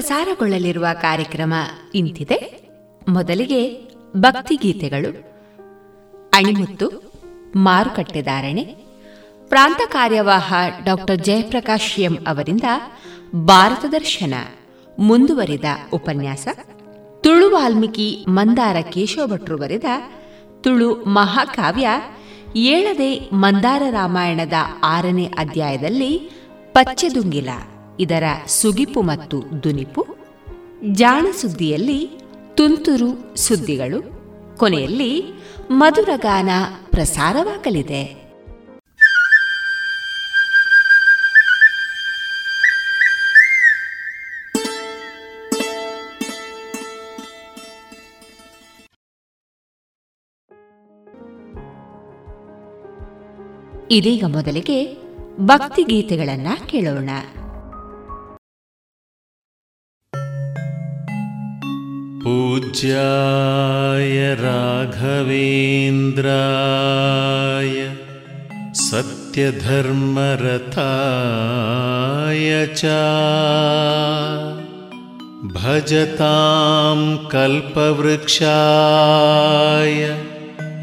ಪ್ರಸಾರಗೊಳ್ಳಲಿರುವ ಕಾರ್ಯಕ್ರಮ ಇಂತಿದೆ. ಮೊದಲಿಗೆ ಭಕ್ತಿಗೀತೆಗಳು, ಅಣಿಮುತ್ತು ಮಾರುಕಟ್ಟೆದಾರಣೆ ಪ್ರಾಂತ ಕಾರ್ಯವಾಹ ಡಾಕ್ಟರ್ ಜಯಪ್ರಕಾಶ್ ಎಂ ಅವರಿಂದ ಭಾರತ ದರ್ಶನ, ಮುಂದುವರಿದ ಉಪನ್ಯಾಸ, ತುಳು ವಾಲ್ಮೀಕಿ ಮಂದಾರ ಕೇಶವ ಭಟ್ರು ಬರೆದ ತುಳು ಮಹಾಕಾವ್ಯ, ಏಳದೆ ಮಂದಾರ ರಾಮಾಯಣದ ಆರನೇ ಅಧ್ಯಾಯದಲ್ಲಿ ಪಚ್ಚೆದುಂಗಿಲ. ಇದರ ಸುಗಿಪು ಮತ್ತು ದುನಿಪು, ಜಾಣ ಸುದ್ದಿಯಲ್ಲಿ ತುಂತುರು ಸುದ್ದಿಗಳು, ಕೊನೆಯಲ್ಲಿ ಮಧುರಗಾನ ಪ್ರಸಾರವಾಗಲಿದೆ. ಇದೀಗ ಮೊದಲಿಗೆ ಭಕ್ತಿ ಗೀತೆಗಳನ್ನ ಕೇಳೋಣ. पूज्याय राघवेन्द्राय सत्यधर्मरथाय च। भजतां कल्पवृक्षाय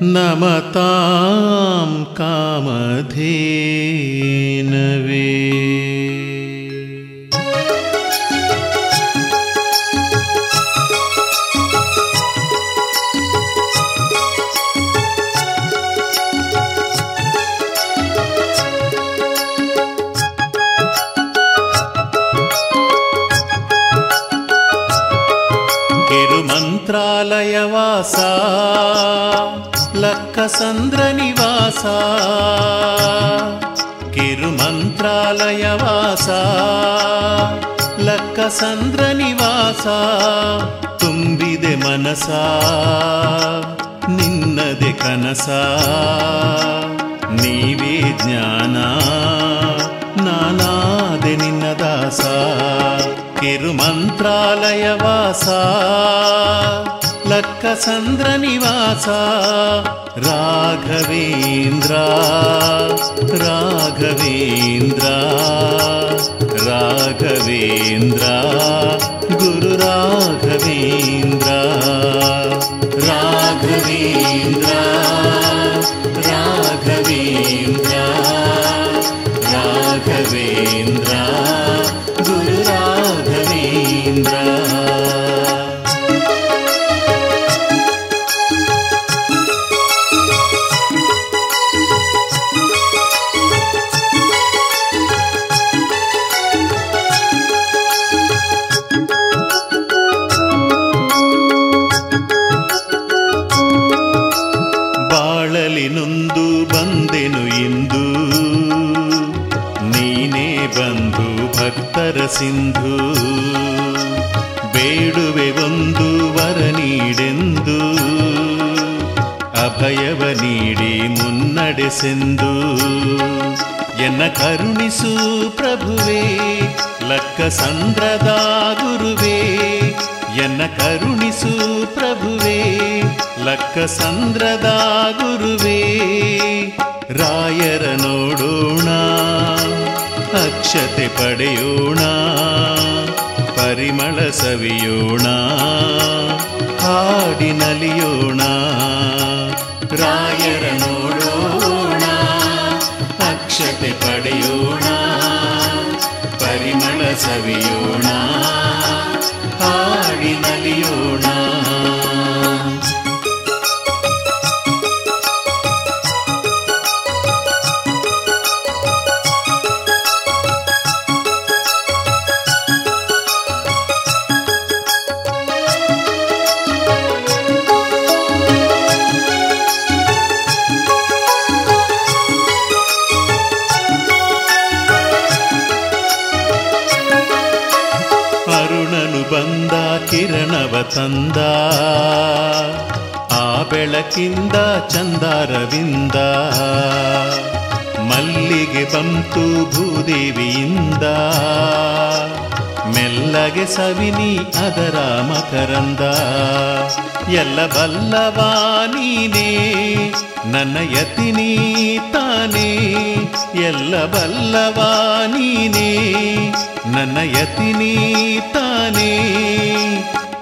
नमतां कामधेनवे ಲಕ್ಕಸಂದ್ರ ನಿವಾಸ ಕಿರುಮಂತ್ರಾಲಯ ವಾಸ ಲಕ್ಕಸಂದ್ರ ನಿವಾಸ ತುಂಬಿದೆ ಮನಸ, ನಿನ್ನದೆ ಕನಸ. ನೀವೇ ಜ್ಞಾನ, ನಾನಾದೆ ನಿನ್ನ ದಾಸ. तिरुमन्त्रालयवासा लक्कसन्द्रनिवासा राघवेन्द्रा राघवेन्द्रा राघवेन्द्रा गुरुराघवेन्द्रा राघवेन्द्रा राघवेन्द्रा। ಸಿಂಧು. ಬೇಡುವೆ ಒಂದು ವರ ನೀಡೆಂದು. ಅಭಯವ ನೀಡಿ ಮುನ್ನಡೆಸೆಂದು ಎನ್ನ ಕರುಣಿಸು ಪ್ರಭುವೇ, ಲಕ್ಕ ಸಂದ್ರದ ಗುರುವೇ. ಎನ್ನ ಕರುಣಿಸು ಪ್ರಭುವೇ, ಲಕ್ಕ ಸಂದ್ರದ ಗುರುವೇ. ರಾಯರ ನೋಡೋಣ. ಅಕ್ಷತೆ ಪಡೆಯೋಣ ಪರಿಮಳ ಸವಿಯೋಣ ಹಾಡಿ ನಲಿಯೋಣ ರಾಯರ ನೋಡೋಣ ಅಕ್ಷತೆ ಪಡೆಯೋಣ ಪರಿಮಳ ಸವಿಯೋಣ. ತಂದ. ಆ ಬೆಳಕಿಂದ ಚಂದಾರವಿಂದ. ಮಲ್ಲಿಗೆ ಬಂತು ಭೂದೇವಿಯಿಂದ. ಮೆಲ್ಲಗೆ ಸವಿನಿ ಅದರ ಮಕರಂದ. ಎಲ್ಲ ಬಲ್ಲವಾ ನೀನೇ, ನನ್ನ ಯತಿನಿ ತಾನೇ. ಎಲ್ಲ ಬಲ್ಲವಾ ನೀನೇ, ನನ್ನ ಯತಿನಿ ತಾನೇ.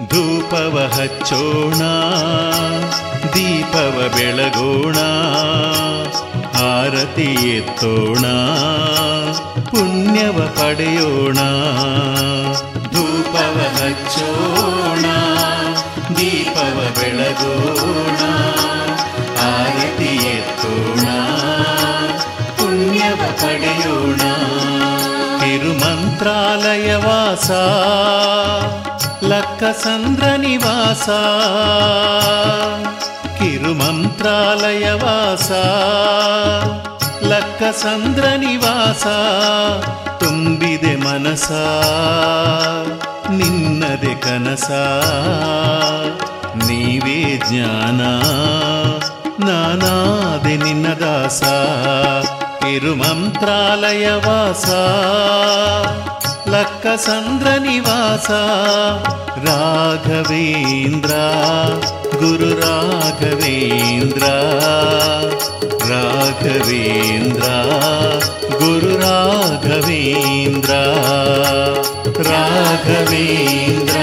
ಧೂಪವ ಹಚ್ಚೋಣ ದೀಪವ ಬೆಳಗೋಣ ಆರತಿ ಎತ್ತೋಣ ಪುಣ್ಯವ ಪಡೆಯೋಣ ಧೂಪವ ಹಚ್ಚೋಣ ದೀಪವ ಬೆಳಗೋಣ ಆರತಿ ಎತ್ತೋಣ ಪುಣ್ಯವ ಪಡೆಯೋಣ ತಿರುಮಂತ್ರಾಲಯ ವಾಸ ಲಕ್ಕ ಸಂದ್ರ ನಿವಾಸ ಕಿರುಮಂತ್ರಾಲಯ ವಾಸ ಲಕ್ಕ ಸಂದ್ರ ನಿವಾಸ ತುಂಬಿದೆ ಮನಸ ನಿನ್ನದೆ ಕನಸ ನೀವೇ ಜ್ಞಾನ ನಾನಾದೆ ನಿನ್ನ ದಾಸ ತಿರುಮಂತ್ರಾಲಯ ವಾಸ लक्कसन्द्र राघवेन्द्र गुरुराघवेन्द्र राघवेन्द्र गुरुराघवेन्द्र राघवेन्द्र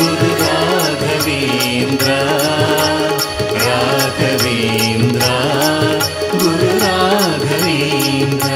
गुरुराघवेन्द्र राघवेन्द्र गुरुराघवेन्द्र।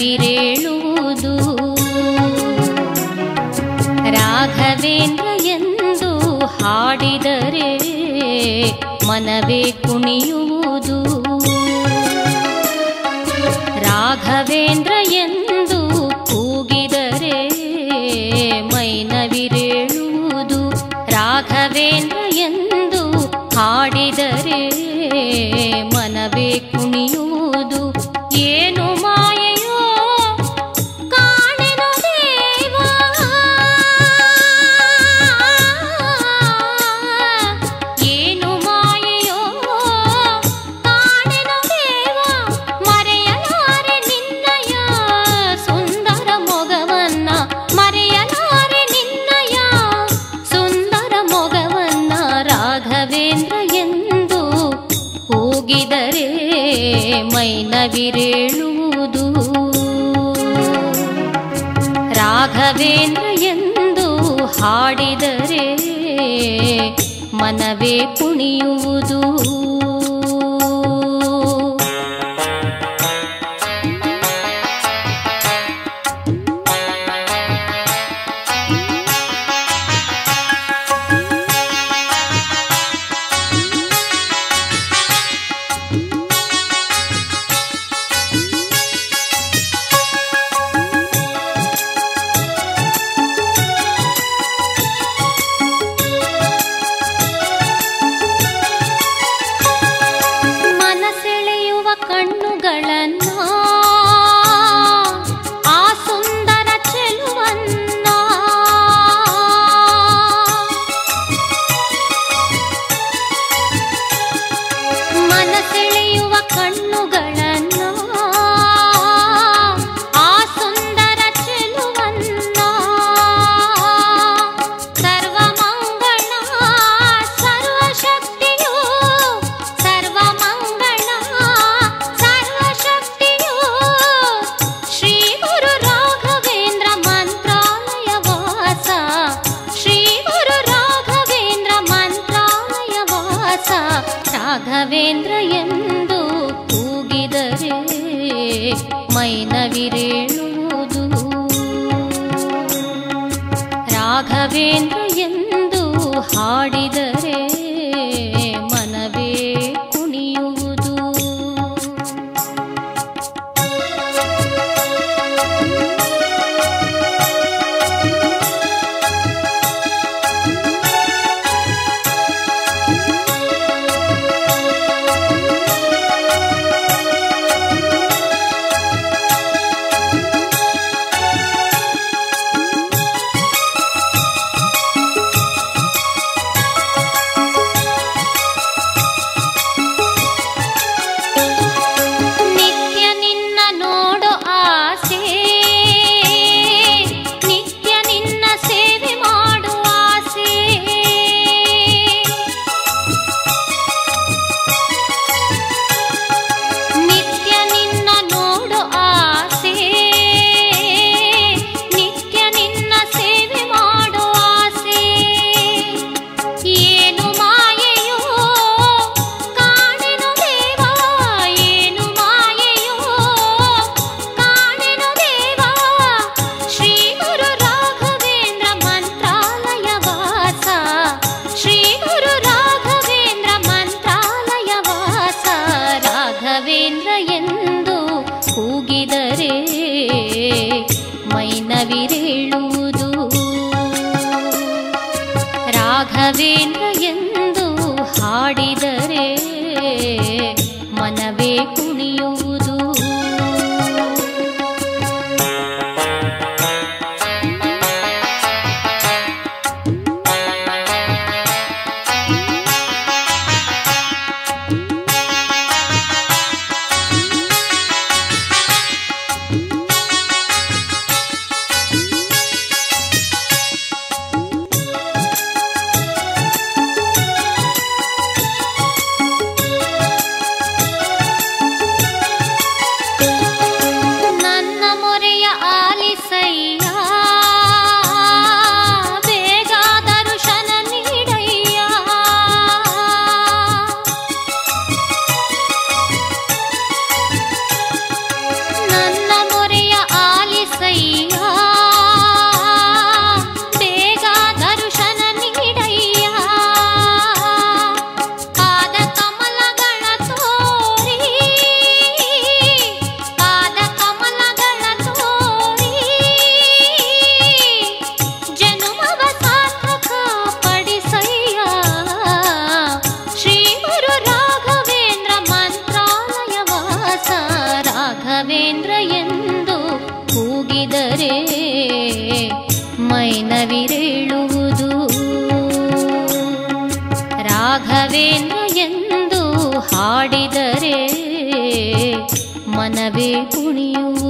ಮೈನವಿರೇಳುವುದು ರಾಘವೇಂದ್ರ ಎಂದು ಹಾಡಿದರೆ ಮನವೇ ಕುಣಿಯುವುದು. ಹಾಡಿದರೆ ಮನವೇ ಕುಣಿಯುವುದು ರಾಘವೇಂದ್ರ ಎಂದು ಹಾಡಿದರೆ ಮನವೇ ಕುಣಿಯುವುದು.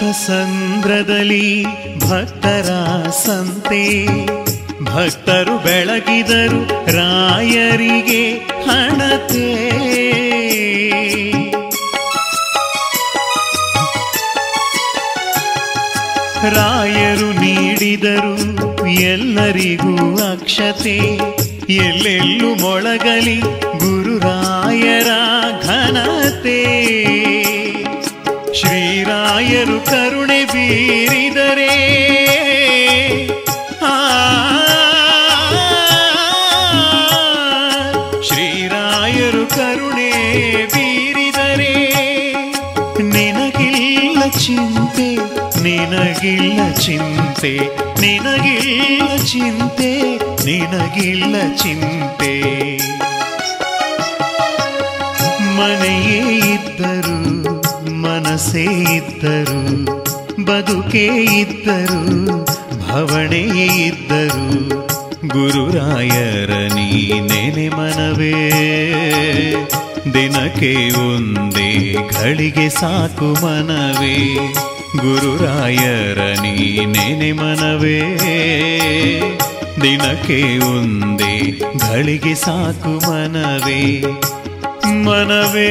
ಲಕ್ಕಸಂದ್ರದಲ್ಲಿ ಭಕ್ತರ ಸಂತೆ. ಭಕ್ತರು ಬೆಳಗಿದರು ರಾಯರಿಗೆ ಹಣತೆ. ರಾಯರು ನೀಡಿದರು ಎಲ್ಲರಿಗೂ ಅಕ್ಷತೆ. ಎಲ್ಲೆಲ್ಲೂ ಮೊಳಗಲಿ ಗುರುರಾಯರ ಘನತೆ. ಶ್ರೀರಾಯರು ಕರುಣೆ ಬೀರಿದರೆ. ಶ್ರೀರಾಯರು ಕರುಣೆ ಬೀರಿದರೆ. ನಿನಗಿಲ್ಲ ಚಿಂತೆ ನಿನಗಿಲ್ಲ ಚಿಂತೆ ನಿನಗಿಲ್ಲ ಚಿಂತೆ ನಿನಗಿಲ್ಲ ಚಿಂತೆ. ಮನೆಯೇ ಇದ್ದರು ಮನಸ್ಸೇ ಇದ್ದರು, ಬದುಕೇ ಇದ್ದರು ಭವಣೆ ಇದ್ದರು. ಗುರುರಾಯರ ನೆನೆ ಮನವೇ, ದಿನಕ್ಕೆ ಒಂದೇ ಗಳಿಗೆ ಸಾಕು ಮನವೇ. ಗುರುರಾಯರ ನೆನೆ ಮನವೇ, ದಿನಕ್ಕೆ ಒಂದೇ ಗಳಿಗೆ ಸಾಕು ಮನವೇ. ಮನವೇ.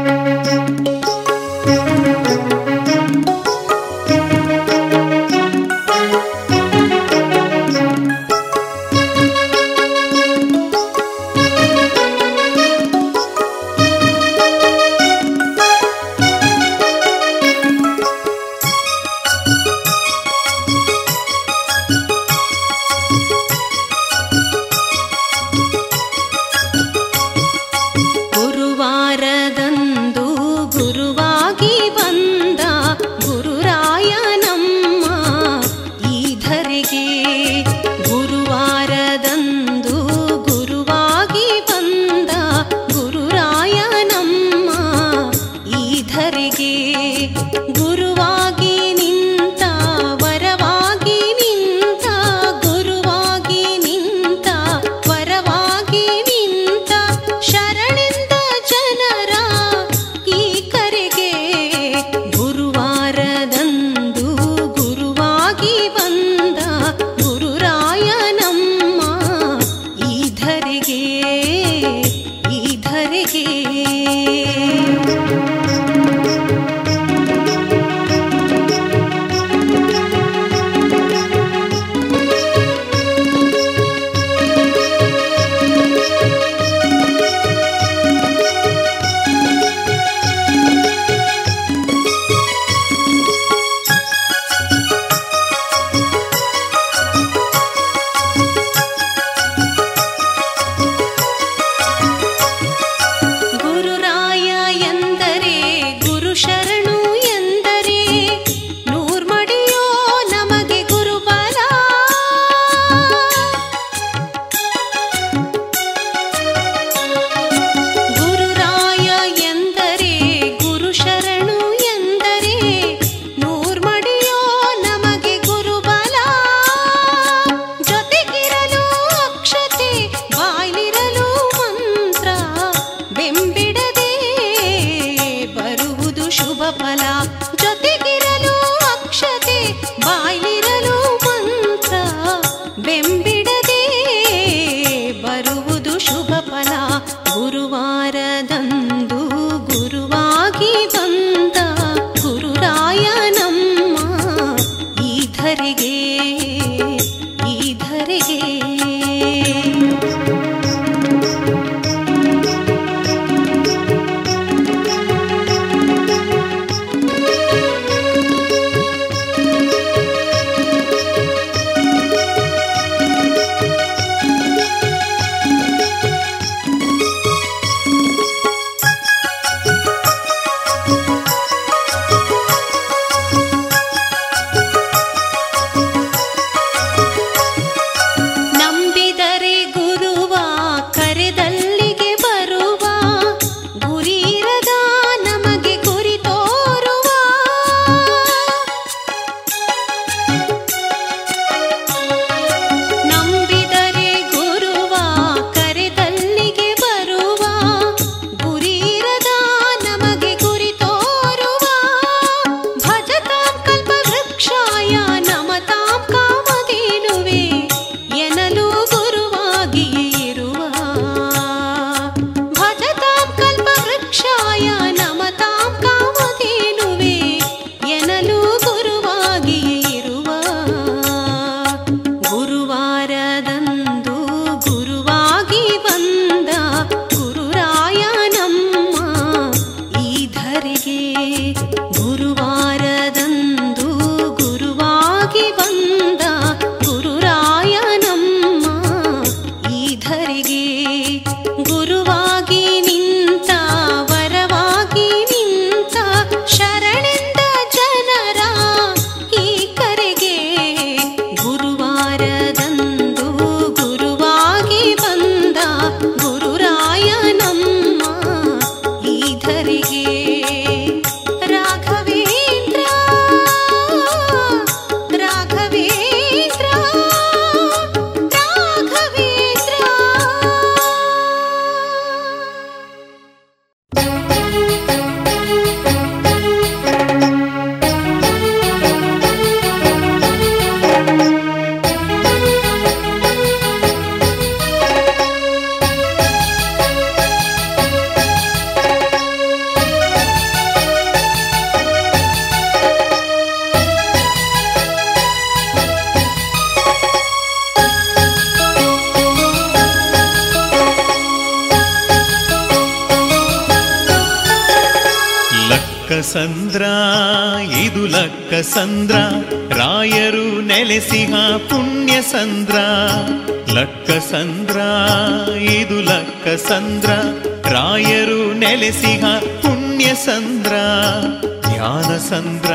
ಧ್ಯಾನ ಸಂದ್ರ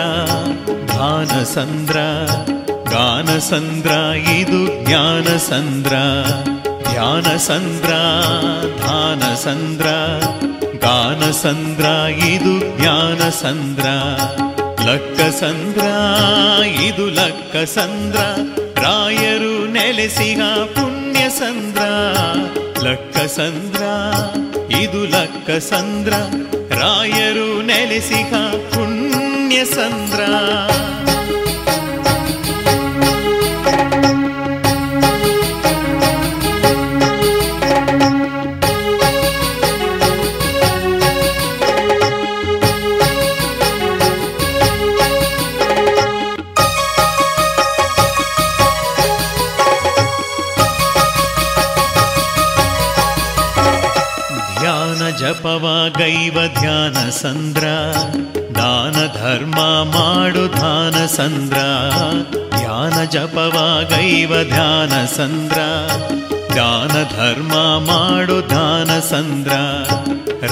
ಗಾನಸಂದ್ರ ಗಾನ ಸಂದ್ರ ಇದು ಜ್ಞಾನ ಸಂದ್ರ ಧ್ಯಾನ ಸಂದ್ರ ಧಾನ ಸಂದ್ರ ಗಾನ ಸಂದ್ರ ಇದು ಜ್ಞಾನ ಸಂದ್ರ ಲಕ್ಕ ಸಂದ್ರ ಇದು ಲಕ್ಕ ಸಂದ್ರ ರಾಯರು ನೆಲೆಸಿಗ ಪುಣ್ಯ ಸಂದ್ರ ಲಕ್ಕ ಸಂದ್ರ ಇದು ಲಕ್ಕ ಸಂದ್ರ ರಾಯರು ನೆಲೆಸಿಗ ಪುಣ್ಯ ಸಂದ್ರ ಧ್ಯಾನ ಜಪವ ಗೈವ ಧ್ಯಾನ ಸಂದ್ರ ದಾನ ಧರ್ಮ ಮಾಡು ಧಾನ ಸಂದ್ರ. ಧ್ಯಾನ ಜಪವಾಗೈವ ಧ್ಯಾನ ಸಂದ್ರ. ದಾನ ಧರ್ಮ ಮಾಡು ಧಾನ ಸಂದ್ರ.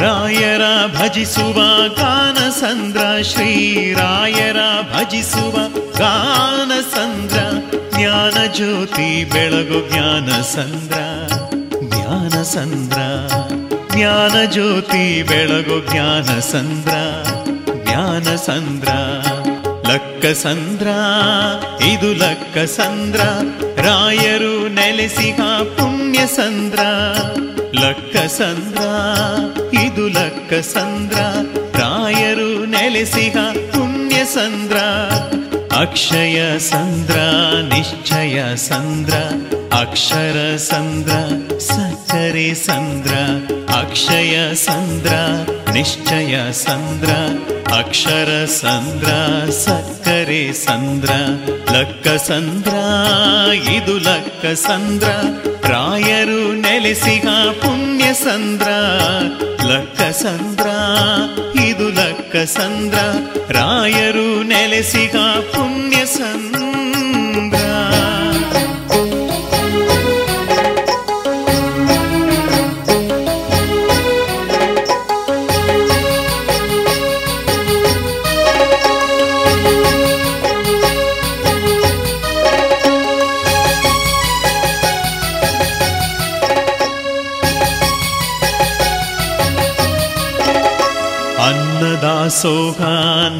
ರಾಯರ ಭಜಿಸುವ ಗಾನ ಸಂದ್ರ. ಶ್ರೀರಾಯರ ಭಜಿಸುವ ಗಾನ ಸಂದ್ರ. ಜ್ಞಾನ ಜ್ಯೋತಿ ಬೆಳಗು ಜ್ಞಾನ ಸಂದ್ರ. ಜ್ಞಾನ ಸಂದ್ರ. ಜ್ಞಾನ ಜ್ಯೋತಿ ಬೆಳಗು ಜ್ಞಾನ ಸಂದ್ರ. ಜ್ಞಾನ ಸಂದ್ರ, ಲಕ್ಕ ಸಂದ್ರ, ಇದು ಲಕ್ಕ ಸಂದ್ರ. ರಾಯರು ನೆಲೆಸಿಹ ಪುಣ್ಯ ಸಂದ್ರ, ಲಕ್ಕ ಸಂದ್ರ, ಇದು ಲಕ್ಕ ಸಂದ್ರ. ರಾಯರು ನೆಲೆಸಿಹ ಪುಣ್ಯ ಸಂದ್ರ. ಅಕ್ಷಯ ಸಂದ್ರ, ನಿಶ್ಚಯ ಸಂದ್ರ, ಅಕ್ಷರ ಸಂದ್ರ, ಸಕ್ಕರೆ ಸಂದ್ರ, ಅಕ್ಷಯ ಸಂದ್ರ, ನಿಶ್ಚಯ ಸಂದ್ರ, ಅಕ್ಷರ ಸಂದ್ರ, ಸಕ್ಕರೆ ಸಂದ್ರ, ಲಕ್ಕ ಸಂದ್ರ, ಇದು ಲಕ್ಕ ಸಂದ್ರ, ರಾಯರು ನೆಲೆಸಿಗ ಪುಣ್ಯ ಸಂದ್ರ, ಲಕ್ಕ ಸಂದ್ರ, ಇದು ಲಕ್ಕ ಸಂದ್ರ, ರಾಯರು ನೆಲೆಸಿಗ ಪುಣ್ಯ ಸಂದ್ರ ಅನ್ನದಾಸೋಹ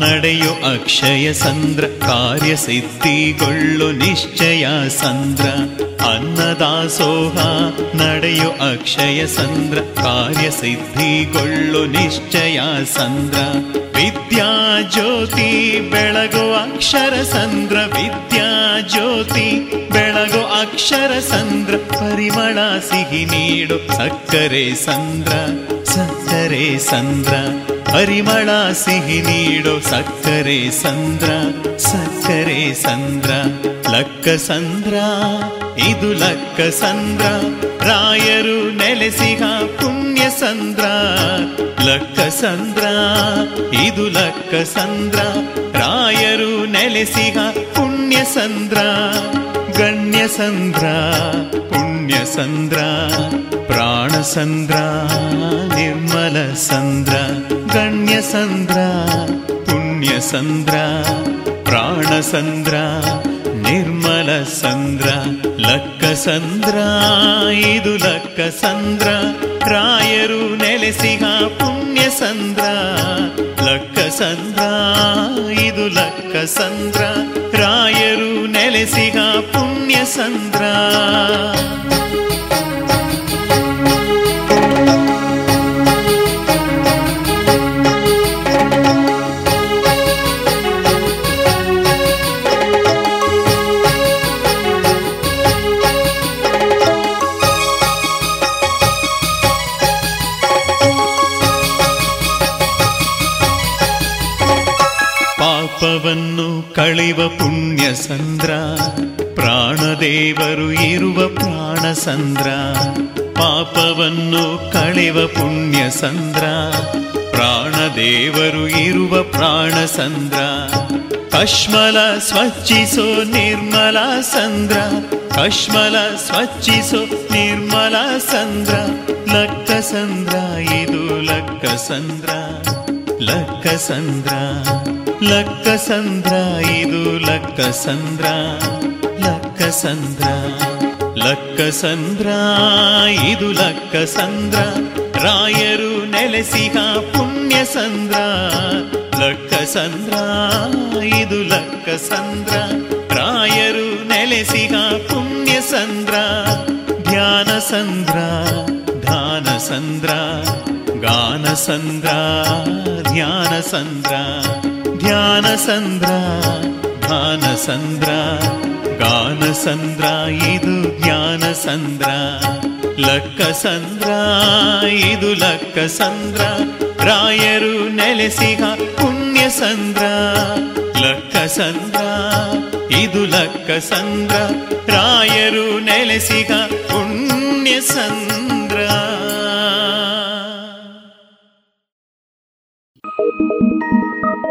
ನಡೆಯು ಅಕ್ಷಯ ಸಂದ್ರ ಕಾರ್ಯ ಸಿದ್ಧಿಗೊಳ್ಳು ನಿಶ್ಚಯ ಸಂದ್ರ ಅನ್ನದಾಸೋಹ ನಡೆಯು ಅಕ್ಷಯ ಸಂದ್ರ ಕಾರ್ಯ ಸಿದ್ಧಿಗೊಳ್ಳು ನಿಶ್ಚಯ ಸಂದ್ರ ವಿದ್ಯಾ ಜ್ಯೋತಿ ಬೆಳಗು ಅಕ್ಷರ ಸಂದ್ರ ವಿದ್ಯಾ ಜ್ಯೋತಿ ಬೆಳಗು ಅಕ್ಷರ ಸಂದ್ರ ಪರಿಮಳ ಸಿಹಿ ನೀಡು ಸಕ್ಕರೆ ಸಂದ್ರ ಸಕ್ಕರೆ ಸಂದ್ರ ಪರಿಮಳ ಸಿಹಿ ನೀಡೋ ಸಕ್ಕರೆ ಸಂದ್ರ ಸಕ್ಕರೆ ಸಂದ್ರ, ಲಕ್ಕ ಸಂದ್ರ, ಇದು ಲಕ್ಕ ಸಂದ್ರ. ರಾಯರು ನೆಲೆಸಿಹ ಪುಣ್ಯ ಸಂದ್ರ, ಲಕ್ಕ ಸಂದ್ರ, ಇದು ಲಕ್ಕ ಸಂದ್ರ. ರಾಯರು ನೆಲೆಸಿಹ ಪುಣ್ಯ ಸಂದ್ರ, ಗಣ್ಯ ಸಂದ್ರ, ಪುಣ್ಯ ಸಂದ್ರ, ಪ್ರಾಣ ಸಂದ್ರ, ನಿರ್ಮಲ ಸಂದ್ರ, ಗಣ್ಯ ಸಂದ್ರ, ಪುಣ್ಯ ಸಂದ್ರ, ಪ್ರಾಣ ಸಂದ್ರ, ನಿರ್ಮಲ ಸಂದ್ರ, ಲಕ್ಕ ಸಂದ್ರ, ಇದು ಲಕ್ಕ ಸಂದ್ರ, ರಾಯರು ನೆಲೆಸಿಗ ಪುಣ್ಯ ಸಂದ್ರ, ಲಕ್ಕ ಸಂದ್ರ ಇದು ಲಕ್ಕ ಸಂದ್ರ ರಾಯರು ನೆಲೆಸಿಗ ಪುಣ್ಯ ಸಂದ್ರ ಕಳೆವ ಪುಣ್ಯ ಸಂದ್ರ, ಪ್ರಾಣದೇವರು ಇರುವ ಪ್ರಾಣ ಸಂದ್ರ. ಪಾಪವನ್ನು ಕಳಿವ ಪುಣ್ಯ ಸಂದ್ರ, ಪ್ರಾಣದೇವರು ಇರುವ ಪ್ರಾಣ ಸಂದ್ರ. ಕಶ್ಮಲ ಸ್ವಚ್ಛಿಸೋ ನಿರ್ಮಲ ಸಂದ್ರ, ಕಶ್ಮಲ ಸ್ವಚ್ಛಿಸೋ ನಿರ್ಮಲ ಸಂದ್ರ. ಲಕ್ಕ ಸಂದ್ರ, ಇದು ಲಕ್ಕ ಸಂದ್ರ ಲಕ್ಕ ಸಂದ್ರ. ಲಕ್ಕ ಸಂದ್ರ ಇದು ಲಕ್ಕ ಸಂದ್ರ ಲಕ್ಕ ಸಂದ್ರ ಲಕ್ಕ ಸಂದ್ರ ಇದು ಲಕ್ಕ ಸಂದ್ರ ರಾಯರು ನೆಲೆಸಿಹ ಪುಣ್ಯ ಸಂದ್ರ ಲಕ್ಕ ಸಂದ್ರ ಇದು ಲಕ್ಕ ಸಂದ್ರ ರಾಯರು ನೆಲೆಸಿಹ ಪುಣ್ಯ ಸಂದ್ರ ಧ್ಯಾನ ಸಂದ್ರ ಧಾನ ಸಂದ್ರ ಗಾನ ಸಂದ್ರ ಇದು ಜ್ಞಾನ ಸಂದ್ರ ಲಕ್ಕ ಸಂದ್ರ ಇದು ಲಕ್ಕ ಸಂದ್ರ ರಾಯರು ನೆಲೆಸಿಗ ಪುಣ್ಯ ಸಂದ್ರ ಲಕ್ಕ ಸಂದ್ರ ಇದು ಲಕ್ಕ ಸಂದ್ರ ರಾಯರು ನೆಲೆಸಿಗ ಪುಣ್ಯ ಸಂದ್ರ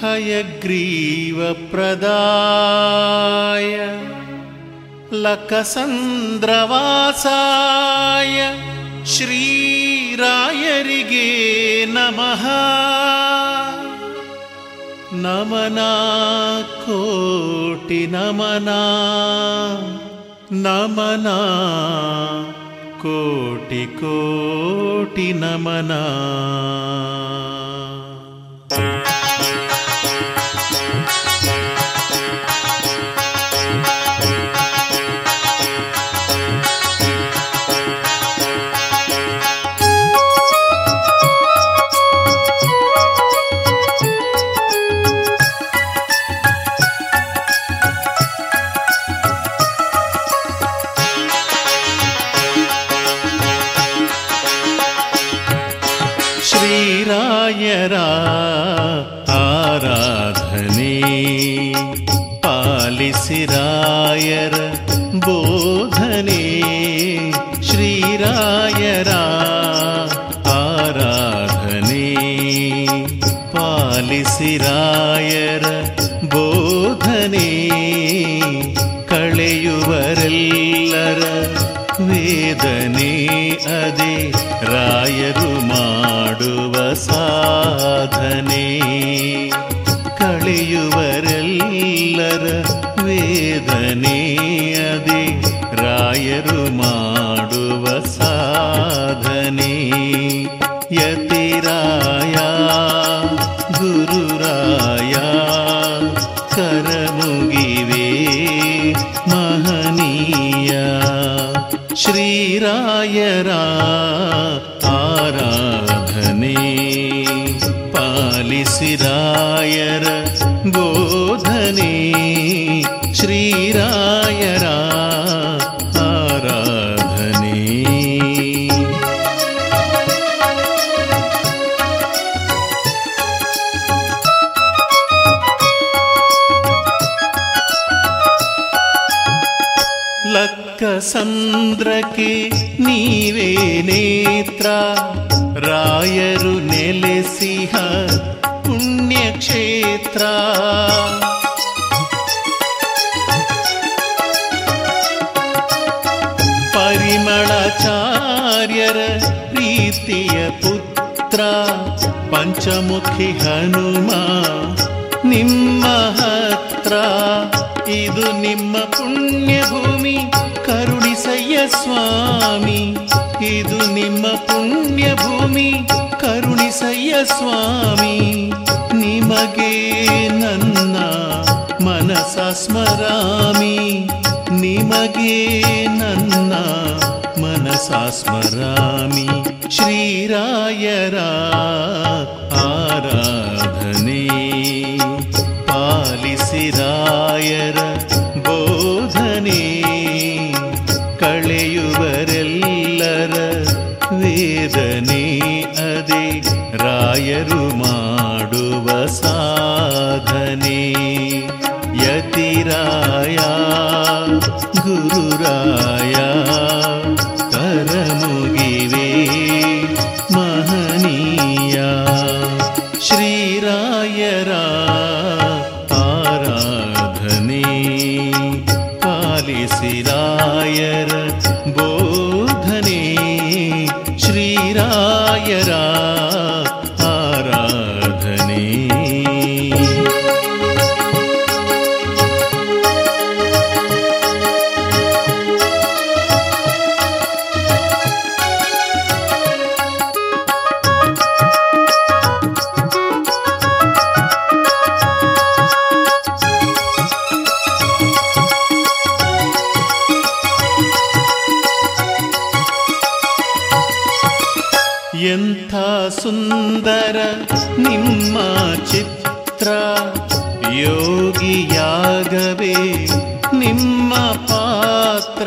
हयग्रीवप्रदाय लकसन्द्रवासाय श्रीरायरिगे नमः। नमना कोटि नमना नमना ಪಾಲಿಸಿರಾಯರ ಬೋಧನೆ ಕಳೆಯುವರೆಲ್ಲರ ವೇದನೆ ಅದೇ ರಾಯರು ಮಾಡುವ ಸಾಧನೆ ಕಳೆಯುವರೆಲ್ಲರ ವೇದನೆ ಅದೇ ರಾಯರು ಮಾಡುವ ಸಾಧನೆ. यरा आराधने पालिसिरायर गोधने श्रीरा ಲಕ್ಕ ಸಂದ್ರಕ್ಕೆ ನೀವೇ ನೇತ್ರ ರಾಯರು ನೆಲೆಸಿಹ ಪುಣ್ಯಕ್ಷೇತ್ರ ಪರಿಮಳಾಚಾರ್ಯರ ಪ್ರೀತಿಯ ಪುತ್ರ ಪಂಚಮುಖಿ ಹನುಮ ನಿಮ್ಮ ಹತ್ರ ಇದು ನಿಮ್ಮ ಪುಣ್ಯ ಕರುಣಿಸಯ್ಯ ಸ್ವಾಮಿ, ಇದು ನಿಮ್ಮ ಪುಣ್ಯ ಭೂಮಿ ಕರುಣಿಸಯ್ಯ ಸ್ವಾಮಿ. ನಿಮಗೆ ನನ್ನ ಮನಸ ಸ್ಮರಾಮಿ, ನಿಮಗೆ ನನ್ನ ಮನಸ ಸ್ಮರಾಮಿ. ಶ್ರೀರಾಯರ ಆರಾಧನೆ ಪಾಲಿಸಿರಾಯರ ವೇದನೆ ಅದೇ ರಾಯರು ಮಾಡುವ ಸಾಧನೆ ಯತಿರಾಯ ಗುರುರಾಯ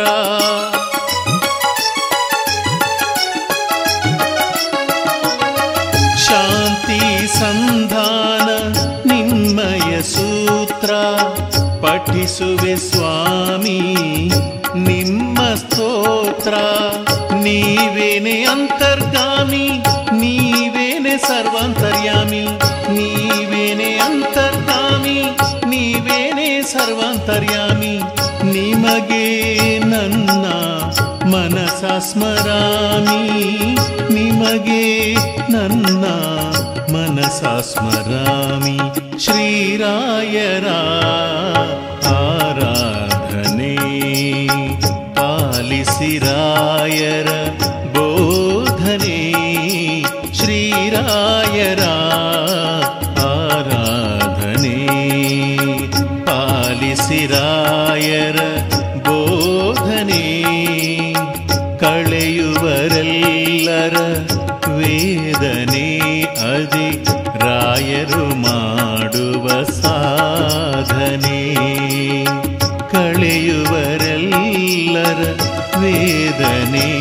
ಪಾತ್ರ ಶಾಂತಿ ಸಂಧಾನ ನಿಮ್ಮಯ ಸೂತ್ರ ಪಠಿಸುವೆ ಸ್ವಾಮಿ ನಿಮ್ಮ ಸ್ತೋತ್ರ ನೀವೇನೆ ಅಂತರ್ಗಾಮಿ ನೀವೇನೆ ಸರ್ವಾಂತರ್ಯಾಮಿ ನೀವೇನೆ ಅಂತರ್ಗಾಮಿ ನೀವೇನೆ ಸರ್ವಾಂತರ್ಯಾಮಿ ನಿಮಗೆ ನನ್ನ ಮನಸ ಸ್ಮರಾಮಿ ನಿಮಗೆ ನನ್ನ ಮನಸ ಸ್ಮರಾಮಿ ಶ್ರೀರಾಯರ ವೇದನೆ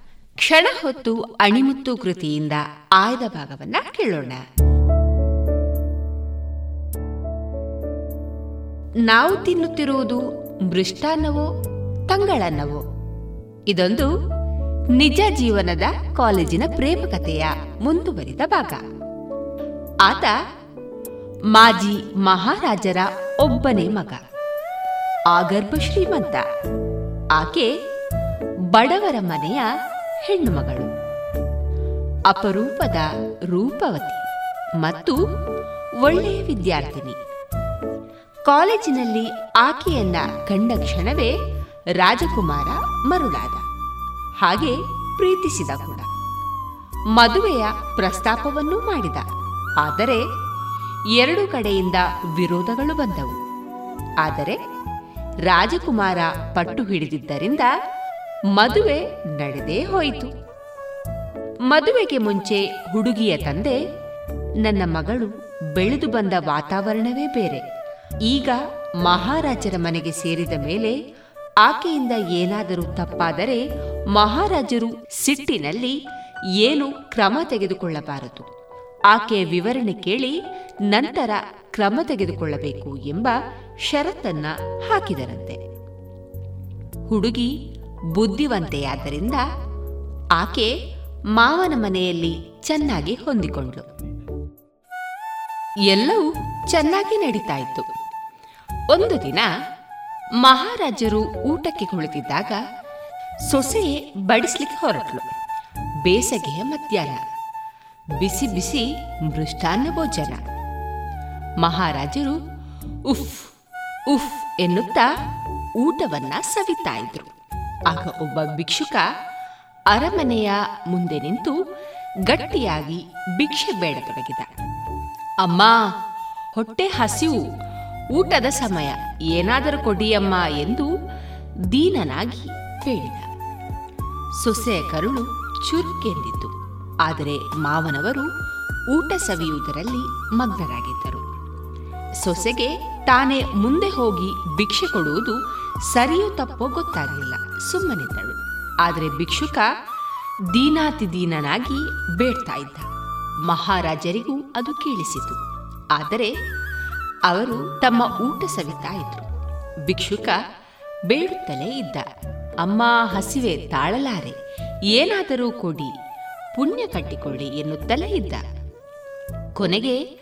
ಕ್ಷಣ ಹೊತ್ತು ಅಣಿಮುತ್ತು ಕೃತಿಯಿಂದ ಆಯ್ದ ಭಾಗವನ್ನ ಕೇಳೋಣ. ನಾವು ತಿನ್ನುತ್ತಿರುವುದು ಮೃಷ್ಟಾನ್ನವೋ, ತಂಗಳನ್ನವೋ? ಇದೊಂದು ನಿಜ ಜೀವನದ ಕಾಲೇಜಿನ ಪ್ರೇಮ ಕಥೆಯ ಮುಂದುವರಿದ ಭಾಗ. ಆತ ಮಾಜಿ ಮಹಾರಾಜರ ಒಬ್ಬನೇ ಮಗ, ಆಗರ್ಭ ಶ್ರೀಮಂತ. ಆಕೆ ಬಡವರ ಮನೆಯ ಹೆಣ್ಣು ಮಗಳು. ಅಪರೂಪದ ರೂಪವತಿ ಮತ್ತು ಒಳ್ಳೆಯ ವಿದ್ಯಾರ್ಥಿನಿ. ಕಾಲೇಜಿನಲ್ಲಿ ಆಕೆಯನ್ನ ಕಂಡ ಕ್ಷಣವೇ ರಾಜಕುಮಾರ ಮರುಳಾದ. ಹಾಗೆ ಪ್ರೀತಿಸಿದ ಕೂಡ. ಮದುವೆಯ ಪ್ರಸ್ತಾಪವನ್ನೂ ಮಾಡಿದ. ಆದರೆ ಎರಡು ಕಡೆಯಿಂದ ವಿರೋಧಗಳು ಬಂದವು. ಆದರೆ ರಾಜಕುಮಾರ ಪಟ್ಟು ಹಿಡಿದಿದ್ದರಿಂದ ಮದುವೆ ನಡೆದೇ ಹೋಯಿತು. ಮದುವೆಗೆ ಮುಂಚೆ ಹುಡುಗಿಯ ತಂದೆ, ನನ್ನ ಮಗಳು ಬೆಳೆದು ಬಂದ ವಾತಾವರಣವೇ ಬೇರೆ. ಈಗ ಮಹಾರಾಜರ ಮನೆಗೆ ಸೇರಿದ ಮೇಲೆ ಆಕೆಯಿಂದ ಏನಾದರೂ ತಪ್ಪಾದರೆ ಮಹಾರಾಜರು ಸಿಟ್ಟಿನಲ್ಲಿ ಏನು ಕ್ರಮ ತೆಗೆದುಕೊಳ್ಳಬಾರದು. ಆಕೆಯ ವಿವರಣೆ ಕೇಳಿ ನಂತರ ಕ್ರಮ ತೆಗೆದುಕೊಳ್ಳಬೇಕು ಎಂಬ ಷರತ್ತನ್ನ ಹಾಕಿದರಂತೆ. ಹುಡುಗಿ ಬುದ್ಧಿವಂತೆಯಾದ್ದರಿಂದ ಆಕೆ ಮಾವನ ಮನೆಯಲ್ಲಿ ಚೆನ್ನಾಗಿ ಹೊಂದಿಕೊಂಡ್ಳು. ಎಲ್ಲವೂ ಚೆನ್ನಾಗಿ ನಡೀತಾ ಇತ್ತು ಒಂದು ದಿನ ಮಹಾರಾಜರು ಊಟಕ್ಕೆ ಕುಳಿತಿದ್ದಾಗ ಸೊಸೆಯೇ ಬಡಿಸ್ಲಿಕ್ಕೆ ಹೊರಟ್ಲು ಬೇಸಗೆಯ ಮಧ್ಯಾಹ್ನ. ಬಿಸಿ ಬಿಸಿ ಮೃಷ್ಟಾನ್ನ ಭೋಜನ. ಮಹಾರಾಜರು ಉಫ್ ಉಫ್ ಎನ್ನುತ್ತಾ ಊಟವನ್ನ ಸವಿತಾ ಇದ್ರು ಆಗ ಒಬ್ಬ ಭಿಕ್ಷುಕ ಅರಮನೆಯ ಮುಂದೆ ನಿಂತು ಗಟ್ಟಿಯಾಗಿ ಭಿಕ್ಷೆ ಬೇಡತೊಡಗಿದ. ಅಮ್ಮ, ಹೊಟ್ಟೆ ಹಸಿವು, ಊಟದ ಸಮಯ, ಏನಾದರೂ ಕೊಡಿಯಮ್ಮ ಎಂದು ದೀನನಾಗಿ ಬೇಡಿದ ಸೊಸೆಯ ಕರುಳು ಚುರುಕೆಂದಿತ್ತು. ಆದರೆ ಮಾವನವರು ಊಟ ಸವಿಯುವುದರಲ್ಲಿ ಮಗ್ನರಾಗಿದ್ದರು. ಸೊಸೆಗೆ ತಾನೇ ಮುಂದೆ ಹೋಗಿ ಭಿಕ್ಷೆ ಕೊಡುವುದು ಸರಿಯೋ ತಪ್ಪೋ ಗೊತ್ತಾಗಲಿಲ್ಲ. ಸುಮ್ಮನಿದ್ದಳು ಆದರೆ ಭಿಕ್ಷುಕ ದೀನಾತಿದೀನನಾಗಿ ಬೇಡ್ತಾ ಇದ್ದ. ಮಹಾರಾಜರಿಗೂ ಅದು ಕೇಳಿಸಿತು. ಆದರೆ ಅವರು ತಮ್ಮ ಊಟ ಸವಿತಾ ಇದ್ರು. ಭಿಕ್ಷುಕ ಬೇಡುತ್ತಲೇ ಇದ್ದ. ಅಮ್ಮ ಹಸಿವೆ ತಾಳಲಾರೆ, ಏನಾದರೂ ಕೊಡಿ, ಪುಣ್ಯ ಕಟ್ಟಿಕೊಳ್ಳಿ ಎನ್ನುತ್ತಲೇ ಇದ್ದ. ಕೊನೆಗೆ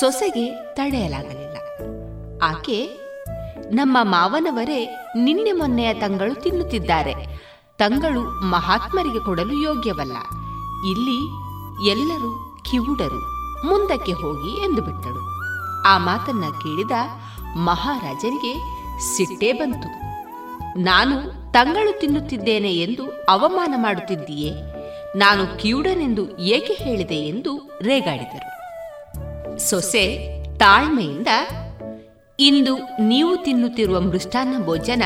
ಸೊಸೆಗೆ ತಡೆಯಲಾಗಲಿಲ್ಲ. ಆಕೆ ನಮ್ಮ ಮಾವನವರೇ ನಿನ್ನೆ ಮೊನ್ನೆಯ ತಂಗಳು ತಿನ್ನುತ್ತಿದ್ದಾರೆ. ತಂಗಳು ಮಹಾತ್ಮರಿಗೆ ಕೊಡಲು ಯೋಗ್ಯವಲ್ಲ. ಇಲ್ಲಿ ಎಲ್ಲರೂ ಕಿವುಡರು, ಮುಂದಕ್ಕೆ ಹೋಗಿ ಎಂದು ಬಿಟ್ಟಳು. ಆ ಮಾತನ್ನ ಕೇಳಿದ ಮಹಾರಾಜರಿಗೆ ಸಿಟ್ಟೇ ಬಂತು. ನಾನು ತಂಗಳು ತಿನ್ನುತ್ತಿದ್ದೇನೆ ಎಂದು ಅವಮಾನ ಮಾಡುತ್ತಿದ್ದೀಯೇ? ನಾನು ಕಿವುಡನೆಂದು ಏಕೆ ಹೇಳಿದೆ ಎಂದು ರೇಗಾಡಿದರು. ಸೊಸೆ ತಾಳ್ಮೆಯಿಂದ ಇಂದು ನೀವು ತಿನ್ನುತ್ತಿರುವ ಮೃಷ್ಟಾನ್ನ ಭೋಜನ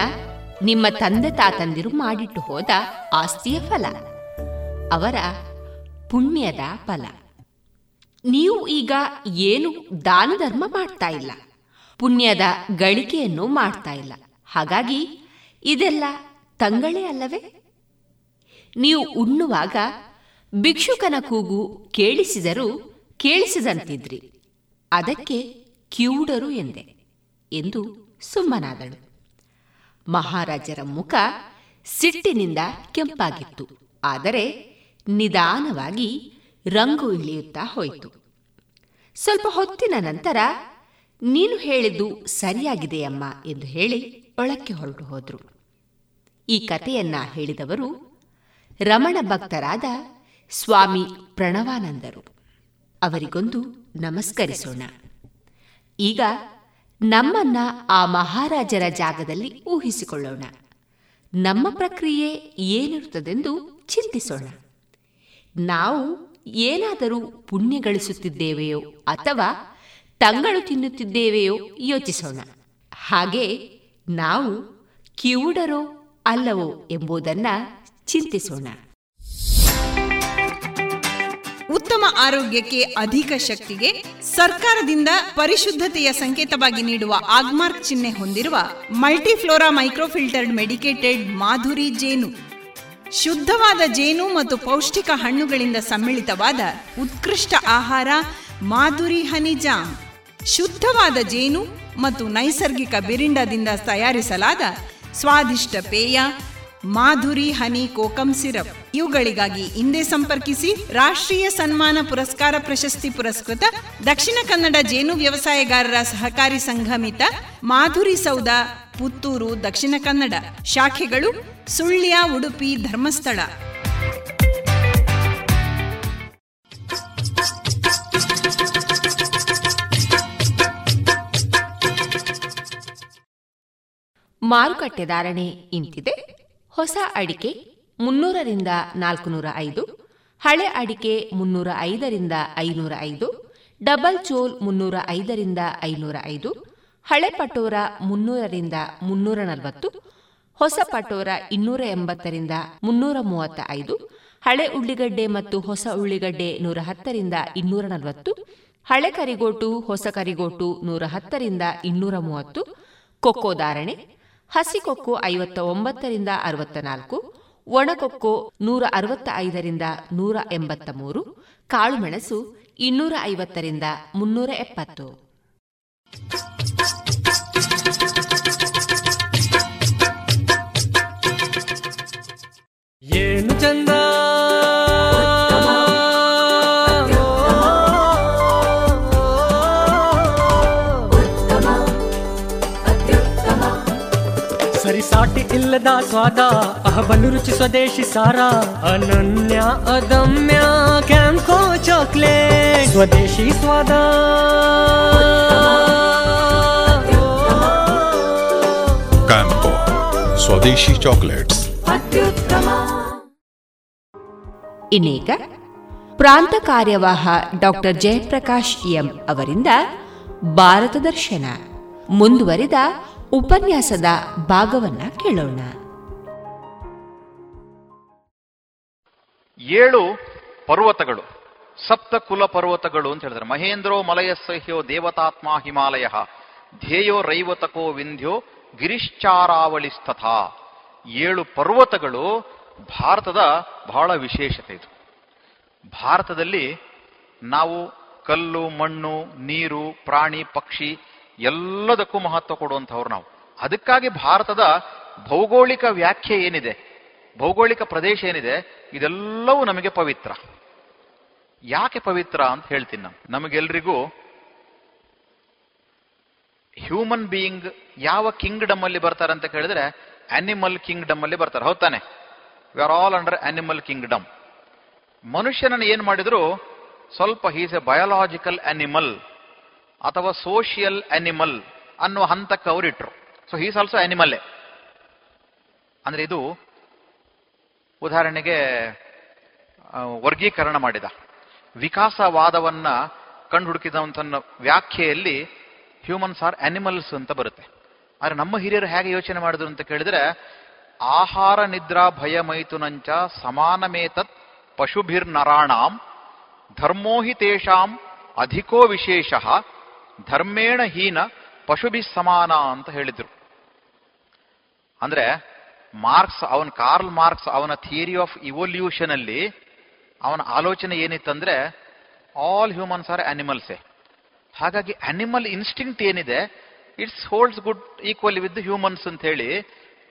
ನಿಮ್ಮ ತಂದೆ ತಾತಂದಿರು ಮಾಡಿಟ್ಟು ಹೋದ ಆಸ್ತಿಯ ಫಲ, ಅವರ ಪುಣ್ಯದ ಫಲ. ನೀವು ಈಗ ಏನು ದಾನ ಧರ್ಮ ಮಾಡ್ತಾ ಇಲ್ಲ, ಪುಣ್ಯದ ಗಳಿಕೆಯನ್ನು ಮಾಡ್ತಾ ಇಲ್ಲ, ಹಾಗಾಗಿ ಇದೆಲ್ಲ ತಂಗಳೇ ಅಲ್ಲವೇ? ನೀವು ಉಣ್ಣುವಾಗ ಭಿಕ್ಷುಕನ ಕೂಗು ಕೇಳಿಸಿದರೂ ಕೇಳಿಸಿದಂತಿದ್ರಿ, ಅದಕ್ಕೆ ಕಿವುಡರು ಎಂದೆ. ಎಂದು ಸುಮ್ಮನಾದಳು. ಮಹಾರಾಜರ ಮುಖ ಸಿಟ್ಟಿನಿಂದ ಕೆಂಪಾಗಿತ್ತು. ಆದರೆ ನಿಧಾನವಾಗಿ ರಂಗು ಇಳಿಯುತ್ತಾ ಹೋಯಿತು. ಸ್ವಲ್ಪ ಹೊತ್ತಿನ ನಂತರ, ನೀನು ಹೇಳಿದ್ದು ಸರಿಯಾಗಿದೆಯಮ್ಮ ಎಂದು ಹೇಳಿ ಒಳಕ್ಕೆ ಹೊರಟು ಹೋದರು. ಈ ಕಥೆಯನ್ನ ಹೇಳಿದವರು ರಮಣ ಭಕ್ತರಾದ ಸ್ವಾಮಿ ಪ್ರಣವಾನಂದರು. ಅವರಿಗೊಂದು ನಮಸ್ಕರಿಸೋಣ. ಈಗ ನಮ್ಮನ್ನ ಆ ಮಹಾರಾಜರ ಜಾಗದಲ್ಲಿ ಊಹಿಸಿಕೊಳ್ಳೋಣ. ನಮ್ಮ ಪ್ರಕ್ರಿಯೆ ಏನಿರುತ್ತದೆಂದು ಚಿಂತಿಸೋಣ. ನಾವು ಏನಾದರೂ ಪುಣ್ಯ ಗಳಿಸುತ್ತಿದ್ದೇವೆಯೋ ಅಥವಾ ತಂಗಳು ತಿನ್ನುತ್ತಿದ್ದೇವೆಯೋ ಯೋಚಿಸೋಣ. ಹಾಗೆ ನಾವು ಕಿವುಡರೋ ಅಲ್ಲವೋ ಎಂಬುದನ್ನ ಚಿಂತಿಸೋಣ. ಉತ್ತಮ ಆರೋಗ್ಯಕ್ಕೆ ಅಧಿಕ ಶಕ್ತಿಗೆ ಸರ್ಕಾರದಿಂದ ಪರಿಶುದ್ಧತೆಯ ಸಂಕೇತವಾಗಿ ನೀಡುವ ಆಗ್ಮಾರ್ಕ್ ಚಿಹ್ನೆ ಹೊಂದಿರುವ ಮಲ್ಟಿಫ್ಲೋರಾ ಮೈಕ್ರೋಫಿಲ್ಟರ್ಡ್ ಮೆಡಿಕೇಟೆಡ್ ಮಾಧುರಿ ಜೇನು. ಶುದ್ಧವಾದ ಜೇನು ಮತ್ತು ಪೌಷ್ಟಿಕ ಹಣ್ಣುಗಳಿಂದ ಸಮ್ಮಿಳಿತವಾದ ಉತ್ಕೃಷ್ಟ ಆಹಾರ ಮಾಧುರಿ ಹನಿ ಜಾಮ್. ಶುದ್ಧವಾದ ಜೇನು ಮತ್ತು ನೈಸರ್ಗಿಕ ಬಿರಿಂಡದಿಂದ ತಯಾರಿಸಲಾದ ಸ್ವಾದಿಷ್ಟ ಪೇಯ ಮಾಧುರಿ ಹನಿ ಕೋಕಂ ಸಿರಪ್. ಇವುಗಳಿಗಾಗಿ ಹಿಂದೆ ಸಂಪರ್ಕಿಸಿ ರಾಷ್ಟ್ರೀಯ ಸನ್ಮಾನ ಪುರಸ್ಕಾರ ಪ್ರಶಸ್ತಿ ಪುರಸ್ಕೃತ ದಕ್ಷಿಣ ಕನ್ನಡ ಜೇನು ವ್ಯವಸಾಯಗಾರರ ಸಹಕಾರಿ ಸಂಘಮಿತ ಮಾಧುರಿ ಸೌಧ, ಪುತ್ತೂರು, ದಕ್ಷಿಣ ಕನ್ನಡ ಶಾಖೆಗಳು ಸುಳ್ಯ, ಉಡುಪಿ, ಧರ್ಮಸ್ಥಳ. ಮಾರುಕಟ್ಟೆ ಧಾರಣೆ ಇಂತಿದೆ. ಹೊಸ ಅಡಿಕೆ ಮುನ್ನೂರರಿಂದ ನಾಲ್ಕುನೂರ ಐದು, ಹಳೆ ಅಡಿಕೆ ಮುನ್ನೂರ ಐದರಿಂದ ಐನೂರ ಐದು, ಡಬಲ್ ಚೋಲ್ ಮುನ್ನೂರ ಐದರಿಂದ ಐನೂರ ಐದು, ಹಳೆ ಪಟೋರ ಮುನ್ನೂರರಿಂದ ಮುನ್ನೂರ ನಲವತ್ತು, ಹೊಸ ಪಟೋರ ಇನ್ನೂರ ಎಂಬತ್ತರಿಂದ ಮುನ್ನೂರ ಮೂವತ್ತ ಐದು, ಹಳೆ ಉಳ್ಳಿಗಡ್ಡೆ ಮತ್ತು ಹೊಸ ಉಳ್ಳಿಗಡ್ಡೆ ನೂರ ಹತ್ತರಿಂದ ಇನ್ನೂರ ನಲವತ್ತು, ಹಳೆ ಕರಿಗೋಟು, ಹೊಸ ಕರಿಗೋಟು ನೂರ ಹತ್ತರಿಂದ ಇನ್ನೂರ ಮೂವತ್ತು, ಕೊಕ್ಕೋ ಧಾರಣೆ ಹಸಿಕೊಕ್ಕೋ ಐವತ್ತ ಒಂಬತ್ತರಿಂದ ಅರವತ್ತ ನಾಲ್ಕು ಒಣಕೊಕ್ಕು ನೂರ ಅರವತ್ತ ಐದರಿಂದ ನೂರ ಎಂಬತ್ತ ಮೂರು ಕಾಳುಮೆಣಸು ಇನ್ನೂರ ಐವತ್ತರಿಂದ ಮುನ್ನೂರ ಎಪ್ಪತ್ತು ಏನು ಚಂದ? ಸರಿಸಾಟಿ ಇಲ್ಲದ ಸ್ವಾದ ಅಹಬಲು ರುಚಿ ಸ್ವದೇಶಿ ಸಾರ ಅನನ್ಯ ಅದಮ್ಯ ಕ್ಯಾಂಕೋ ಚಾಕ್ಲೇಟ್. ಸ್ವದೇಶಿ ಸ್ವಾದ. ಕ್ಯಾಂಕೋ ಸ್ವದೇಶಿ ಚಾಕ್ಲೇಟ್ಸ್. ಇನ್ನೀಗ ಪ್ರಾಂತ ಕಾರ್ಯವಾಹ ಡಾಕ್ಟರ್ ಜಯಪ್ರಕಾಶ್ ಎಂ ಅವರಿಂದ ಭಾರತ ದರ್ಶನ. ಮುಂದುವರಿದ ಉಪನ್ಯಾಸದ ಭಾಗವನ್ನ ಕೇಳೋಣ. ಏಳು ಪರ್ವತಗಳು, ಸಪ್ತ ಕುಲ ಪರ್ವತಗಳು ಅಂತ ಹೇಳಿದ್ರೆ. ಮಹೇಂದ್ರೋ ಮಲಯಸ್ಸಹ್ಯೋ ದೇವತಾತ್ಮ ಹಿಮಾಲಯ, ಧ್ಯೇಯೋ ರೈವತಕೋ ವಿಂಧ್ಯೋ ಗಿರಿಶ್ಚಾರಾವಳಿಸ್ತಥ ಏಳು ಪರ್ವತಗಳು ಭಾರತದ ಬಹಳ ವಿಶೇಷತೆ ಇದು. ಭಾರತದಲ್ಲಿ ನಾವು ಕಲ್ಲು, ಮಣ್ಣು, ನೀರು, ಪ್ರಾಣಿ, ಪಕ್ಷಿ ಎಲ್ಲದಕ್ಕೂ ಮಹತ್ವ ಕೊಡುವಂಥವ್ರು ನಾವು. ಅದಕ್ಕಾಗಿ ಭಾರತದ ಭೌಗೋಳಿಕ ವ್ಯಾಖ್ಯೆ ಏನಿದೆ, ಭೌಗೋಳಿಕ ಪ್ರದೇಶ ಏನಿದೆ, ಇದೆಲ್ಲವೂ ನಮಗೆ ಪವಿತ್ರ. ಯಾಕೆ ಪವಿತ್ರ ಅಂತ ಹೇಳ್ತೀನಿ ನಾನು. ನಮಗೆಲ್ರಿಗೂ ಹ್ಯೂಮನ್ ಬೀಯಿಂಗ್ ಯಾವ ಕಿಂಗ್ಡಮ್ ಅಲ್ಲಿ ಬರ್ತಾರೆ ಅಂತ ಕೇಳಿದ್ರೆ ಅನಿಮಲ್ ಕಿಂಗ್ಡಮ್ ಅಲ್ಲಿ ಬರ್ತಾರೆ. ಹೌದಾನೆ we are all under animal kingdom ಮನುಷ್ಯನನ್ನು ಏನ್ ಮಾಡಿದ್ರು ಸ್ವಲ್ಪ ಹೀಸ್ ಎ ಬಯಾಲಾಜಿಕಲ್ ಅನಿಮಲ್ ಅಥವಾ ಸೋಷಿಯಲ್ ಅನಿಮಲ್ ಅನ್ನುವ ಹಂತಕ್ಕೆ ಅವರಿಟ್ರು. ಸೊ ಹೀಸ್ ಆಲ್ಸೋ ಅನಿಮಲ್ ಅಂದ್ರೆ ಇದು ಉದಾಹರಣೆಗೆ ವರ್ಗೀಕರಣ ಮಾಡಿದ. ವಿಕಾಸವಾದವನ್ನ ಕಂಡುಹುಡುಕಿದಂಥ ವ್ಯಾಖ್ಯೆಯಲ್ಲಿ ಹ್ಯೂಮನ್ಸ್ ಆರ್ ಅನಿಮಲ್ಸ್ ಅಂತ ಬರುತ್ತೆ. ಆದ್ರೆ ನಮ್ಮ ಹಿರಿಯರು ಹೇಗೆ ಯೋಚನೆ ಮಾಡಿದ್ರು ಅಂತ ಕೇಳಿದ್ರೆ, ಆಹಾರ ನಿದ್ರಾ ಭಯ ಮೈಥುನಂಚ ಸಮಾನಮೇತತ್ ಪಶುಭಿರ್ನರಾಣಾಂ ಧರ್ಮೋಹಿತೇಷಾಂ ಅಧಿಕೋ ವಿಶೇಷ ಧರ್ಮೇಣ ಹೀನ ಪಶುಭಿ ಸಮಾನ ಅಂತ ಹೇಳಿದ್ರು. ಅಂದ್ರೆ ಮಾರ್ಕ್ಸ್, ಅವನ ಕಾರ್ಲ್ ಮಾರ್ಕ್ಸ್ ಅವನ ಥಿಯರಿ ಆಫ್ ಇವಲ್ಯೂಷನ್ ಅಲ್ಲಿ ಅವನ ಆಲೋಚನೆ ಏನಿತ್ತಂದ್ರೆ ಆಲ್ ಹ್ಯೂಮನ್ಸ್ ಆರ್ ಅನಿಮಲ್ಸೇ. ಹಾಗಾಗಿ ಅನಿಮಲ್ ಇನ್ಸ್ಟಿಂಕ್ಟ್ ಏನಿದೆ, it's holds good equal with humans ಅಂತ ಹೇಳಿ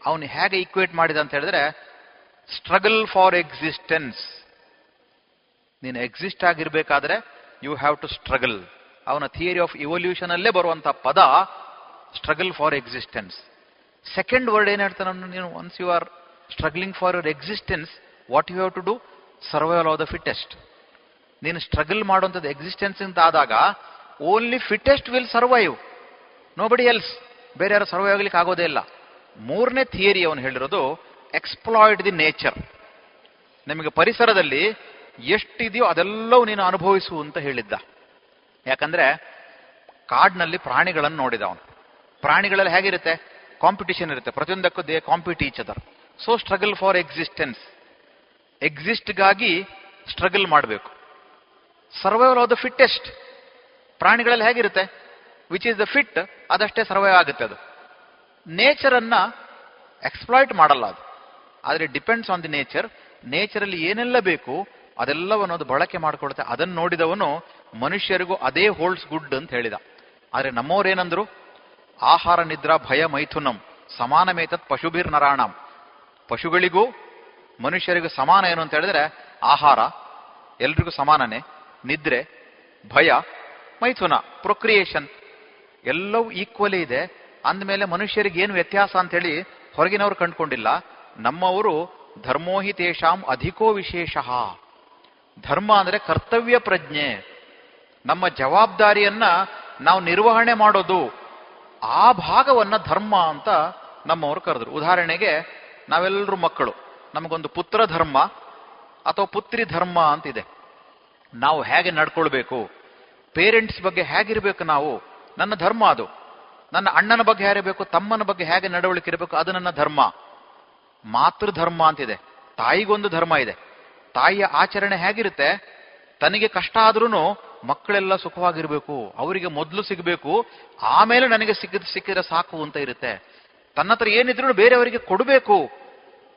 ಅವನು ಹೇಗೆ ಈಕ್ವೇಟ್ ಮಾಡಿದ ಅಂತ ಹೇಳಿದ್ರೆ, ಸ್ಟ್ರಗಲ್ ಫಾರ್ ಎಕ್ಸಿಸ್ಟೆನ್ಸ್. ನೀನು ಎಕ್ಸಿಸ್ಟ್ ಆಗಿರ್ಬೇಕಾದ್ರೆ ಯು ಹ್ಯಾವ್ ಟು ಸ್ಟ್ರಗಲ್. ಅವನ ಥಿಯರಿ ಆಫ್ ಇವಲ್ಯೂಷನ್ ಅಲ್ಲೇ ಬರುವಂತಹ ಪದ struggle for existence second word ಏನ್ ಹೇಳ್ತಾನೆ ನೀನು once you are struggling for your existence what you have to do survival of the fittest ನೀನು ಸ್ಟ್ರಗಲ್ ಮಾಡುವಂಥದ್ದು ಎಕ್ಸಿಸ್ಟೆನ್ಸ್ ಅಂತ ಆದಾಗ only fittest will survive nobody else ಬೇರೆ ಯಾರು ಸರ್ವೈವ್ ಆಗ್ಲಿಕ್ಕೆ ಆಗೋದೇ ಇಲ್ಲ. ಮೂರನೇ ಥಿಯರಿ ಅವನು ಹೇಳಿರೋದು ಎಕ್ಸ್ಪ್ಲಾಯ್ಡ್ ದಿ ನೇಚರ್ ನಿಮಗೆ ಪರಿಸರದಲ್ಲಿ ಎಷ್ಟಿದೆಯೋ ಅದೆಲ್ಲವೂ ನೀನು ಅನುಭವಿಸು ಅಂತ ಹೇಳಿದ್ದ. ಯಾಕಂದ್ರೆ ಕಾಡ್ನಲ್ಲಿ ಪ್ರಾಣಿಗಳನ್ನು ನೋಡಿದ ಅವನು. ಪ್ರಾಣಿಗಳಲ್ಲಿ ಹೇಗಿರುತ್ತೆ? ಕಾಂಪಿಟೇಷನ್ ಇರುತ್ತೆ. ಪ್ರತಿಯೊಂದಕ್ಕೂ they compete each other so struggle for existence ಎಕ್ಸಿಸ್ಟ್ಗಾಗಿ struggle ಮಾಡಬೇಕು. ಸರ್ವೈವಲ್ ಆಫ್ ದ ಫಿಟ್ಟೆಸ್ಟ್ ಪ್ರಾಣಿಗಳಲ್ಲಿ ಹೇಗಿರುತ್ತೆ? ವಿಚ್ ಇಸ್ ದ ಫಿಟ್ ಅದಷ್ಟೇ ಸರ್ವೈವ್ ಆಗುತ್ತೆ ಅದು. ನೇಚರ್ ಅನ್ನ ಎಕ್ಸ್ಪ್ಲಾಯ್ಟ್ ಮಾಡಲ್ಲ ಅದು. ಆದರೆ ಡಿಪೆಂಡ್ಸ್ ಆನ್ ದಿ ನೇಚರ್ ನೇಚರಲ್ಲಿ ಏನೆಲ್ಲ ಬೇಕು? ಅದೆಲ್ಲವನ್ನು ಅದು ಬಳಕೆ ಮಾಡ್ಕೊಳುತ್ತೆ ಅದನ್ನು ನೋಡಿದವನು ಮನುಷ್ಯರಿಗೂ ಅದೇ ಹೋಲ್ಡ್ಸ್ ಗುಡ್ ಅಂತ ಹೇಳಿದ. ಆದರೆ ನಮ್ಮವ್ರೇನಂದ್ರು ಆಹಾರ ನಿದ್ರಾ ಭಯ ಮೈಥುನಂ ಸಮಾನಮೇತತ್ ಪಶುಭಿರ್ ನರಾಣಂ. ಪಶುಗಳಿಗೂ ಮನುಷ್ಯರಿಗೂ ಸಮಾನ ಏನು ಅಂತ ಹೇಳಿದ್ರೆ ಆಹಾರ, ಎಲ್ರಿಗೂ ಸಮಾನನೆ, ನಿದ್ರೆ, ಭಯ, ಮೈಥುನ ಪ್ರೊಕ್ರಿಯೇಷನ್ ಎಲ್ಲವೂ ಈಕ್ವಲಿ ಇದೆ. ಅಂದಮೇಲೆ ಮನುಷ್ಯರಿಗೆ ಏನು ವ್ಯತ್ಯಾಸ ಅಂತ ಹೇಳಿ ಹೊರಗಿನವರು ಕಂಡುಕೊಂಡಿಲ್ಲ. ನಮ್ಮವರು ಧರ್ಮೋಹಿ ತೇಷಾಂ ಅಧಿಕೋ ವಿಶೇಷ. ಧರ್ಮ ಅಂದರೆ ಕರ್ತವ್ಯ ಪ್ರಜ್ಞೆ. ನಮ್ಮ ಜವಾಬ್ದಾರಿಯನ್ನ ನಾವು ನಿರ್ವಹಣೆ ಮಾಡೋದು. ಆ ಭಾಗವನ್ನ ಧರ್ಮ ಅಂತ ನಮ್ಮವರು ಕರೆದ್ರು. ಉದಾಹರಣೆಗೆ ನಾವೆಲ್ಲರೂ ಮಕ್ಕಳು. ನಮಗೊಂದು ಪುತ್ರ ಧರ್ಮ ಅಥವಾ ಪುತ್ರಿ ಧರ್ಮ ಅಂತಿದೆ. ನಾವು ಹೇಗೆ ನಡ್ಕೊಳ್ಬೇಕು? ಪೇರೆಂಟ್ಸ್ ಬಗ್ಗೆ ಹೇಗಿರ್ಬೇಕು ನಾವು? ನನ್ನ ಧರ್ಮ ಅದು. ನನ್ನ ಅಣ್ಣನ ಬಗ್ಗೆ ಹೇಗಿರಬೇಕು? ತಮ್ಮನ ಬಗ್ಗೆ ಹೇಗೆ ನಡವಳಿಕೆ ಇರಬೇಕು? ಅದು ನನ್ನ ಧರ್ಮ. ಮಾತೃ ಧರ್ಮ ಅಂತಿದೆ. ತಾಯಿಗೊಂದು ಧರ್ಮ ಇದೆ. ತಾಯಿಯ ಆಚರಣೆ ಹೇಗಿರುತ್ತೆ? ತನಗೆ ಕಷ್ಟ ಆದ್ರೂ ಮಕ್ಕಳೆಲ್ಲ ಸುಖವಾಗಿರ್ಬೇಕು, ಅವರಿಗೆ ಮೊದಲು ಸಿಗಬೇಕು, ಆಮೇಲೆ ನನಗೆ ಸಿಕ್ಕಿದ ಸಿಕ್ಕಿದ್ರೆ ಸಾಕು ಅಂತ ಇರುತ್ತೆ. ತನ್ನ ಹತ್ರ ಏನಿದ್ರು ಬೇರೆಯವರಿಗೆ ಕೊಡಬೇಕು,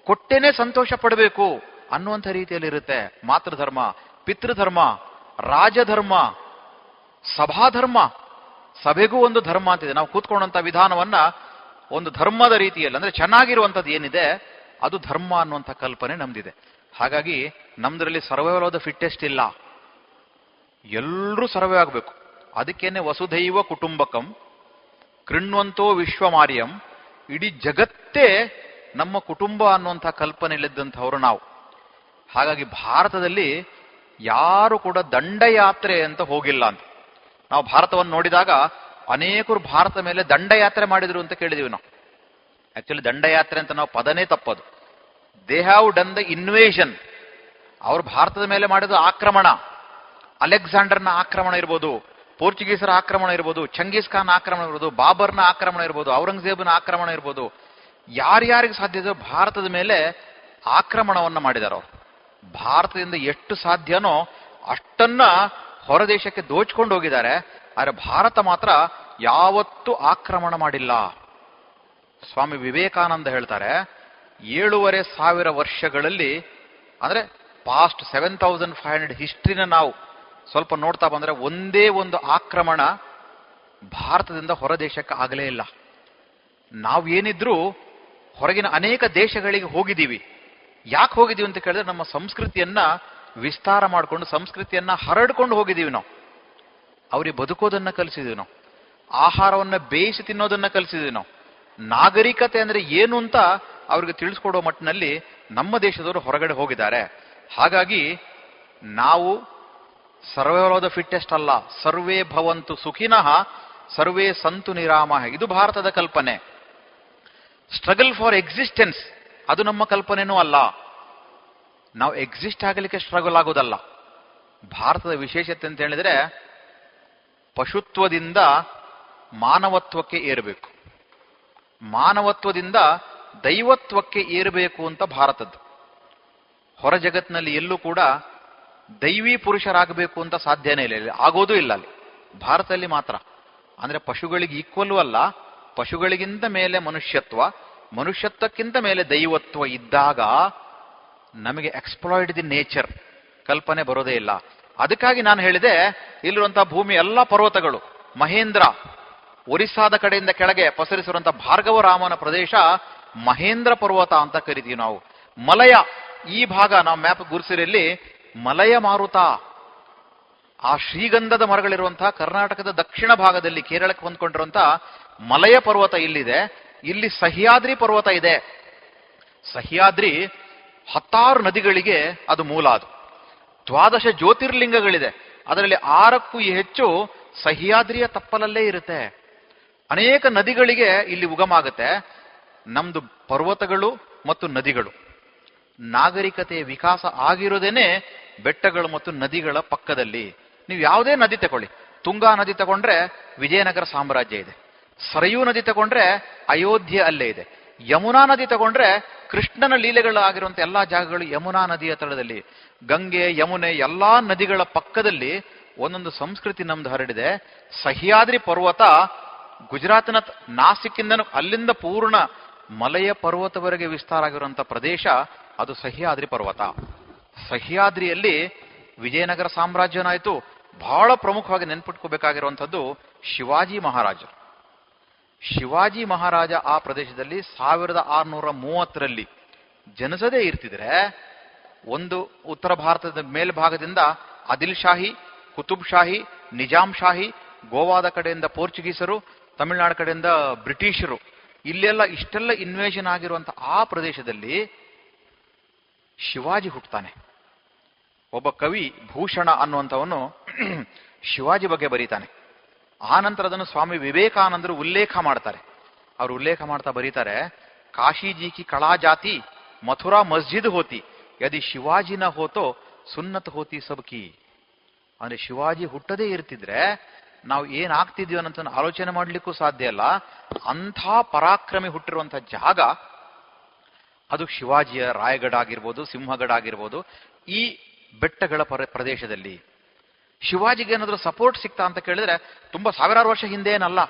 ಕೊಟ್ಟೇನೆ ಸಂತೋಷ ಪಡಬೇಕು ಅನ್ನುವಂಥ ರೀತಿಯಲ್ಲಿ ಇರುತ್ತೆ ಮಾತೃಧರ್ಮ, ಪಿತೃಧರ್ಮ, ರಾಜಧರ್ಮ, ಸಭಾಧರ್ಮ. ಸಭೆಗೂ ಒಂದು ಧರ್ಮ ಅಂತಿದೆ ನಾವು ಕೂತ್ಕೊಂಡಂತ ವಿಧಾನವನ್ನ ಒಂದು ಧರ್ಮದ ರೀತಿಯಲ್ಲಿ, ಅಂದ್ರೆ ಚೆನ್ನಾಗಿರುವಂಥದ್ದು ಏನಿದೆ, ಅದು ಧರ್ಮ ಅನ್ನುವಂಥ ಕಲ್ಪನೆ ನಮ್ದಿದೆ. ಹಾಗಾಗಿ ನಮ್ದ್ರಲ್ಲಿ ಸರ್ವೈವಲ್ ಆಫ್ ದ ಫಿಟ್ಟೆಸ್ಟ್ ಇಲ್ಲ. ಎಲ್ಲರೂ ಸರ್ವೇ ಆಗಬೇಕು. ಅದಕ್ಕೇನೆ ವಸುಧೈವ ಕುಟುಂಬಕಂ, ಕೃಣ್ವಂತೋ ವಿಶ್ವಮಾರ್ಯಂ, ಇಡೀ ಜಗತ್ತೇ ನಮ್ಮ ಕುಟುಂಬ ಅನ್ನುವಂಥ ಕಲ್ಪನೆಯಲ್ಲಿದ್ದಂಥವ್ರು ನಾವು. ಹಾಗಾಗಿ ಭಾರತದಲ್ಲಿ ಯಾರು ಕೂಡ ದಂಡಯಾತ್ರೆ ಅಂತ ಹೋಗಿಲ್ಲ ಅಂತ. ನಾವು ಭಾರತವನ್ನು ನೋಡಿದಾಗ ಅನೇಕರು ಭಾರತ ಮೇಲೆ ದಂಡಯಾತ್ರೆ ಮಾಡಿದ್ರು ಅಂತ ಕೇಳಿದೀವಿ ನಾವು. ಆಕ್ಚುಲಿ ದಂಡಯಾತ್ರೆ ಅಂತ ನಾವು ಪದನೇ ತಪ್ಪದು. They have done the invasion ಅವರು ಭಾರತದ ಮೇಲೆ ಮಾಡಿದ ಆಕ್ರಮಣ. ಅಲೆಕ್ಸಾಂಡರ್ನ ಆಕ್ರಮಣ ಇರ್ಬೋದು, ಪೋರ್ಚುಗೀಸರ ಆಕ್ರಮಣ ಇರ್ಬೋದು, ಚಂಗೀಸ್ ಖಾನ್ ಆಕ್ರಮಣ ಇರ್ಬೋದು, ಬಾಬರ್ನ ಆಕ್ರಮಣ ಇರ್ಬೋದು, ಔರಂಗಜೇಬನ ಆಕ್ರಮಣ ಇರ್ಬೋದು. ಯಾರ್ಯಾರಿಗೆ ಸಾಧ್ಯ ಇದೆಯೋ ಭಾರತದ ಮೇಲೆ ಆಕ್ರಮಣವನ್ನು ಮಾಡಿದಾರೋ ಭಾರತದಿಂದ ಎಷ್ಟು ಸಾಧ್ಯನೋ ಅಷ್ಟನ್ನ ಹೊರದೇಶಕ್ಕೆ ದೋಚ್ಕೊಂಡು ಹೋಗಿದ್ದಾರೆ. ಆದರೆ ಭಾರತ ಮಾತ್ರ ಯಾವತ್ತೂ ಆಕ್ರಮಣ ಮಾಡಿಲ್ಲ. ಸ್ವಾಮಿ ವಿವೇಕಾನಂದ ಹೇಳ್ತಾರೆ ಏಳೂವರೆ ಸಾವಿರ ವರ್ಷಗಳಲ್ಲಿ, ಅಂದರೆ past seven thousand five hundred ಹಿಸ್ಟ್ರಿನ ನಾವು ಸ್ವಲ್ಪ ನೋಡ್ತಾ ಬಂದರೆ ಒಂದೇ ಒಂದು ಆಕ್ರಮಣ ಭಾರತದಿಂದ ಹೊರ ದೇಶಕ್ಕೆ ಆಗಲೇ ಇಲ್ಲ. ನಾವು ಏನಿದ್ರೂ ಹೊರಗಿನ ಅನೇಕ ದೇಶಗಳಿಗೆ ಹೋಗಿದ್ದೀವಿ. ಯಾಕೆ ಹೋಗಿದ್ದೀವಿ ಅಂತ ಕೇಳಿದ್ರೆ ನಮ್ಮ ಸಂಸ್ಕೃತಿಯನ್ನ ವಿಸ್ತಾರ ಮಾಡಿಕೊಂಡು, ಸಂಸ್ಕೃತಿಯನ್ನ ಹರಡ್ಕೊಂಡು ಹೋಗಿದ್ದೀವಿ ನಾವು. ಅವ್ರಿಗೆ ಬದುಕೋದನ್ನ ಕಲಿಸಿದೀವಿ ನಾವು. ಆಹಾರವನ್ನ ಬೇಯಿಸಿ ತಿನ್ನೋದನ್ನ ಕಲಿಸಿದೀವಿ ನಾವು. ನಾಗರಿಕತೆ ಅಂದ್ರೆ ಏನು ಅಂತ ಅವ್ರಿಗೆ ತಿಳಿಸ್ಕೊಡೋ ಮಟ್ಟಿನಲ್ಲಿ ನಮ್ಮ ದೇಶದವರು ಹೊರಗಡೆ ಹೋಗಿದ್ದಾರೆ. ಹಾಗಾಗಿ ನಾವು ದ ಫಿಟ್ಟೆಸ್ಟ್ ಅಲ್ಲ, ಸರ್ವೇ ಭವಂತು ಸುಖಿನಃ, ಸರ್ವೇ ಸಂತು ನಿರಾಮ. ಇದು ಭಾರತದ ಕಲ್ಪನೆ. ಸ್ಟ್ರಗಲ್ ಫಾರ್ ಎಕ್ಸಿಸ್ಟೆನ್ಸ್ ಅದು ನಮ್ಮ ಕಲ್ಪನೆನೂ ಅಲ್ಲ. ನಾವು ಎಕ್ಸಿಸ್ಟ್ ಆಗಲಿಕ್ಕೆ ಸ್ಟ್ರಗಲ್ ಆಗೋದಲ್ಲ. ಭಾರತದ ವಿಶೇಷತೆ ಅಂತ ಹೇಳಿದ್ರೆ ಪಶುತ್ವದಿಂದ ಮಾನವತ್ವಕ್ಕೆ ಏರಬೇಕು. ಮಾನವತ್ವದಿಂದ ದೈವತ್ವಕ್ಕೆ ಏರಬೇಕು ಅಂತ ಭಾರತದ್ದು. ಹೊರ ಜಗತ್ತಿನಲ್ಲಿ ಎಲ್ಲೂ ಕೂಡ ದೈವಿ ಪುರುಷರಾಗಬೇಕು ಅಂತ ಸಾಧ್ಯನೇ ಇಲ್ಲ. ಆಗೋದೂ ಇಲ್ಲ ಅಲ್ಲಿ. ಭಾರತದಲ್ಲಿ ಮಾತ್ರ. ಅಂದ್ರೆ ಪಶುಗಳಿಗೆ ಈಕ್ವಲ್ ಅಲ್ಲ, ಪಶುಗಳಿಗಿಂತ ಮೇಲೆ ಮನುಷ್ಯತ್ವ, ಮನುಷ್ಯತ್ವಕ್ಕಿಂತ ಮೇಲೆ ದೈವತ್ವ ಇದ್ದಾಗ ನಮಗೆ ಎಕ್ಸ್ಪ್ಲಾಯ್ಡ್ ದಿ ನೇಚರ್ ಕಲ್ಪನೆ ಬರೋದೇ ಇಲ್ಲ. ಅದಕ್ಕಾಗಿ ನಾನು ಹೇಳಿದೆ ಇಲ್ಲಿರುವಂತಹ ಭೂಮಿ ಎಲ್ಲ ಪರ್ವತಗಳು, ಮಹೇಂದ್ರ, ಒರಿಸ್ಸಾದ ಕಡೆಯಿಂದ ಕೆಳಗೆ ಪಸರಿಸಿರುವಂತಹ ಭಾರ್ಗವ ರಾಮನ ಪ್ರದೇಶ ಮಹೇಂದ್ರ ಪರ್ವತ ಅಂತ ಕರಿತೀವಿ ನಾವು. ಮಲಯ, ಈ ಭಾಗ ನಾವು ಮ್ಯಾಪ್ ಗುರುಸಿರಲ್ಲಿ ಮಲಯ ಮಾರುತ. ಆ ಶ್ರೀಗಂಧದ ಮರಗಳಿರುವಂತಹ ಕರ್ನಾಟಕದ ದಕ್ಷಿಣ ಭಾಗದಲ್ಲಿ ಕೇರಳಕ್ಕೆ ಹೊಂದ್ಕೊಂಡಿರುವಂತಹ ಮಲಯ ಪರ್ವತ ಇಲ್ಲಿದೆ. ಇಲ್ಲಿ ಸಹ್ಯಾದ್ರಿ ಪರ್ವತ ಇದೆ. ಸಹ್ಯಾದ್ರಿ ಹತ್ತಾರು ನದಿಗಳಿಗೆ ಅದು ಮೂಲ ಅದು. ದ್ವಾದಶ ಜ್ಯೋತಿರ್ಲಿಂಗಗಳಿದೆ. ಅದರಲ್ಲಿ ಆರಕ್ಕೂ ಹೆಚ್ಚು ಸಹ್ಯಾದ್ರಿಯ ತಪ್ಪಲಲ್ಲೇ ಇರುತ್ತೆ. ಅನೇಕ ನದಿಗಳಿಗೆ ಇಲ್ಲಿ ಉಗಮ ಆಗುತ್ತೆ ನಮ್ದು ಪರ್ವತಗಳು ಮತ್ತು ನದಿಗಳು. ನಾಗರಿಕತೆ ವಿಕಾಸ ಆಗಿರೋದೇನೆ ಬೆಟ್ಟಗಳು ಮತ್ತು ನದಿಗಳ ಪಕ್ಕದಲ್ಲಿ. ನೀವು ಯಾವುದೇ ನದಿ ತಗೊಳ್ಳಿ. ತುಂಗಾ ನದಿ ತಗೊಂಡ್ರೆ ವಿಜಯನಗರ ಸಾಮ್ರಾಜ್ಯ ಇದೆ. ಸರಯೂ ನದಿ ತಗೊಂಡ್ರೆ ಅಯೋಧ್ಯೆ ಅಲ್ಲೇ ಇದೆ. ಯಮುನಾ ನದಿ ತಗೊಂಡ್ರೆ ಕೃಷ್ಣನ ಲೀಲೆಗಳಾಗಿರುವಂತ ಎಲ್ಲಾ ಜಾಗಗಳು ಯಮುನಾ ನದಿಯ ತಳದಲ್ಲಿ. ಗಂಗೆ, ಯಮುನೆ ಎಲ್ಲಾ ನದಿಗಳ ಪಕ್ಕದಲ್ಲಿ ಒಂದೊಂದು ಸಂಸ್ಕೃತಿ ನಮ್ದು ಹರಡಿದೆ. ಸಹ್ಯಾದ್ರಿ ಪರ್ವತ ಗುಜರಾತ್ನ ನಾಸಿಕ್ ನಾಸಿಕ್ಕಿಂದನೂ ಅಲ್ಲಿಂದ ಪೂರ್ಣ ಮಲಯ ಪರ್ವತವರೆಗೆ ವಿಸ್ತಾರ ಆಗಿರುವಂತಹ ಪ್ರದೇಶ ಅದು ಸಹ್ಯಾದ್ರಿ ಪರ್ವತ. ಸಹ್ಯಾದ್ರಿಯಲ್ಲಿ ವಿಜಯನಗರ ಸಾಮ್ರಾಜ್ಯನಾಯಿತು. ಬಹಳ ಪ್ರಮುಖವಾಗಿ ನೆನ್ಪಿಟ್ಕೋಬೇಕಾಗಿರುವಂಥದ್ದು ಶಿವಾಜಿ ಮಹಾರಾಜರು. ಶಿವಾಜಿ ಮಹಾರಾಜ ಆ ಪ್ರದೇಶದಲ್ಲಿ ಸಾವಿರದ ಆರುನೂರ ಮೂವತ್ತರಲ್ಲಿ ಜನಿಸದೇ ಇರ್ತಿದ್ರೆ ಒಂದು ಉತ್ತರ ಭಾರತದ ಮೇಲ್ಭಾಗದಿಂದ ಅದಿಲ್ ಶಾಹಿ ಕುತುಬ್ ಶಾಹಿ ನಿಜಾಂ ಶಾಹಿ ಗೋವಾದ ಕಡೆಯಿಂದ ಪೋರ್ಚುಗೀಸರು, ತಮಿಳುನಾಡು ಕಡೆಯಿಂದ ಬ್ರಿಟಿಷರು ಇಲ್ಲೆಲ್ಲ ಇಷ್ಟೆಲ್ಲ ಇನ್ವೇಷನ್ ಆಗಿರುವಂತ ಆ ಪ್ರದೇಶದಲ್ಲಿ ಶಿವಾಜಿ ಹುಟ್ಟುತ್ತಾನೆ. ಒಬ್ಬ ಕವಿ ಭೂಷಣ ಅನ್ನುವಂಥವನು ಶಿವಾಜಿ ಬಗ್ಗೆ ಬರೀತಾನೆ. ಆ ನಂತರ ಅದನ್ನು ಸ್ವಾಮಿ ವಿವೇಕಾನಂದರು ಉಲ್ಲೇಖ ಮಾಡ್ತಾರೆ. ಅವರು ಉಲ್ಲೇಖ ಮಾಡ್ತಾ ಬರೀತಾರೆ ಕಾಶಿಜಿ ಕಿ ಕಳಾ ಜಾತಿ ಮಥುರಾ ಮಸ್ಜಿದ್ ಹೋತಿ, ಯದಿ ಶಿವಾಜಿನ ಹೋತೋ ಸುನ್ನತ್ ಹೋತಿ ಸಬ್ಕಿ ಅಂದ್ರೆ ಶಿವಾಜಿ ಹುಟ್ಟದೇ ಇರ್ತಿದ್ರೆ ನಾವು ಏನಾಗ್ತಿದ್ವಿ ಅನ್ನೋದನ್ನ ಆಲೋಚನೆ ಮಾಡ್ಲಿಕ್ಕೂ ಸಾಧ್ಯ ಇಲ್ಲ. ಅಂಥ ಪರಾಕ್ರಮಿ ಹುಟ್ಟಿರುವಂಥ ಜಾಗ, ಅದು ಶಿವಾಜಿಯ ರಾಯಗಢ ಆಗಿರ್ಬೋದು, ಸಿಂಹಗಢ ಆಗಿರ್ಬೋದು, ಈ ಬೆಟ್ಟಗಳ ಪರ, ಪ್ರದೇಶದಲ್ಲಿ. ಶಿವಾಜಿಗೆ ಏನಾದರೂ ಸಪೋರ್ಟ್ ಸಿಗ್ತಾ ಅಂತ ಕೇಳಿದ್ರೆ ತುಂಬಾ ಸಾವಿರಾರು ವರ್ಷ ಹಿಂದೆ ಏನಲ್ಲ,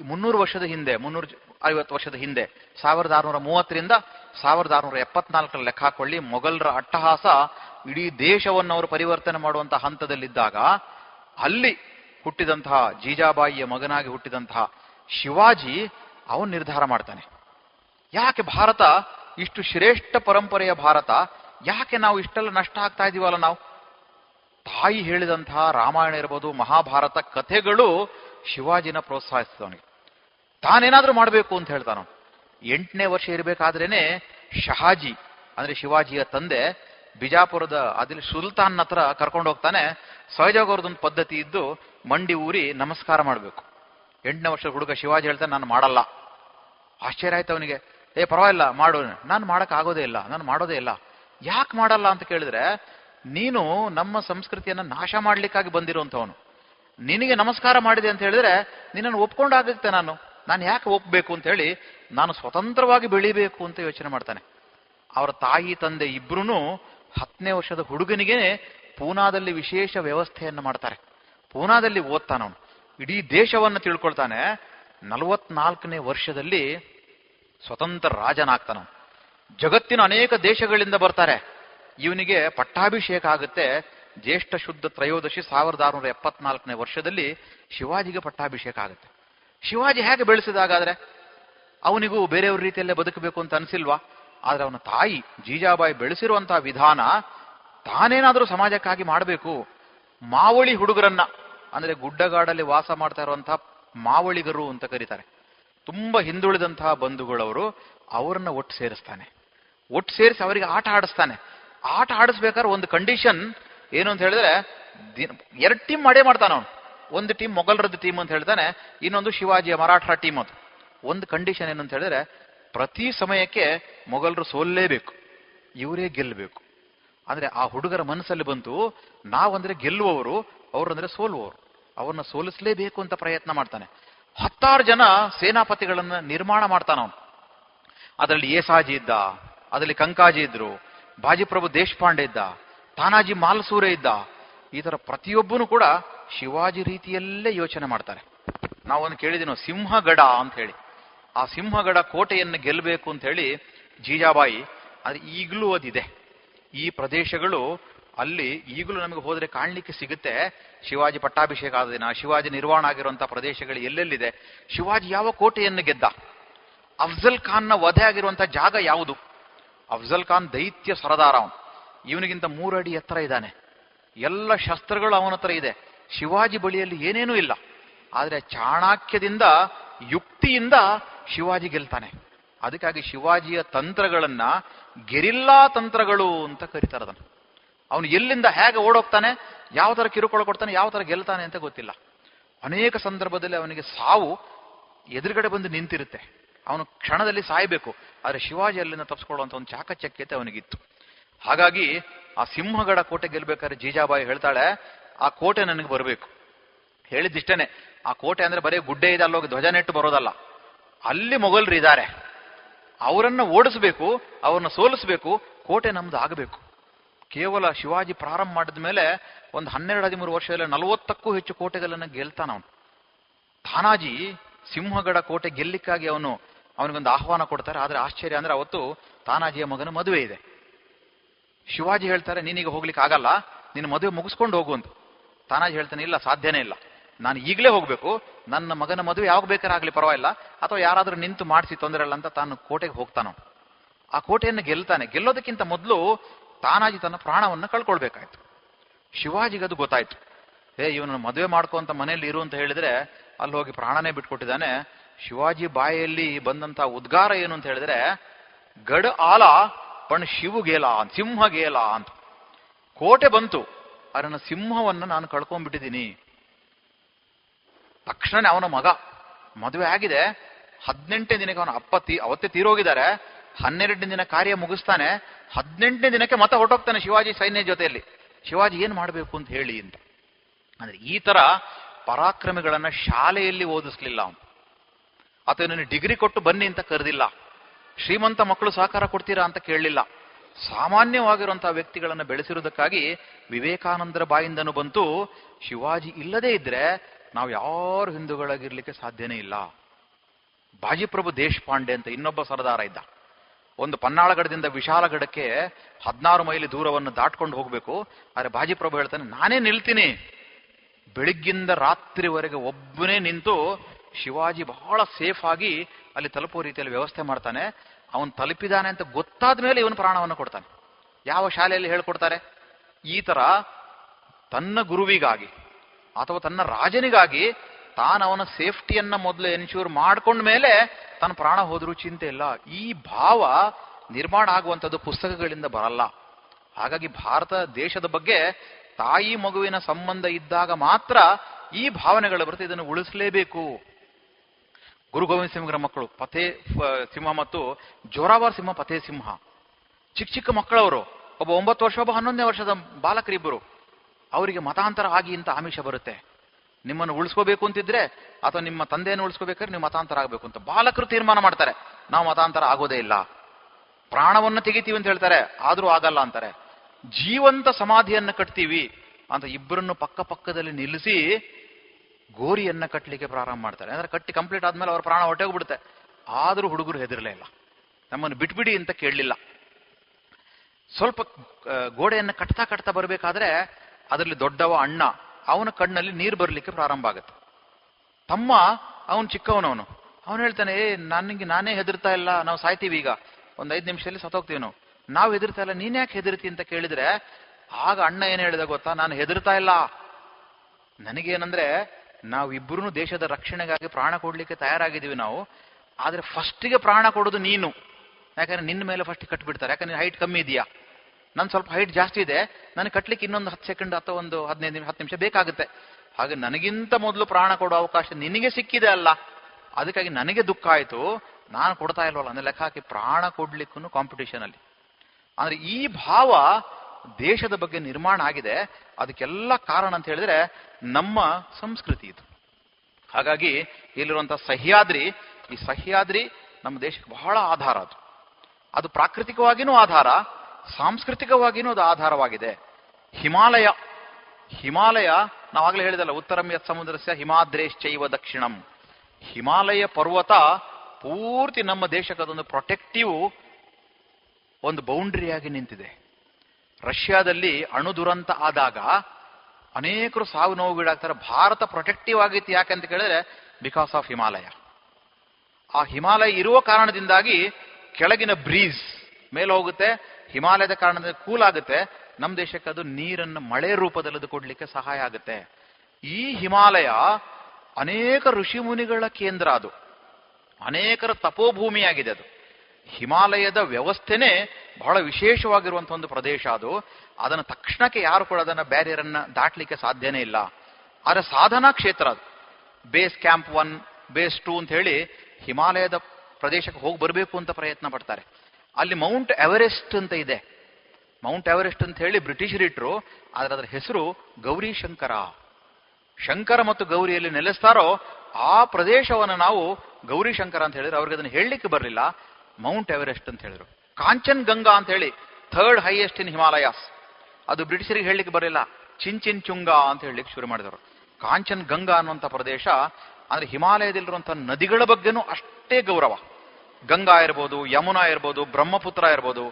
ಮುನ್ನೂರು ವರ್ಷದ ಹಿಂದೆ, ಮುನ್ನೂರು ಐವತ್ತು ವರ್ಷದ ಹಿಂದೆ, ಸಾವಿರದ ಆರುನೂರ ಮೂವತ್ತರಿಂದ ಸಾವಿರದ ಆರುನೂರ ಎಪ್ಪತ್ನಾಲ್ಕರ ಲೆಕ್ಕ ಹಾಕೊಳ್ಳಿ, ಮೊಘಲರ ಅಟ್ಟಹಾಸ ಇಡೀ ದೇಶವನ್ನು ಅವರು ಪರಿವರ್ತನೆ ಮಾಡುವಂತಹ ಹಂತದಲ್ಲಿದ್ದಾಗ, ಅಲ್ಲಿ ಹುಟ್ಟಿದಂತಹ, ಜೀಜಾಬಾಯಿಯ ಮಗನಾಗಿ ಹುಟ್ಟಿದಂತಹ ಶಿವಾಜಿ ಅವನು ನಿರ್ಧಾರ ಮಾಡ್ತಾನೆ. ಯಾಕೆ ಭಾರತ ಇಷ್ಟು ಶ್ರೇಷ್ಠ ಪರಂಪರೆಯ ಭಾರತ? ಯಾಕೆ ನಾವು ಇಷ್ಟೆಲ್ಲ ನಷ್ಟ ಆಗ್ತಾ ಇದೀವಲ್ಲ ನಾವು? ತಾಯಿ ಹೇಳಿದಂತಹ ರಾಮಾಯಣ ಇರ್ಬೋದು, ಮಹಾಭಾರತ ಕಥೆಗಳು ಶಿವಾಜಿನ ಪ್ರೋತ್ಸಾಹಿಸಿದವನಿಗೆ ತಾನೇನಾದ್ರೂ ಮಾಡಬೇಕು ಅಂತ ಹೇಳ್ತಾನ ಎಂಟನೇ ವರ್ಷ ಇರಬೇಕಾದ್ರೇನೆ ಶಹಾಜಿ, ಅಂದ್ರೆ ಶಿವಾಜಿಯ ತಂದೆ, ಬಿಜಾಪುರದ ಅದಿಲ್ ಸುಲ್ತಾನ್ ಹತ್ರ ಕರ್ಕೊಂಡು ಹೋಗ್ತಾನೆ. ಅವ್ರದ್ದೊಂದು ಪದ್ಧತಿ ಇದ್ದು ಮಂಡಿ ಊರಿ ನಮಸ್ಕಾರ ಮಾಡಬೇಕು. ಎಂಟನೇ ವರ್ಷದ ಹುಡುಗ ಶಿವಾಜಿ ಹೇಳ್ತಾನೆ, ನಾನು ಮಾಡಲ್ಲ. ಆಶ್ಚರ್ಯ ಆಯ್ತು ಅವನಿಗೆ. ಏ, ಪರವಾಗಿಲ್ಲ, ಮಾಡು. ನಾನು ಮಾಡಕ್ ಆಗೋದೇ ಇಲ್ಲ. ನಾನು ಮಾಡೋದೇ ಇಲ್ಲ. ಯಾಕೆ ಮಾಡಲ್ಲ? ಅಂತ ಕೇಳಿದ್ರೆ, ನೀನು ನಮ್ಮ ಸಂಸ್ಕೃತಿಯನ್ನ ನಾಶ ಮಾಡ್ಲಿಕ್ಕಾಗಿ ಬಂದಿರುವಂತವನು ನಿನಗೆ ನಮಸ್ಕಾರ ಮಾಡಿದೆ ಅಂತ ಹೇಳಿದ್ರೆ ನಿನ್ನನ್ನು ಒಪ್ಕೊಂಡಾಗುತ್ತೆ ನಾನು. ನಾನು ಯಾಕೆ ಒಪ್ಬೇಕು? ಅಂತ ಹೇಳಿ ನಾನು ಸ್ವತಂತ್ರವಾಗಿ ಬೆಳಿಬೇಕು ಅಂತ ಯೋಚನೆ ಮಾಡ್ತಾನೆ. ಅವರ ತಾಯಿ, ತಂದೆ ಇಬ್ರು ಹತ್ತನೇ ವರ್ಷದ ಹುಡುಗನಿಗೆ ಪೂನಾದಲ್ಲಿ ವಿಶೇಷ ವ್ಯವಸ್ಥೆಯನ್ನು ಮಾಡ್ತಾರೆ. ಪೂನಾದಲ್ಲಿ ಓದ್ತಾನವನು ಇಡೀ ದೇಶವನ್ನು ತಿಳ್ಕೊಳ್ತಾನೆ. ನಲವತ್ನಾಲ್ಕನೇ ವರ್ಷದಲ್ಲಿ ಸ್ವತಂತ್ರ ರಾಜನಾಗ್ತಾನ ಜಗತ್ತಿನ ಅನೇಕ ದೇಶಗಳಿಂದ ಬರ್ತಾರೆ. ಇವನಿಗೆ ಪಟ್ಟಾಭಿಷೇಕ ಆಗುತ್ತೆ. ಜ್ಯೇಷ್ಠ ಶುದ್ಧ ತ್ರಯೋದಶಿ ಸಾವಿರದ ಆರುನೂರ ಎಪ್ಪತ್ನಾಲ್ಕನೇ ವರ್ಷದಲ್ಲಿ ಶಿವಾಜಿಗೆ ಪಟ್ಟಾಭಿಷೇಕ ಆಗುತ್ತೆ. ಶಿವಾಜಿ ಹೇಗೆ ಬೆಳೆಸಿದಾಗಾದ್ರೆ? ಅವನಿಗೂ ಬೇರೆಯವ್ರ ರೀತಿಯಲ್ಲೇ ಬದುಕಬೇಕು ಅಂತ ಅನ್ಸಿಲ್ವಾ? ಆದ್ರೆ ಅವನ ತಾಯಿ ಜೀಜಾಬಾಯಿ ಬೆಳೆಸಿರುವಂತಹ ವಿಧಾನ ತಾನೇನಾದ್ರೂ ಸಮಾಜಕ್ಕಾಗಿ ಮಾಡಬೇಕು. ಮಾವಳಿ ಹುಡುಗರನ್ನ ಅಂದ್ರೆ ಗುಡ್ಡಗಾಡಲ್ಲಿ ವಾಸ ಮಾಡ್ತಾ ಇರುವಂತಹ ಮಾವಳಿಗರು ಅಂತ ಕರೀತಾರೆ. ತುಂಬಾ ಹಿಂದುಳಿದಂತಹ ಬಂಧುಗಳವರು ಅವರನ್ನ ಒಟ್ಟು ಸೇರಿಸ್ತಾನೆ. ಒಟ್ಟು ಸೇರಿಸಿ ಅವರಿಗೆ ಆಟ ಆಡಿಸ್ತಾನೆ. ಆಟ ಆಡಿಸ್ಬೇಕಾದ್ರೆ ಒಂದು ಕಂಡೀಷನ್ ಏನು ಅಂತ ಹೇಳಿದ್ರೆ ಎರಡು ಟೀಮ್ ಮಾಡೇ ಮಾಡ್ತಾನ ಅವನು. ಒಂದು ಟೀಮ್ ಮೊಘಲರದ್ದು ಟೀಮ್ ಅಂತ ಹೇಳ್ತಾನೆ, ಇನ್ನೊಂದು ಶಿವಾಜಿಯ ಮರಾಠರ ಟೀಮ್ ಅದು. ಒಂದು ಕಂಡೀಷನ್ ಏನು ಅಂತ ಹೇಳಿದ್ರೆ, ಪ್ರತಿ ಸಮಯಕ್ಕೆ ಮೊಘಲರು ಸೋಲ್ಲೇಬೇಕು. ಇವರೇ ಗೆಲ್ಲಬೇಕು ಅಂದ್ರೆ ಆ ಹುಡುಗರ ಮನಸ್ಸಲ್ಲಿ ಬಂತು, ನಾವಂದ್ರೆ ಗೆಲ್ಲುವವರು, ಅವರಂದ್ರೆ ಸೋಲುವವರು. ಅವ್ರನ್ನ ಸೋಲಿಸಲೇಬೇಕು ಅಂತ ಪ್ರಯತ್ನ ಮಾಡ್ತಾನೆ. ಹತ್ತಾರು ಜನ ಸೇನಾಪತಿಗಳನ್ನ ನಿರ್ಮಾಣ ಮಾಡ್ತಾನ ಅವನು. ಅದರಲ್ಲಿ ಏಸಾಜಿ ಇದ್ದ, ಅದರಲ್ಲಿ ಕಂಕಾಜಿ ಇದ್ರು, ಬಾಜಿಪ್ರಭು ದೇಶಪಾಂಡೆ ಇದ್ದ, ತಾನಾಜಿ ಮಾಲ್ಸೂರೆ ಇದ್ದ, ಈ ತರ ಪ್ರತಿಯೊಬ್ಬನು ಕೂಡ ಶಿವಾಜಿ ರೀತಿಯಲ್ಲೇ ಯೋಚನೆ ಮಾಡ್ತಾರೆ. ನಾವೊಂದು ಕೇಳಿದಿನೋ ಸಿಂಹಗಡ ಅಂತ ಹೇಳಿ. ಆ ಸಿಂಹಗಡ ಕೋಟೆಯನ್ನು ಗೆಲ್ಲಬೇಕು ಅಂತ ಹೇಳಿ ಜೀಜಾಬಾಯಿ, ಅದು ಈಗಲೂ ಅದಿದೆ. ಈ ಪ್ರದೇಶಗಳು ಅಲ್ಲಿ ಈಗಲೂ ನಮಗೆ ಹೋದರೆ ಕಾಣಲಿಕ್ಕೆ ಸಿಗುತ್ತೆ, ಶಿವಾಜಿ ಪಟ್ಟಾಭಿಷೇಕ ಆದ ದಿನ, ಶಿವಾಜಿ ನಿರ್ವಾಣ ಆಗಿರುವಂತಹ ಪ್ರದೇಶಗಳು ಎಲ್ಲೆಲ್ಲಿದೆ, ಶಿವಾಜಿ ಯಾವ ಕೋಟೆಯನ್ನು ಗೆದ್ದ? ಅಫ್ಜಲ್ ಖಾನ್ನ ವಧೆ ಆಗಿರುವಂತಹ ಜಾಗ ಯಾವುದು? ಅಫ್ಜಲ್ ಖಾನ್ ದೈತ್ಯ ಸರದಾರ ಅವನು. ಇವನಿಗಿಂತ ಮೂರಡಿ ಎತ್ತರ ಇದ್ದಾನೆ. ಎಲ್ಲ ಶಸ್ತ್ರಗಳು ಅವನ ಹತ್ರ ಇದೆ. ಶಿವಾಜಿ ಬಳಿಯಲ್ಲಿ ಏನೇನೂ ಇಲ್ಲ. ಆದರೆ ಚಾಣಾಕ್ಯದಿಂದ, ಯುಕ್ತಿಯಿಂದ ಶಿವಾಜಿ ಗೆಲ್ತಾನೆ. ಅದಕ್ಕಾಗಿ ಶಿವಾಜಿಯ ತಂತ್ರಗಳನ್ನ ಗೆರಿಲ್ಲಾ ತಂತ್ರಗಳು ಅಂತ ಕರೀತಾರೆ ಅದನ್ನು ಅವನು ಎಲ್ಲಿಂದ ಹೇಗೆ ಓಡೋಗ್ತಾನೆ, ಯಾವ ಥರ ಕಿರುಕುಳ ಕೊಡ್ತಾನೆ, ಯಾವ ಥರ ಗೆಲ್ತಾನೆ ಅಂತ ಗೊತ್ತಿಲ್ಲ. ಅನೇಕ ಸಂದರ್ಭದಲ್ಲಿ ಅವನಿಗೆ ಸಾವು ಎದುರುಗಡೆ ಬಂದು ನಿಂತಿರುತ್ತೆ. ಅವನು ಕ್ಷಣದಲ್ಲಿ ಸಾಯಬೇಕು, ಆದರೆ ಶಿವಾಜಿ ಅಲ್ಲಿಂದ ತಪ್ಪಿಸ್ಕೊಳ್ಳುವಂಥ ಒಂದು ಚಾಕಚಕ್ಯತೆ ಅವನಿಗಿತ್ತು. ಹಾಗಾಗಿ ಆ ಸಿಂಹಗಡ ಕೋಟೆ ಗೆಲ್ಬೇಕಾದ್ರೆ ಜೀಜಾಬಾಯಿ ಹೇಳ್ತಾಳೆ, ಆ ಕೋಟೆ ನನಗೆ ಬರಬೇಕು. ಹೇಳಿದ್ದಿಷ್ಟೇನೆ, ಆ ಕೋಟೆ ಅಂದ್ರೆ ಬರೀ ಗುಡ್ಡೆ ಇದೆ, ಅಲ್ಲೋಗಿ ಧ್ವಜ ನೆಟ್ಟು ಬರೋದಲ್ಲ. ಅಲ್ಲಿ ಮೊಘಲರು ಇದ್ದಾರೆ. ಅವರನ್ನು ಓಡಿಸ್ಬೇಕು, ಅವ್ರನ್ನ ಸೋಲಿಸ್ಬೇಕು, ಕೋಟೆ ನಮ್ದು ಆಗಬೇಕು. ಕೇವಲ ಶಿವಾಜಿ ಪ್ರಾರಂಭ ಮಾಡಿದ ಮೇಲೆ ಒಂದು ಹನ್ನೆರಡು ಹದಿಮೂರು ವರ್ಷದಲ್ಲಿ ನಲವತ್ತಕ್ಕೂ ಹೆಚ್ಚು ಕೋಟೆಗಳನ್ನು ಗೆಲ್ತಾನ ಅವನು. ತಾನಾಜಿ ಸಿಂಹಗಡ ಕೋಟೆ ಗೆಲ್ಲಿಕ್ಕಾಗಿ ಅವನು ಅವನಿಗೊಂದು ಆಹ್ವಾನ ಕೊಡ್ತಾರೆ. ಆದ್ರೆ ಆಶ್ಚರ್ಯ ಅಂದ್ರೆ ಅವತ್ತು ತಾನಾಜಿಯ ಮಗನ ಮದುವೆ ಇದೆ. ಶಿವಾಜಿ ಹೇಳ್ತಾರೆ, ನೀನೀಗ ಹೋಗ್ಲಿಕ್ಕೆ ಆಗಲ್ಲ, ನಿನ್ನ ಮದುವೆ ಮುಗಿಸ್ಕೊಂಡು ಹೋಗು ಅಂತ. ತಾನಾಜಿ ಹೇಳ್ತಾನೆ, ಇಲ್ಲ, ಸಾಧ್ಯನೇ ಇಲ್ಲ. ನಾನು ಈಗಲೇ ಹೋಗ್ಬೇಕು. ನನ್ನ ಮಗನ ಮದುವೆ ಯಾವಾಗ ಬೇಕಾರಾಗ್ಲಿ ಪರವಾಗಿಲ್ಲ. ಅಥವಾ ಯಾರಾದ್ರೂ ನಿಂತು ಮಾಡಿಸಿ ತೊಂದರೆ ಇಲ್ಲ ಅಂತ ತಾನು ಕೋಟೆಗೆ ಹೋಗ್ತಾನೋ ಆ ಕೋಟೆಯನ್ನು ಗೆಲ್ತಾನೆ. ಗೆಲ್ಲೋದಕ್ಕಿಂತ ಮೊದಲು ತಾನಾಜಿ ತನ್ನ ಪ್ರಾಣವನ್ನ ಕಳ್ಕೊಳ್ಬೇಕಾಯ್ತು. ಶಿವಾಜಿಗೆ ಅದು ಗೊತ್ತಾಯ್ತು. ಏ ಇವನು ಮದುವೆ ಮಾಡ್ಕೊಂತ ಮನೆಯಲ್ಲಿ ಇರು ಅಂತ ಹೇಳಿದ್ರೆ ಅಲ್ಲಿ ಹೋಗಿ ಪ್ರಾಣನೇ ಬಿಟ್ಕೊಟ್ಟಿದ್ದಾನೆ. ಶಿವಾಜಿ ಬಾಯಲ್ಲಿ ಬಂದಂತ ಉದ್ಗಾರ ಏನು ಅಂತ ಹೇಳಿದ್ರೆ, ಗಡ ಆಲ, ಪಣ್ ಶಿವುಗೇಲ ಅಂತ ಸಿಂಹಗೇಲ ಅಂತ. ಕೋಟೆ ಬಂತು ಅದನ್ನ ಸಿಂಹವನ್ನ ನಾನು ಕಳ್ಕೊಂಡ್ಬಿಟ್ಟಿದ್ದೀನಿ. ತಕ್ಷಣ ಅವನ ಮಗ ಮದುವೆ ಆಗಿದೆ. ಹದಿನೆಂಟನೇ ದಿನಕ್ಕೆ ಅವನ ಅಪ್ಪ ತೀ ಅವತ್ತೇ ತೀರೋಗಿದ್ದಾರೆ. ಹನ್ನೆರಡನೇ ದಿನ ಕಾರ್ಯ ಮುಗಿಸ್ತಾನೆ, ಹದಿನೆಂಟನೇ ದಿನಕ್ಕೆ ಮತ ಹೊರಟೋಗ್ತಾನೆ ಶಿವಾಜಿ ಸೈನ್ಯ ಜೊತೆಯಲ್ಲಿ. ಶಿವಾಜಿ ಏನ್ ಮಾಡಬೇಕು ಅಂತ ಹೇಳಿ ಅಂತ. ಅಂದ್ರೆ ಈ ತರ ಪರಾಕ್ರಮಿಗಳನ್ನ ಶಾಲೆಯಲ್ಲಿ ಓದಿಸ್ಲಿಲ್ಲ ಅವನು. ಅಥವಾ ನಿನ್ನ ಡಿಗ್ರಿ ಕೊಟ್ಟು ಬನ್ನಿ ಅಂತ ಕರೆದಿಲ್ಲ. ಶ್ರೀಮಂತ ಮಕ್ಕಳು ಸಹಕಾರ ಕೊಡ್ತೀರಾ ಅಂತ ಕೇಳಲಿಲ್ಲ. ಸಾಮಾನ್ಯವಾಗಿರುವಂತಹ ವ್ಯಕ್ತಿಗಳನ್ನ ಬೆಳೆಸಿರುವುದಕ್ಕಾಗಿ ವಿವೇಕಾನಂದರ ಬಾಯಿಂದನು ಬಂತು. ಶಿವಾಜಿ ಇಲ್ಲದೇ ಇದ್ರೆ ನಾವು ಯಾರು ಹಿಂದೂಗಳಾಗಿರ್ಲಿಕ್ಕೆ ಸಾಧ್ಯನೇ ಇಲ್ಲ. ಬಾಜಿಪ್ರಭು ದೇಶಪಾಂಡೆ ಅಂತ ಇನ್ನೊಬ್ಬ ಸರದಾರ ಇದ್ದ. ಒಂದು ಪನ್ನಾಳಗಡದಿಂದ ವಿಶಾಲಗಡಕ್ಕೆ ಹದಿನಾರು ಮೈಲಿ ದೂರವನ್ನು ದಾಟ್ಕೊಂಡು ಹೋಗಬೇಕು. ಆದರೆ ಬಾಜಿಪ್ರಭು ಹೇಳ್ತಾನೆ, ನಾನೇ ನಿಲ್ತೀನಿ. ಬೆಳಿಗ್ಗಿಂದ ರಾತ್ರಿವರೆಗೆ ಒಬ್ಬನೇ ನಿಂತು ಶಿವಾಜಿ ಬಹಳ ಸೇಫ್ ಆಗಿ ಅಲ್ಲಿ ತಲುಪೋ ರೀತಿಯಲ್ಲಿ ವ್ಯವಸ್ಥೆ ಮಾಡ್ತಾನೆ. ಅವನು ತಲುಪಿದಾನೆ ಅಂತ ಗೊತ್ತಾದ ಮೇಲೆ ಇವನು ಪ್ರಾಣವನ್ನು ಕೊಡ್ತಾನೆ. ಯಾವ ಶಾಲೆಯಲ್ಲಿ ಹೇಳ್ಕೊಡ್ತಾರೆ? ಈ ತರ ತನ್ನ ಗುರುವಿಗಾಗಿ ಅಥವಾ ತನ್ನ ರಾಜನಿಗಾಗಿ ತಾನು ಅವನ ಸೇಫ್ಟಿಯನ್ನ ಮೊದಲು ಎನ್ಶೂರ್ ಮಾಡ್ಕೊಂಡ ಮೇಲೆ ತನ್ನ ಪ್ರಾಣ ಹೋದರೂ ಚಿಂತೆ ಇಲ್ಲ. ಈ ಭಾವ ನಿರ್ಮಾಣ ಆಗುವಂಥದ್ದು ಪುಸ್ತಕಗಳಿಂದ ಬರಲ್ಲ. ಹಾಗಾಗಿ ಭಾರತ ದೇಶದ ಬಗ್ಗೆ ತಾಯಿ ಮಗುವಿನ ಸಂಬಂಧ ಇದ್ದಾಗ ಮಾತ್ರ ಈ ಭಾವನೆಗಳು ಬರುತ್ತೆ. ಇದನ್ನು ಉಳಿಸಲೇಬೇಕು. ಗುರು ಗೋವಿಂದ ಸಿಂಹರ ಮಕ್ಕಳು, ಪಥೇ ಸಿಂಹ ಮತ್ತು ಜೋರಾವರ್ ಸಿಂಹ, ಪಥೇ ಸಿಂಹ. ಚಿಕ್ಕ ಚಿಕ್ಕ ಮಕ್ಕಳವರು, ಒಬ್ಬ ಒಂಬತ್ತು ವರ್ಷ, ಒಬ್ಬ ಹನ್ನೊಂದನೇ ವರ್ಷದ ಬಾಲಕರಿಬ್ಬರು. ಅವರಿಗೆ ಮತಾಂತರ ಆಗಿ ಇಂಥ ಆಮಿಷ ಬರುತ್ತೆ. ನಿಮ್ಮನ್ನು ಉಳಿಸ್ಕೋಬೇಕು ಅಂತಿದ್ರೆ, ಅಥವಾ ನಿಮ್ಮ ತಂದೆಯನ್ನು ಉಳಿಸ್ಕೋಬೇಕಾದ್ರೆ ನೀವು ಮತಾಂತರ ಆಗಬೇಕು ಅಂತ ಬಾಲಕರು ತೀರ್ಮಾನ ಮಾಡ್ತಾರೆ. ನಾವು ಮತಾಂತರ ಆಗೋದೇ ಇಲ್ಲ. ಪ್ರಾಣವನ್ನು ತೆಗಿತೀವಿ ಅಂತ ಹೇಳ್ತಾರೆ, ಆದರೂ ಆಗಲ್ಲ ಅಂತಾರೆ. ಜೀವಂತ ಸಮಾಧಿಯನ್ನು ಕಟ್ತೀವಿ ಅಂತ ಇಬ್ಬರನ್ನು ಪಕ್ಕ ಪಕ್ಕದಲ್ಲಿ ನಿಲ್ಲಿಸಿ ಗೋರಿಯನ್ನ ಕಟ್ಟಲಿಕ್ಕೆ ಪ್ರಾರಂಭ ಮಾಡ್ತಾರೆ. ಅಂದ್ರೆ ಕಟ್ಟಿ ಕಂಪ್ಲೀಟ್ ಆದ್ಮೇಲೆ ಅವ್ರ ಪ್ರಾಣ ಹೊಟ್ಟೆಗೆ ಆದರೂ ಹುಡುಗರು ಹೆದರಲೇ ಇಲ್ಲ. ನಮ್ಮನ್ನು ಬಿಟ್ಬಿಡಿ ಅಂತ ಕೇಳಲಿಲ್ಲ. ಸ್ವಲ್ಪ ಗೋಡೆಯನ್ನು ಕಟ್ತಾ ಕಟ್ತಾ ಬರಬೇಕಾದ್ರೆ ಅದರಲ್ಲಿ ದೊಡ್ಡವ ಅಣ್ಣ ಅವನ ಕಣ್ಣಲ್ಲಿ ನೀರು ಬರಲಿಕ್ಕೆ ಪ್ರಾರಂಭ ಆಗುತ್ತೆ. ತಮ್ಮ, ಅವನು ಚಿಕ್ಕವನವನು. ಅವನು ಹೇಳ್ತಾನೆ, ಏ ನನಗೆ ನಾನೇ ಹೆದರ್ತಾ ಇಲ್ಲ. ನಾವು ಸಾಯ್ತೀವಿ ಈಗ. ಒಂದು ಐದು ನಿಮಿಷದಲ್ಲಿ ಸತ್ತೋಗ್ತೀವಿ ನಾವು. ನಾವು ಹೆದರ್ತಾ ಇಲ್ಲ. ನೀನ್ ಯಾಕೆ ಹೆದರ್ತಿ ಅಂತ ಕೇಳಿದ್ರೆ, ಆಗ ಅಣ್ಣ ಏನ್ ಹೇಳಿದ ಗೊತ್ತಾ? ನಾನು ಹೆದರ್ತಾ ಇಲ್ಲ. ನನಗೇನಂದ್ರೆ ನಾವಿಬ್ಬರೂ ದೇಶದ ರಕ್ಷಣೆಗಾಗಿ ಪ್ರಾಣ ಕೊಡ್ಲಿಕ್ಕೆ ತಯಾರಾಗಿದ್ದೀವಿ ನಾವು. ಆದ್ರೆ ಫಸ್ಟಿಗೆ ಪ್ರಾಣ ಕೊಡೋದು ನೀನು. ಯಾಕಂದ್ರೆ ನಿನ್ನ ಮೇಲೆ ಫಸ್ಟ್ ಕಟ್ಬಿಡ್ತಾರೆ. ಯಾಕಂದ್ರೆ ಹೈಟ್ ಕಮ್ಮಿ ಇದೆಯಾ? ನನ್ ಸ್ವಲ್ಪ ಹೈಟ್ ಜಾಸ್ತಿ ಇದೆ ನನಗೆ ಕಟ್ಲಿಕ್ಕೆ ಇನ್ನೊಂದು ಹತ್ತು ಸೆಕೆಂಡ್ ಅಥವಾ ಒಂದು ಹದಿನೈದು ನಿಮಿಷ, ಹತ್ತು ನಿಮಿಷ ಬೇಕಾಗುತ್ತೆ. ಹಾಗೆ ನನಗಿಂತ ಮೊದಲು ಪ್ರಾಣ ಕೊಡೋ ಅವಕಾಶ ನಿನಗೆ ಸಿಕ್ಕಿದೆ ಅಲ್ಲ. ಅದಕ್ಕಾಗಿ ನನಗೆ ದುಃಖ ಆಯಿತು. ನಾನು ಕೊಡ್ತಾ ಇಲ್ವಲ್ಲ, ಅಂದ್ರೆ ಲೆಕ್ಕ ಹಾಕಿ ಪ್ರಾಣ ಕೊಡ್ಲಿಕ್ಕೂ ಕಾಂಪಿಟೇಷನ್ ಅಲ್ಲಿ. ಅಂದ್ರೆ ಈ ಭಾವ ದೇಶದ ಬಗ್ಗೆ ನಿರ್ಮಾಣ ಆಗಿದೆ. ಅದಕ್ಕೆಲ್ಲ ಕಾರಣ ಅಂತ ಹೇಳಿದ್ರೆ ನಮ್ಮ ಸಂಸ್ಕೃತಿ ಇದು. ಹಾಗಾಗಿ ಇಲ್ಲಿರುವಂತಹ ಸಹ್ಯಾದ್ರಿ, ಈ ಸಹ್ಯಾದ್ರಿ ನಮ್ಮ ದೇಶಕ್ಕೆ ಬಹಳ ಆಧಾರ ಅದು. ಅದು ಪ್ರಾಕೃತಿಕವಾಗಿನೂ ಆಧಾರ ಸಾಂಸ್ಕೃತಿಕವಾಗಿನೂ ಅದು ಆಧಾರವಾಗಿದೆ. ಹಿಮಾಲಯ ಹಿಮಾಲಯ ನಾವಾಗಲೇ ಹೇಳಿದಲ್ಲ, ಉತ್ತರಂ ಯತ್ ಸಮುದ್ರಸ್ಯ ಹಿಮಾದ್ರೇಶ್ಚೈವ ದಕ್ಷಿಣಂ. ಹಿಮಾಲಯ ಪರ್ವತ ಪೂರ್ತಿ ನಮ್ಮ ದೇಶಕ್ಕೆ ಅದೊಂದು ಪ್ರೊಟೆಕ್ಟಿವ್ ಒಂದು ಬೌಂಡ್ರಿಯಾಗಿ ನಿಂತಿದೆ. ರಷ್ಯಾದಲ್ಲಿ ಅಣು ದುರಂತ ಆದಾಗ ಅನೇಕರು ಸಾವು ನೋವುಗೀಡಾಗ್ತಾರೆ ಭಾರತ ಪ್ರೊಟೆಕ್ಟಿವ್ ಆಗಿತ್ತು ಅಂತ ಕೇಳಿದ್ರೆ ಬಿಕಾಸ್ ಆಫ್ ಹಿಮಾಲಯ. ಆ ಹಿಮಾಲಯ ಇರುವ ಕಾರಣದಿಂದಾಗಿ ಕೆಳಗಿನ ಬ್ರೀಸ್ ಮೇಲೆ ಹೋಗುತ್ತೆ, ಹಿಮಾಲಯದ ಕಾರಣದಿಂದ ಕೂಲ್ ಆಗುತ್ತೆ ನಮ್ಮ ದೇಶಕ್ಕೆ ಅದು ನೀರನ್ನು ಮಳೆ ರೂಪದಲ್ಲಿ ಅದು ಕೊಡ್ಲಿಕ್ಕೆ ಸಹಾಯ ಆಗುತ್ತೆ. ಈ ಹಿಮಾಲಯ ಅನೇಕ ಋಷಿ ಮುನಿಗಳ ಕೇಂದ್ರ ಅದು. ಅನೇಕರ ತಪೋಭೂಮಿಯಾಗಿದೆ ಅದು. ಹಿಮಾಲಯದ ವ್ಯವಸ್ಥೆನೇ ಬಹಳ ವಿಶೇಷವಾಗಿರುವಂತಹ ಒಂದು ಪ್ರದೇಶ ಅದು. ಅದನ್ನು ತಕ್ಷಣಕ್ಕೆ ಯಾರು ಕೂಡ ಅದನ್ನ ಬ್ಯಾರಿಯರ್ ಅನ್ನ ದಾಟ್ಲಿಕ್ಕೆ ಸಾಧ್ಯನೇ ಇಲ್ಲ. ಆದರೆ ಸಾಧನಾ ಕ್ಷೇತ್ರ ಅದು. Base camp one, base two ಅಂತ ಹೇಳಿ ಹಿಮಾಲಯದ ಪ್ರದೇಶಕ್ಕೆ ಹೋಗಿ ಬರಬೇಕು ಅಂತ ಪ್ರಯತ್ನ ಪಡ್ತಾರೆ. ಅಲ್ಲಿ ಮೌಂಟ್ ಎವರೆಸ್ಟ್ ಅಂತ ಇದೆ. ಮೌಂಟ್ ಎವರೆಸ್ಟ್ ಅಂತ ಹೇಳಿ ಬ್ರಿಟಿಷರಿಟ್ರು ಆದ್ರೆ ಅದರ ಹೆಸರು ಗೌರಿ ಶಂಕರ. ಶಂಕರ ಮತ್ತು ಗೌರಿಯಲ್ಲಿ ನೆಲೆಸ್ತಾರೋ ಆ ಪ್ರದೇಶವನ್ನು ನಾವು ಗೌರಿ ಶಂಕರ ಅಂತ ಹೇಳಿದ್ರೆ. ಅವ್ರಿಗೆ ಅದನ್ನು ಹೇಳಲಿಕ್ಕೆ ಬರಲಿಲ್ಲ. ಮೌಂಟ್ ಎವರೆಸ್ಟ್ ಅಂತ ಹೇಳಿದ್ರು. ಕಾಂಚನ್ ಗಂಗಾ ಅಂತ ಹೇಳಿ, ಥರ್ಡ್ ಹೈಯೆಸ್ಟ್ ಇನ್ ಹಿಮಾಲಯಾಸ್. ಅದು ಬ್ರಿಟಿಷರಿಗೆ ಹೇಳಲಿಕ್ಕೆ ಬರಲಿಲ್ಲ. ಚಿಂಚಿನ್ ಚುಂಗಾ ಅಂತ ಹೇಳಲಿಕ್ಕೆ ಶುರು ಮಾಡಿದರು. ಕಾಂಚನ್ ಗಂಗಾ ಅನ್ನುವಂಥ ಪ್ರದೇಶ, ಅಂದ್ರೆ ಹಿಮಾಲಯದಲ್ಲಿರುವಂತಹ ನದಿಗಳ ಬಗ್ಗೆನೂ ಅಷ್ಟೇ ಗೌರವ. ಗಂಗಾ ಇರ್ಬೋದು, ಯಮುನಾ ಇರ್ಬೋದು, ಬ್ರಹ್ಮಪುತ್ರ ಇರ್ಬೋದು,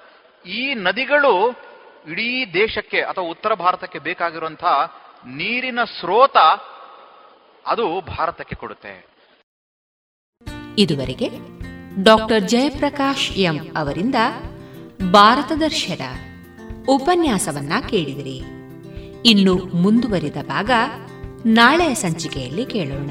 ಈ ನದಿಗಳು ಇಡೀ ದೇಶಕ್ಕೆ ಅಥವಾ ಉತ್ತರ ಭಾರತಕ್ಕೆ ಬೇಕಾಗಿರುವಂತಹ ನೀರಿನ ಸ್ರೋತ ಅದು ಭಾರತಕ್ಕೆ ಕೊಡುತ್ತೆ. ಇದುವರೆಗೆ ಡಾಕ್ಟರ್ ಜಯಪ್ರಕಾಶ್ ಎಂ ಅವರಿಂದ ಭಾರತ ದರ್ಶನ ಉಪನ್ಯಾಸವನ್ನ ಕೇಳಿದಿರಿ. ಇನ್ನು ಮುಂದುವರಿದ ಭಾಗ ನಾಳೆಯ ಸಂಚಿಕೆಯಲ್ಲಿ ಕೇಳೋಣ.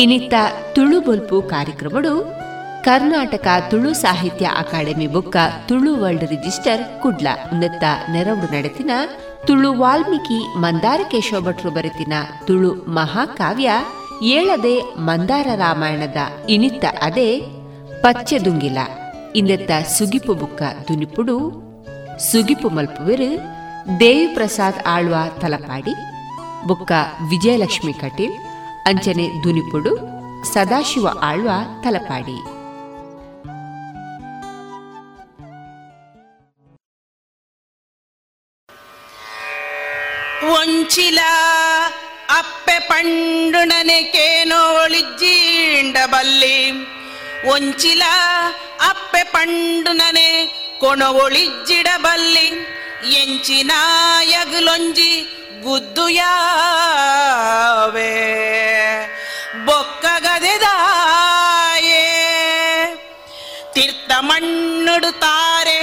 ಇನಿತ್ತ ತುಳು ಬೊಲ್ಪು ಕಾರ್ಯಕ್ರಮಗಳು ಕರ್ನಾಟಕ ತುಳು ಸಾಹಿತ್ಯ ಅಕಾಡೆಮಿ ಬುಕ್ಕ ತುಳು ವರ್ಲ್ಡ್ ರಿಜಿಸ್ಟರ್ ಕುಡ್ಲ ಉನ್ನತ ನೆರವು ನಡೆತಿನ ತುಳು ವಾಲ್ಮೀಕಿ ಮಂದಾರ ಕೇಶವ ಭಟ್ರು ಬರೆತಿನ ತುಳು ಮಹಾಕಾವ್ಯ ಏಳದೆ ಮಂದಾರ ರಾಮಾಯಣದ ಇನಿತ್ತ ಅದೇ ಪಚ್ಚೆದುಂಗಿಲ. ಇನ್ನೆತ್ತ ಸುಗಿಪು ಬುಕ್ಕ ದುನಿಪುಡು. ಸುಗಿಪು ಮಲ್ಪುವಿರು ದೇವಿ ಪ್ರಸಾದ್ ಆಳ್ವ ತಲಪಾಡಿ. ಬುಕ್ಕ ವಿಜಯಲಕ್ಷ್ಮಿ ಕಟೀಲ್. ಅಂಚನೆ ದುನಿಪುಡು ಸದಾಶಿವ ಆಳ್ವ ತಲಪಾಡಿ ಒಂಚಿಲ ಅಪ್ಪೆ ಪಂಡುನನೆಕೇನೋ ಒಳಿಜ್ಜೀಂಡಬಲ್ಲಿ ಒಂಚಿಲ ಅಪ್ಪೆ ಪಂಡುನನೆ ಕೊಣ ಒಳಿಜ್ಜಿಡಬಲ್ಲಿ ಎಂಚಿನ ಯಗುಲೊಂಜಿ ಗುದ್ದುಯಾವೆ ಬೊಕ್ಕಗದೆದಾಯೇ ತೀರ್ಥ ಮಣ್ಣುಡುತ್ತಾರೆ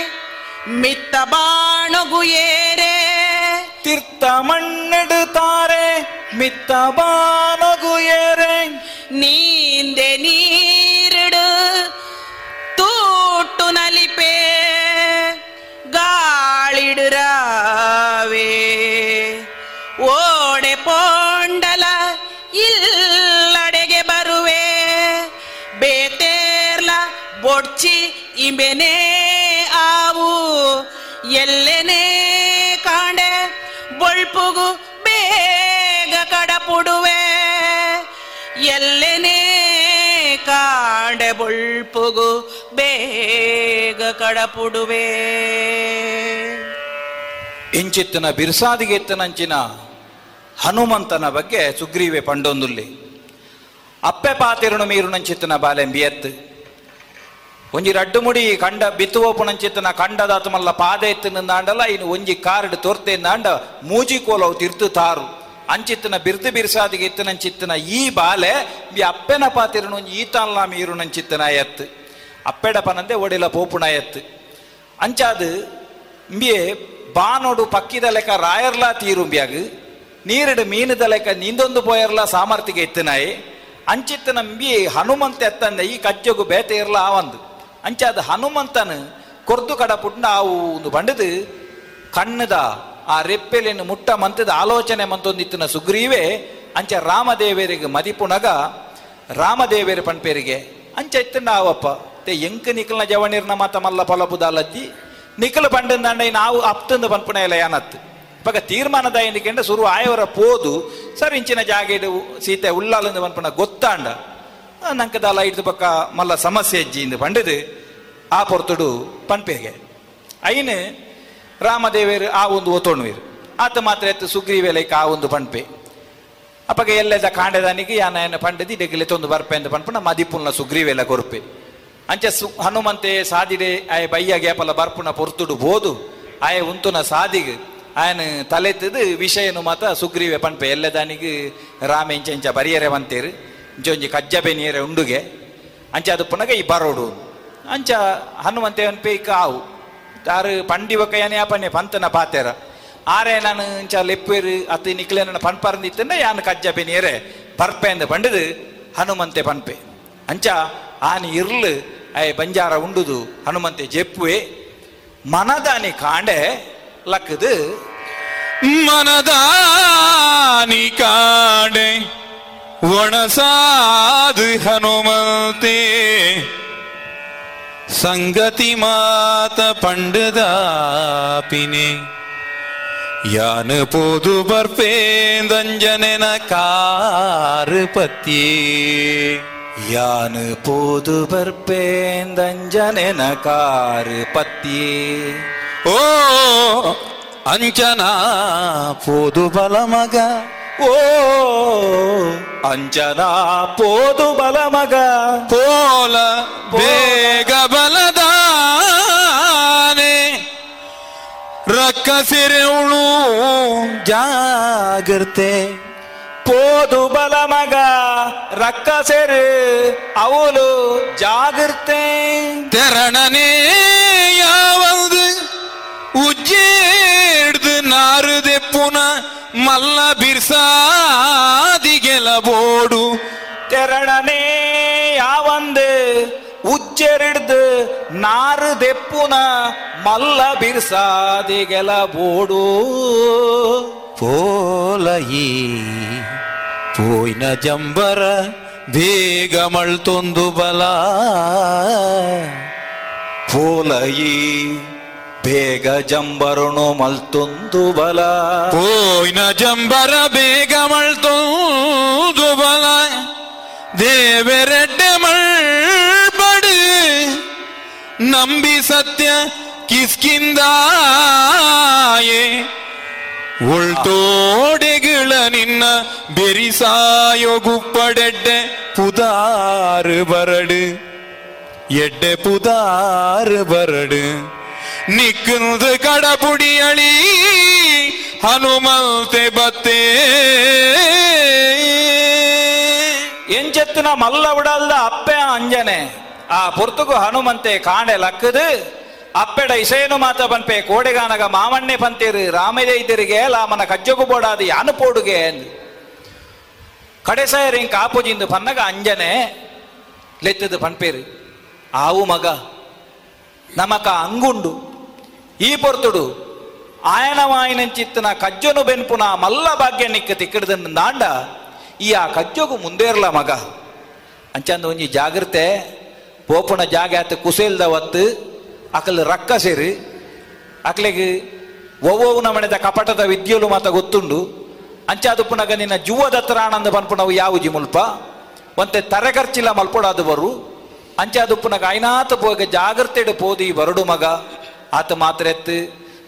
ಮಿತ್ತ ಬಾಣಗು ಏರೆ ತೀರ್ಥ ಮಣ್ಣೆಡುತ್ತಾರೆ ಮಿತ್ತ ಬಾನಗು ಏರೆ ನೀಂದೆ ನೀರಿಡು ತೂಟು ನಲಿಪೆ ಬೊಡ್ಚಿ ಇಮೆನೆ ಆವು. ಎಲ್ಲೆನೇ ಕಾಂಡೆ ಬೊಳ್ಪುಗು ಬೇಗ ಕಡಪುಡುವೆ. ಎಲ್ಲೆನೇ ಕಾಂಡೆ ಬೊಳ್ಪುಗು ಬೇಗ ಕಡಪುಡುವೆ. ಇಂಚಿತ್ತಿನ ಬಿರ್ಸಾದಿಗೆತ್ತನಂಚಿನ ಹನುಮಂತನ ಬಗ್ಗೆ ಸುಗ್ರೀವೆ ಪಂಡೊಂದುಲ್ಲಿ. ಅಪ್ಪೆ ಪಾತಿರುಣು ಮೀರುನಂಚಿತ್ತಿನ ಬಾಲೆಂಬಿಯತ್ ಒಂಜಿ ರಡ್ಡು ಮುಡಿ ಕಂಡ ಬಿತ್ತುವೋಪುನಂಚಿತ್ತಿನ ಕಂಡದಾತ ಮಲ್ಲ ಪಾದ ಎತ್ತಿನಂದಾಂಡಲ್ಲ ಇನ್ನು ಒಂಜಿ ಕಾರ್ಡ್ ತೊರ್ತೆಂದಾಂಡ ಮೂಜಿ ಕೋಲವು ತಿರ್ತು ತಾರು ಅಂಚಿತ್ತಿನ ಬಿರ್ದು ಬಿರ್ಸಾದಿಗೆ ಎತ್ತಿನಂಚಿತ್ತಿನ ಈ ಬಾಲೆ ಬಿ ಅಪ್ಪೆನ ಪಾತಿರುಣು ಒಂಜಿ ಮೀರು ಮೀರುನಂಚಿತ್ತಿನ ಎತ್ತು. ಅಪ್ಪೆಡ ಪನಂದೆ ಒಡಿಲ ಪೋಪುಣ ಎತ್ತು. ಅಂಚಾದು ಇಂಬಿಯೆ ಬಾನೋಡು ಪಕ್ಕಿದ ಲೆಕ್ಕ ರಾಯರ್ಲಾ ತೀರುಂಬ್ಯಾಗ್ ನೀರಿಡು ಮೀನುದ ಲೆಕ್ಕ ನಿಂದೊಂದು ಪೋಯರ್ಲಾ ಸಾಮರ್ಥ್ಯಗೆ ಎತ್ತಿನಾಯಿ. ಅಂಚಿತ್ತ ನಂಬಿ ಹನುಮಂತ ಎತ್ತಂದ ಈ ಕಜ್ಜಗು ಬೇತೆ ಇರ್ಲ ಆವಂದು ಅಂಚಾದ ಹನುಮಂತನ ಕೊರ್ದು ಕಡ ಪುಟ್ಟ ಅವು ಒಂದು ಬಂಡದು, ಕಣ್ಣದ ಆ ರೆಪ್ಪೆಲಿನ ಮುಟ್ಟ ಮಂತದ ಆಲೋಚನೆ ಮಂತೊಂದಿತ್ತಿನ ಸುಗ್ರೀವೆ, ಅಂಚ ರಾಮದೇವರಿಗೆ ಮದಿಪುಣಗ, ರಾಮದೇವರ ಪಣಪೇರಿಗೆ ಅಂಚ ಇತ್ತಂಡ ಅವಪ್ಪ, ತೆ ಎಂಕ ನಿಕಲ್ನ ಜವಣಿರ್ನ ಮಾತ ಮಲ್ಲ ಪೊಲಬುದಾಲಜ್ಜಿ ನಿಖಲು ಪಂಡಂದಂಡ ನಾವು ಅಪ್ತಂದು ಪನ್ಪುಣ ಇಲ್ಲ ಯಾನತ್ತು ಇವಾಗ ತೀರ್ಮಾನದ ಎಂದಿಕೆಂಡ ಸುರು ಆಯವರ ಪೋದು, ಸರ್ ಇಂಚಿನ ಜಾಗೆಡು ಸೀತೆ ಉಳ್ಳಾಲಂದು ಪನ್ಪುಣ ಗೊತ್ತಾಂಡ. ನಂಕದ ಲೈಟ್ ಪಕ್ಕ ಮಲ್ಲ ಸಮಸ್ಯೆ ಅಜ್ಜಿ ಇಂದು ಪಂಡದು, ಆ ಪೊರ್ತುಡು ಪನ್ಪೆಗೆ. ಐನು ರಾಮದೇವರು ಆ ಒಂದು ಒತ್ತೋಣ್ವೀರು ಆತ ಮಾತ್ರ ಎತ್ತು ಸುಗ್ರೀವೆಲೈಕ ಆ ಒಂದು ಪನ್ಪೆ. ಅಪ್ಪಗೆ ಎಲ್ಲದ ಕಾಂಡದಾನಿಗೆ ಯಾನ ಪಂಡದಿ ಡೆಗ್ಲೆ ತೊಂದು ಬರ್ಪೆ ಅಂತ ಪನ್ಪುಣ ಮದಿಪುಲ್ನ ಸುಗ್ರೀವೆಲ್ಲ ಕೊರ್ಪೆ. ಅಂಚ ಸು ಹನುಮಂತೆ ಸಾದಿಡೆ ಆಯ ಬಯ್ಯ ಗ್ಯಾಪಲ ಬರ್ಪುನ ಪೊರ್ತುಡು ಬೋದು, ಆಯ ಉಂತುನ ಸಾದಿಗೆ, ಆಯನ ತಲೆತದು ವಿಷಯನು ಮಾತ ಸುಗ್ರೀವೆ ಪನ್ಪೆ. ಎಲ್ಲದಾನಿಗೆ ರಾಮ ಇಂಚ ಇಂಚ ಬರಿಯರೆ ಬಂತೇರು ಇಂಚೊಂಜಿ ಕಜ್ಜಬೆ ನೀರೆ ಉಂಡುಗೆ, ಅಂಚ ಅದು ಪುನಗ ಈ ಬರೋಡು. ಅಂಚ ಹನುಮಂತೆ ಅನ್ಪೆ ಆವು ತಾರು ಕಯನೆ ಪನ್ನೆ ಪಂತನ ಪಾತೆರ. ಆರೆ ನಾನು ಇಂಚ ಲೆಪ್ಪೇರು, ಅತಿ ನಿಕ್ಲೆ ನನ್ನ ಪನ್ಪರ್ದಿತ್ತಂಡ ಯಾನು ಕಜ್ಜಬೆ ನೀರೆ ಪರ್ಪೆ ಅಂದ ಪಂಡದು ಹನುಮಂತೆ ಪನ್ಪೆ. ಅಂಚ ಆನಿ ಇರ್ಲು, ಐ ಬಂಜಾರ ಉಂಡುದು ಹನುಮಂತೆ ಜೆಪ್ಪುವೆ. ಮನದಾನಿ ಕಾಂಡೆ ಲಕ್ಕದು. ಮನದಾನಿ ಕಾಂಡೆ ಒಣಸಾದು ಹನುಮಂತೆ ಸಂಗತಿ ಮಾತ ಪಂಡದಾಪಿನೆ ಯಾನ ಪೋದು ಬರ್ಪೇಂದಂಜನೆನ ಕಾರು ಪತ್ಯೇ ಯಾನು ಪೋದು ಬರ್ಪೇಂದಂಜನೆನ ಕಾರು ಪತ್ಯೇ ಓ ಅಂಚನಾ ಪೋದು ಬಲ ಮಗ ಓ ಅಂಜನಾ ಪೋದು ಬಲ ಮಗ ಪೋಲ ಬೇಗ ಬಲದಾನೆ ರಕ್ಕಸಿರೆವಳು ಜಾಗೃತೆ ಪೋದು ಬಲ ಮಗ ರಕ್ಕಸೆರು ಅವಳು ಜಾಗೃತೆ ತೆರಣನೆ ಯಾವಂದು ಉಜ್ಜೇಡ್ದು ನಾರುದೆ ಪುನ ಮಲ್ಲ ಬಿರ್ಸಾದಿ ಬೋಡು ತೆರಣನೆ ಯಾವಂದು ಉಜ್ಜೆರಿಡ್ದು ನಾರು ದೆಪ್ಪುನ ಮಲ್ಲ ಬಿರ್ಸಾದಿಗೆಲ ಬೋಡು ಪೋಲಯಿ ಪೋಯ್ನ ಜಂಬರ ಬೇಗ ಮಳ್ತೊಂದು ಬಲ. ಪೋಲಯಿ ಬೇಗ ಜಂಬರುಣು ಮಲ್ತೊಂದು ಬಲ. ಪೋಯ್ನ ಜಂಬರ ಬೇಗ ಮಳ್ತೊಂದು ಬಲ. ದೇವರೆಡ್ಡೆ ಮಳ್ಬಡಿ ನಂಬಿ ಸತ್ಯ ಕಿಸ್ಕಿಂದಾಯೇ. ಉಳ್ತೋಡೆಗಳ ನಿನ್ನ ಬೆರಿಸಾಯೋ ಗುಪ್ಪಡೆಡ್ಡೆ ಪುದಾರು ಬರಡು. ಎಡ್ಡೆ ಪುದಾರು ಬರಡು. ನಿಕ್ಕುದು ಕಡಪುಡಿ ಅಳಿ ಹನುಮಂತೆ ಬತ್ತೆ. ಎಂಚೆತ್ತಿನ ಮಲ್ಲ ಬಿಡಲ್ದ ಅಪ್ಪೆ ಅಂಜನೆ. ಆ ಪುರ್ತುಗು ಹನುಮಂತೆ ಕಾಣೆ ಲಕ್ಕದು. ಅಪ್ಪೆಡ ಇಸೇನು ಮಾತ ಪನ್ಪೆ ಕೋಡೆಗಾನಗ ಮಾಮಣ್ಣೆ ಪಂತೀರು ರಾಮದೇ ಲಾಮನ ಕಜ್ಜಗು ಬೋಡಾದು ಯಾನು ಪೋಡುಗೆ ಕಡೆ ಕಡೆಸಾಯರಿಂಗ್ ಕಾಪುಜಿಂದು ಪನ್ನಗ ಅಂಜನೆ, ಲೆತ್ತದು ಪನ್ಪೇರು ಆವು ಮಗ, ನಮಕ ಅಂಗುಂಡು. ಈ ಪೊರ್ತುಡು ಚಿತ್ತನ ಕಜ್ಜನು ಬೆನ್ಪುನ ಮಲ್ಲ ಭಾಗ್ಯ ನಿಕ್ಕ ತಿಕ್ಕಿಡ್ದನ್ನು ದಾಂಡ, ಈ ಆ ಕಜ್ಜೋಗು ಮುಂದೇರ್ಲ ಮಗ. ಅಂಚಂದ ಒಂಜಿ ಜಾಗ್ರತೆ, ಪೋಪುನ ಜಾಗ ಆತ ಕುಸೇಲ್ದ ಒತ್ತು, ಅಕಲ್ ರಕ್ಕ ಸೇರಿ, ಅಕ್ಲೆಗೆ ಒವ್ವೊವ್ನ ನಮನೆದ ಕಪಟದ ವಿದ್ಯುಲು ಮಾತ ಗೊತ್ತುಂಡು. ಅಂಚಾದು ಪುನಗ ನಿನ್ನ ಜುವದ ಹತ್ರ ಆನಂದ ಪನ್ಪುನವು ಯಾವುಜಿ ಮುಲ್ಪ? ಒಂತೆ ತರೆ ಖರ್ಚಿಲ್ಲ ಮಲ್ಪೊಡಾದು ಬರು. ಅಂಚಾದು ಪುನಗ ಐನಾತ ಪೋಗ ಜಾಗ್ರತೆಡು ಪೋದಿ ಬರಡು ಮಗ. ಆತ ಮಾತ್ರ ಎತ್ತು,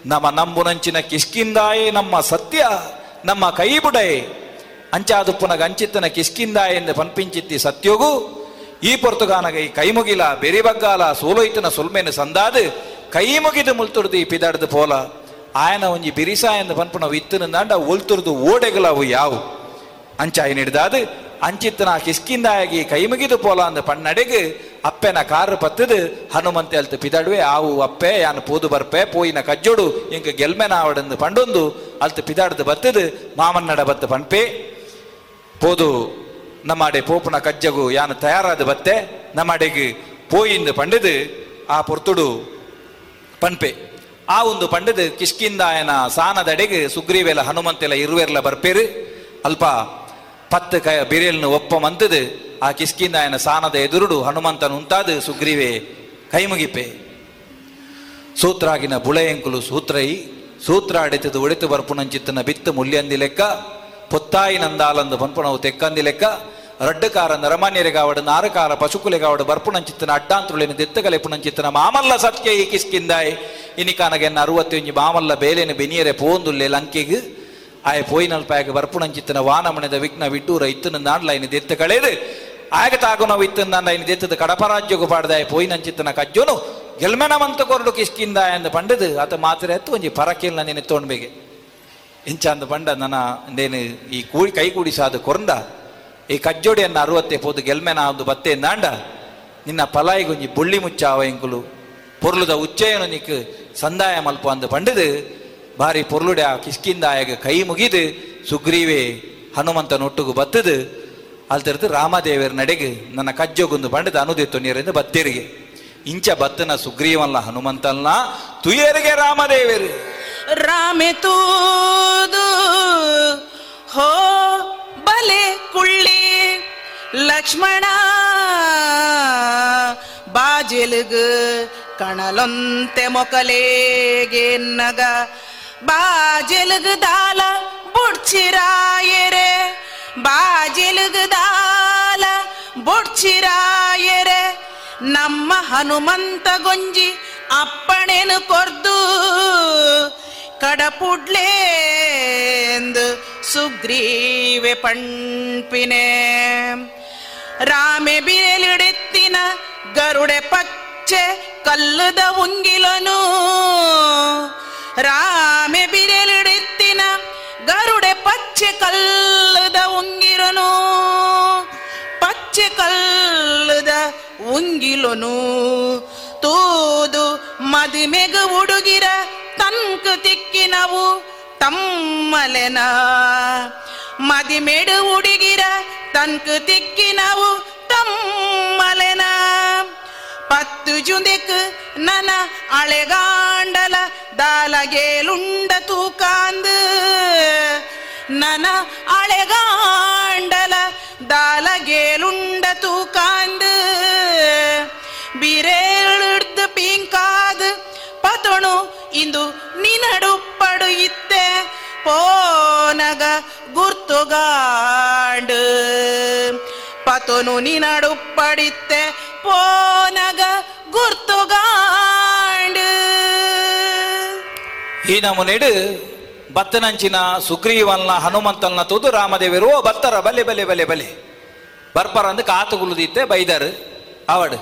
ನಮ್ಮ ನಂಬುನಂಚಿನ ಕಿಷ್ಕಿಂದಾಯೇ, ನಮ್ಮ ಸತ್ಯ, ನಮ್ಮ ಕೈ ಬುಡಯೇ ಅಂಚಾದು ಪುನಗ ಅಂಚಿತ್ತನ ಕಿಷ್ಕಿಂದಾಯ ಎಂದು ಸತ್ಯೋಗು. ಈ ಪೊರ್ತುಗಾನಗ ಈ ಕೈ ಮುಗಿಲ ಬೆರಿ ಬಗ್ಗಾಲ ಸೋಲೋಯ್ತನ ಸುಲ್ಮೆನು ಸಂದಾದು. ಕೈ ಮುಗಿದು ಮುಲ್ತುರ್ದು ಈ ಪಿದಾಡ್ದು ಪೋಲ. ಆಯನ ಒಂಜಿ ಬಿರಿಸ ಎಂದು ಪನ್ಪುನ ವಿತ್ತನ ದಾಂಡ ಒಲ್ತುರ್ದು ಓಡೆಗಳವು ಯಾವು. ಅಂಚಾಯಿ ಹಿಡ್ದಾದು ಕೈ ಮುಗಿದು ಪೋಲ ಅಂದ ಪಣ್ಣಡೆಗೆ ಅಪ್ಪೆನ ಕಾರು ಪತ್ತದು ಹನುಮಂತೆ ಅಲ್ತು ಪಿದಾಡುವೆ, ಆವು ಅಪ್ಪೆ, ಯಾನು ಪೂದು ಬರ್ಪೆ, ಪೋಯಿನ ಕಜ್ಜೋಡು, ಇಂಕ ಗೆಲ್ಮೆನ ಆವಡಂದು ಪಂಡೊಂದು, ಅಲ್ತು ಪಿದಾಡ್ದು ಬತ್ತದು ಮಾಮನ್ನಡ ಬತ್ತು ಪನ್ಪೆ. ಪೋದು, ನಮ್ಮಡೆ ಪೋಪುನ ಕಜ್ಜಗು ಯಾನು ತಯಾರಾದ ಬತ್ತೆ, ನಮ್ಮಡೆಗೆ ಪೋಯಿಂದು ಪಂಡದು ಆ ಪೊರ್ತುಡು ಪನ್ಪೆ. ಆ ಒಂದು ಪಂಡದು ಕಿಷ್ಕಿಂದಾಯನ ಸಾನದಡೆಗೆ ಸುಗ್ರೀವೆಲ ಹನುಮಂತೆಲ ಇರುವೆರ್ಲ ಬರ್ಪೇರು. ಅಲ್ಪ ಪತ್ತು ಕ ಬಿರಿಯಲ್ನು ಒಪ್ಪ ಮಂತದು ಆ ಕಿಷ್ಕಿಂದಾಯನ ಸಾನದ ಎದುರುಡು ಹನುಮಂತನು ಉಂತಾದು, ಸುಗ್ರೀವೆ. ಕೈ ಮುಗಿಪೆ. ಸೂತ್ರಾಗಿನ ಬುಳೆಯಂಕುಲು ಸೂತ್ರೈ ಸೂತ್ರ ಅಡಿತದು ಒಡೆತು ಬರ್ಪುನಂಚಿತ್ತನ ಬಿತ್ತು ಮುಲ್ಯಂದಿ ಲೆಕ್ಕ, ಪೊತ್ತಾಯಿ ನಂದಾಲಂದು ಪನ್ಪುಣವು ತೆಕ್ಕಂದಿ ಲೆಕ್ಕ, ರಡ್ಡುಕಾರ ನರಮಾನ್ಯರಿಗಾವಡು, ನಾರಕಾರ ಪಶುಕುಲೆಗಾವಡು ಬರ್ಪುಣಂಚಿತ್ತನ ಅಡ್ಡಾಂತರುಳಿನ ದೆತ್ತಗಲೆ ಪುಣಂಚಿತ್ತನ ಮಾಮಲ್ಲ ಸತ್ಯ ಈ ಕಿಸ್ಕಿಂದಾಯ್ ಇನಿಕಾನಗೆನ್ನ ಅರುವತ್ತೊಂಜಿ ಮಾಮಲ್ಲ ಬೇಲೆನ ಬೆನಿಯರೆ ಪೋಂದುಲ್ಲೆ ಲಂಕೆಗೆ ಪೋಯಿನಲ್ಪಾಯಗ ಬರ್ಪುಣಂಚಿತ್ತನ ವಾನಮಣದ ವಿಘ್ನ ವಿಟ್ಟೂರ ಇತ್ತನ ನಾಡ್ಲ ಇನ್ನು ದೆತ್ತ ಕಳೆದು. ಆಗ ತಾಗು ನಾವು ಇತ್ತನ ನಾಂಡ ಇನ್ನು ದೆತ್ತದ ಕಡಪ ಪಾಡ್ದ ಪೋಯಿನಂಚಿತ್ತನ ಕಜ್ಜೋನು. ಗೆಲ್ಮೆನವಂತ ಕೊರಡು ಕಿಸ್ಕಿಂದ ಎಂದು ಪಂಡದು. ಆತ ಮಾತ್ರ ಎತ್ತು ಒಂಜಿ ಪರಕೇಲ್ ನಿನ್ನ ತೋಣ್ಬೇಗೆ ಇಂಚಾಂದ ಪಂಡ ನನ್ನ ನೇನು ಈ ಕೂಡಿ ಕೈ ಕೂಡಿಸಾದ ಕೊರಂದ. ಈ ಕಜ್ಜೋಡಿಯನ್ನ ಅರುವತ್ತೆ ಪೋದು ಗೆಲ್ಮೆನ ಒಂದು ಬತ್ತೆ ನಾಂಡ. ನಿನ್ನ ಪಲಾಯಿಗೊಂಜಿ ಬುಳ್ಳಿ ಮುಚ್ಚಾವ ಎಂಕುಲು ಪೊರ್ಲುದ ಉಚ್ಚಯನು ನಿಕ್ ಸಂದಾಯ ಮಲ್ಪ ಅಂದು ಪಂಡದು. ಬಾರಿ ಪೊರ್ಲುಡೆ ಆ ಕಿಸ್ಕಿಂದಾಯಗ ಕೈ ಮುಗಿದು ಸುಗ್ರೀವೆ ಹನುಮಂತನ ಒಟ್ಟುಗು ಬತ್ತದು ಅಲ್ತಿರ್ದು ರಾಮದೇವರ ನಡೆಗೆ ನನ್ನ ಕಜ್ಜೋಗುಂದು ಬಂಡದ ಅನುದಿತ್ತು ನೀರಿಂದ ಬತ್ತೇರಿಗೆ. ಇಂಚ ಬತ್ತನ ಸುಗ್ರೀವಲ್ಲ ಹನುಮಂತಲ್ಲ ತುಯರಿಗೆ ರಾಮದೇವರು. ರಾಮೆ ತೂದು, ಹೋ ಬಲೆ ಕುಳ್ಳಿ, ಲಕ್ಷ್ಮಣ ಬಾಜೆಲುಗು ಕಣಲೊಂತೆ ಮೊಕಲೇಗೆ ನಗ. ಬಾಜೆಲುಗು ದಾಲ ಬುಡ್ಚಿರಾಯರೆ, ಬಾಜೆಲುಗು ದಾಲ ಬುಡ್ಚಿರಾಯರೆ. ನಮ್ಮ ಹನುಮಂತ ಗೊಂಜಿ ಅಪ್ಪಣೆನು ಕೊರ್ದು ಕಡಪುಡ್ಲೇಂದು ಸುಗ್ರೀವೆ ಪಣ್ಪಿನೆ. ರಾಮೆ ಬಿರಲಿಡೆತ್ತಿನ ಗರುಡೆ ಪಚ್ಚೆ ಕಲ್ಲದ ಉಂಗಿಲನು ರಾಮೆ ಬಿರೆಲಿಡೆತ್ತಿನ ಗರುಡೆ ಪಚ್ಚೆ ಕಲ್ಲದ ಉಂಗಿರನು. ಪಚ್ಚೆ ಕಲ್ಲದ ಉಂಗಿಲನು. ತೂದು ಮದಿಮೆಗ ಉಡುಗಿರ ತನ್ಕ ತಿಕ್ಕಿನವು ತಮ್ಮಲೆನ. ಮದಿಮೆಡು ಉಡುಗಿರ ತನ್ಕು ತಿಕ್ಕಿನವು ತಮ್ಮಲೆನ. ಪತ್ತು ಜುಂದೆಕ್ ನನ ಅಳೆಗಾಂಡಲ ದಾಲಗೇಲುಂಡ ತೂಕಾಂದು. ನನ ಅಳೆಗಾಂಡಲ ದಾಲಗೇಲುಂಡ ತೂಕಾಂದು. ಬಿರೇಳಿಡ್ದು ಪಿಂಕಾದ ಪತೊಣು ಇಂದು ನಿನಡುಪ್ಪಡು ಇತ್ತೆ ಪೋನಗ ಗುರ್ತುಗಾಂಡು. ಪತೊನು ನಿನಡುಪ್ಪಡಿತ್ತೆ ಪೋನಗ ಗುರ್ತುಗಾಂಡು. ಈ ನಮುನೆಡು ಬತ್ತನಂಚಿನ ಸುಗ್ರೀವನ್ನ ಹನುಮಂತನ ತೂದು ರಾಮದೇವರು, ಓ ಬರ್ತಾರ ಬಲೆ ಬಲೆ ಬಲೆ ಬಲೆ. ಬರ್ಪರ ಅಂದ ಕಾತು ಗುಳುದಿತ್ತೆ ಬೈದರು. ಅವಡು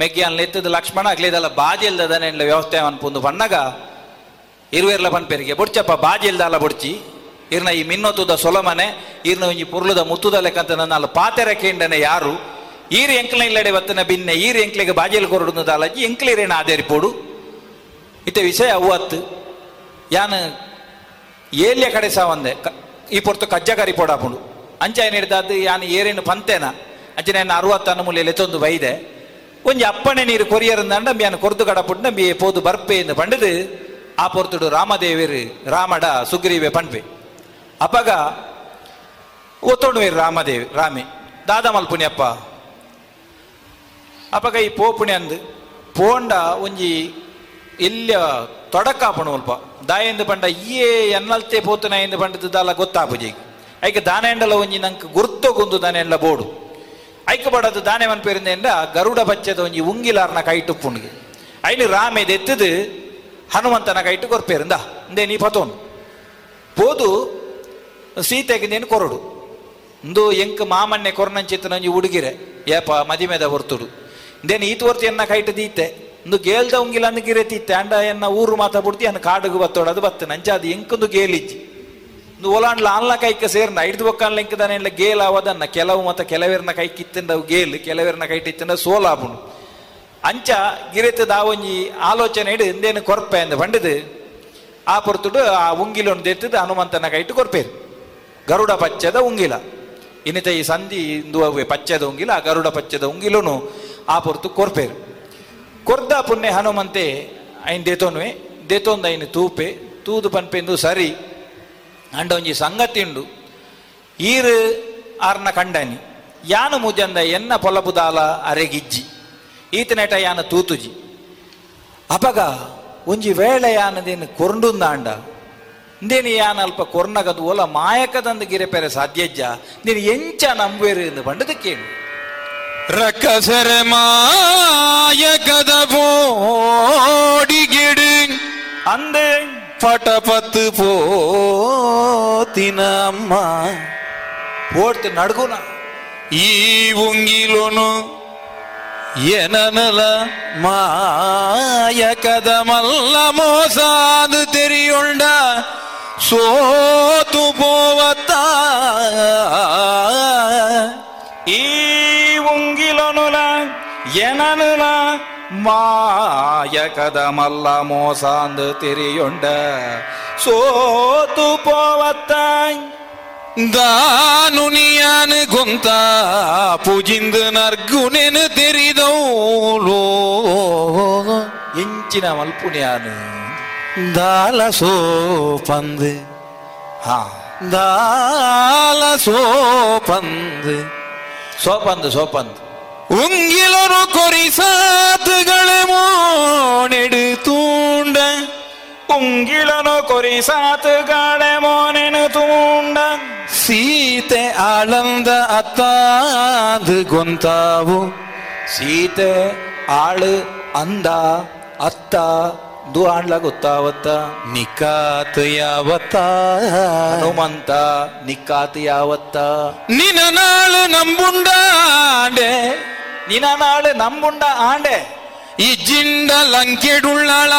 ಮೆಗ್ಗಿಯನ್ ಎತ್ತದ ಲಕ್ಷ್ಮಣ, ಅಗ್ಲಿದಲ್ಲ ಬಾಜಿ ಇಲ್ದದನೆ ವ್ಯವಸ್ಥೆ ಅನ್ಪುಂದು ಬಣ್ಣಗ ಇರುವೆರ್ಲ ಪನ್ಪೆರಿಗೆ ಬುಡ್ಚಪ್ಪ ಬಾಜಿ ಇಲ್ದಲ್ಲ ಬುಡ್ಚಿ. ಇರ್ನ ಈ ಮಿನ್ನೊತ್ತುದ ಸೊಲಮನೆ, ಇರ್ನ ಒಂಜಿ ಪುರ್ಲದ ಮುತ್ತುದ ಲೆಕ್ಕಂತ ನನ್ನ ಕೇಂಡನೆ ಯಾರು? ಈರು ಎಂಕ್ಲ ಇಲ್ಲಡೆ ಬತ್ತನ ಬಿನ್ನೆ, ಈರು ಎಂಕ್ಲಿಗೆ ಬಾಜಿಲ್ ಕೊರಡುದು ದಾಲಜಿ ಎಂಕ್ಲಿರೇನ ಆದೇರಿಪೋಡು ಇತ್ತೆ ವಿಷಯ ಅವತ್ತು ಯಾನ್ ಏಲ್ಯ ಕಡೆ ಸಾವಂದೆ ಈ ಪೊರ್ತು ಕಜ್ಜ ಕರಿ ಪೋಡಾಪುಂಡು ಅಂಚ ಹಿಡ್ದದ್ದು? ಯಾನ್ ಏರೇನು ಪಂತೇನ? ಅಂಚನೆ ನಾನು ಅರವತ್ತನ್ನು ಮೂಲೆ ಎತ್ತೊಂದು ಬೈದೆ. ಒಂಜಿ ಅಪ್ಪಣೆ ನೀರು ಕೊರಿಯರ್ ಅಂದ ಬಿಯಾನ್ ಕೊರ್ದು ಕಡಪುಂಡು ನಂಬಿ ಪೋದು ಬರ್ಪೆ ಎಂದು ಪಂಡದು, ಆ ಪೊರ್ತುಡು ರಾಮದೇವೇರು ರಾಮಡ ಸುಗ್ರೀವೆ ಪಣ್ಪೆ ಅಪ್ಪಗ ಒತ್ತೊಂಡುವೇರು ರಾಮದೇವಿ, ರಾಮೆ, ದಾದ ಮಲ್ಪುನಿ ಅಪ್ಪ. ಅಪಗ ಈ ಪೋಪುಣಿ ಅಂದು, ಪೋಂಡ ಒಂಜಿ ಎಲ್ಲ ತೊಡಕಾಪಣು ಅಲ್ಪ. ದಾಯಂದು ಪಂಡ ಈಯೇ ಎನ್ನಲ್ತೆ ಪೋತನ ಎಂದು ಪಂಡದ ದಾಲ ಐಕೆ ದಾನೆಂಡಲ ಒಂಜಿ ನಂಗೆ ಗುರ್ತೊಗೊಂದು ದಾನೆಲ್ಲ ಬೋಡು. ಐಕ ಬಡದು ದಾನೆ ಮನ್ಪೇರಿಂದ ಗರುಡ ಬಚ್ಚದ ಒಂಜಿ ಉಂಗಿಲಾರ್ನ ಕೈಟು ಪುಣ್ಗೆ. ಐನು ರಾಮೆ ದೆತ್ತದು ಹನುಮಂತನ ಕೈಟು ಕೊರ್ಪೇರಿಂದ ಇಂದೇ ನೀ ಪತೋನು. ಪೋದು ಸೀತೆಗೆ ನೀನು ಕೊರಡು. ಇಂದು ಎಂಕ್ ಮಾಮನ್ನೆ ಕೊರ್ನಂಚಿತ್ತ ನಂಜಿ ಹುಡುಗಿರೆ ಏಪ, ಮದಿಮೆದ ಹೊರ್ತುಡು. ಇಂದೇನು ಈತ ಹೊರ್ತಿ ಎನ್ನ ಕೈಟ್ ದೀತೆ. ಇಂದು ಗೇಲ್ದ ಉಂಗಿಲ ಅನ್ನ ಗಿರೆ ತೀತೆ. ಅಂಡ ಎನ್ನ ಊರು ಮಾತ ಬಿಡ್ತಿ, ಅನ್ನ ಕಾಡುಗು ಅದು ಬತ್ತೆ. ನಂಚಾದ ಎಂಕೊಂದು ಗೇಲಿಜ್ಜಿ. ಇಂದು ಓಲಾಂಡ್ಲ ಅನ್ಲ ಕೈಕ ಸೇರ್ನ, ಹಿಡಿದು ಬೊಕ್ಕನ್ ಲೆಂಕದಾನೆ ಎಲ್ಲ ಗೇಲ್ ಆವದನ್ನ ಕೆಲವು ಮತ ಕೆಲವೇರ್ನ ಕೈ ಕಿತ್ತಿಂದ ಗೇಲ್, ಕೆಲವೇರ್ನ ಕೈ ಟಿತ್ತಿಂದ ಸೋಲಾಬುಣು. ಅಂಚ ಗಿರೆತದ ಒಂಜಿ ಆಲೋಚನೆ ಇಡು ಇಂದೇನು ಕೊರಪೆ ಅಂದ ಬಂಡದು. ಆ ಪೊರ್ತುಡು ಆ ಉಂಗಿಲೊಂದು ಎತ್ತಿದ್ದು, ಹನುಮಂತನ ಕೈಟ್ಟು ಗರುಡ ಪಚ್ಚದ ಉಂಗಿಲ. ಇನ್ನಿತ ಈ ಸಂಧಿ ಇಂದು ಪಚ್ಚದ ಉಂಗಿಲ, ಗರುಡ ಪಚ್ಚದ ಉಂಗಿಲುನು ಆ ಪೊರ್ತು ಕೊರ್ಪೇರು. ಕೊರ್ದ ಪುಣ್ಯ ಹನುಮಂತೆ ಐನ್ ದೇತೋನ್ವೆ, ದೇತೋಂದ ಐನ್ ತೂಪೆ, ತೂದು ಪನ್ಪೆಂದು ಸರಿ ಅಂಡ ಒಂಜಿ ಸಂಗತಿಂಡು. ಈರ್ ಈರು ಆರ್ನ ಕಂಡನಿ, ಯಾನು ಮುಜಂದ ಎನ್ನ ಪೊಲಪುದಾಲ ಅರೆಗಿಜ್ಜಿ, ಈತನೆಟ ಯಾನ ತೂತುಜಿ. ಅಪಗ, ಒಂಜಿ ವೇಳೆ ಯಾನದೇನು ಕೊರ್ಂಡುಂದ ಅಂಡ ಇಂದೇನು ಯಾನ ಅಲ್ಪ ಕೊರ್ನಗದು ಓಲ ಮಾಯಕದಂದು ಗಿರೆಪೆರೆ ಸಾಧ್ಯಜ್ಜ ನೀನು ಎಂಚ ನಂಬುವೆರು ಎಂದು ಬಂಡದ ಕೇಳು ರಕ್ಕಸರ ಮಾಯಕದ ಬೋಡಿಗೆಡು ಅಂದೆ ಪಟಪತ್ತು ಪೋತಿನ ಅಮ್ಮ ಓಡ್ತು ನಡ್ಗುನ ಈ ಉಂಗಿಲೋನು ಎನನಲ ಮಾಯಕದ ಮಲ್ಲ ಮೋಸಾದು ತೆರಿಯೊಂಡ ಸೋತು ಪೋವತ್ತ ಈ ಉಂಗಿಲನುಲ ಎನನುಲ ಮಾಯಕದ ಮಲ್ಲ ಮೋಸಾಂದು ತಿರಿಯೊಂಡ ಸೋತು ಪೋವತ್ತ ದಾನುನಿಯಾನ ಗೊಂತ ಪೂಜಿಂದ ನರ್ಗುನೆನು ತೆರಿದೌಲೋ ಎಂಚಿನ ಮಲ್ಪುಣ್ಯಾನು ದಾಲ ಸೋಪಂದು ಹಾ ದಾಲ ಸೋಪಂದು ಸೋಪಂದು ಸೋಪಂದು ಉಂಗಿಲರು ಕೊರಿಸಾತುಗಳ ಮೋನೆಡು ತೂಂಡ ಉಂಗಿಳನು ಕೊರಿ ಸಾತು ಗಾಡೆ ಮೋನೆನು ತೂಂಡ ಸೀತೆ ಆಳಂದ ಅತ್ತಾದು ಗೊಂತಾವು ಸೀತೆ ಆಳು ಅಂದ ಅತ್ತ ದು ಆಣ್ಲ ಗೊತ್ತಾವತ್ತ ನಿಕಾತ ಯಾವತ್ತ ಹನುಮಂತ ನಿಕ್ಕಾತಿ ಯಾವತ್ತ ನಿನ ನಾಳು ನಂಬುಂಡಾಂಡೆ ನಿನ ನಾಳು ನಂಬುಂಡ ಆಂಡೆ ಇಜ್ಜಿಂಡ ಲಂಕೆಡುಳ್ಳಳ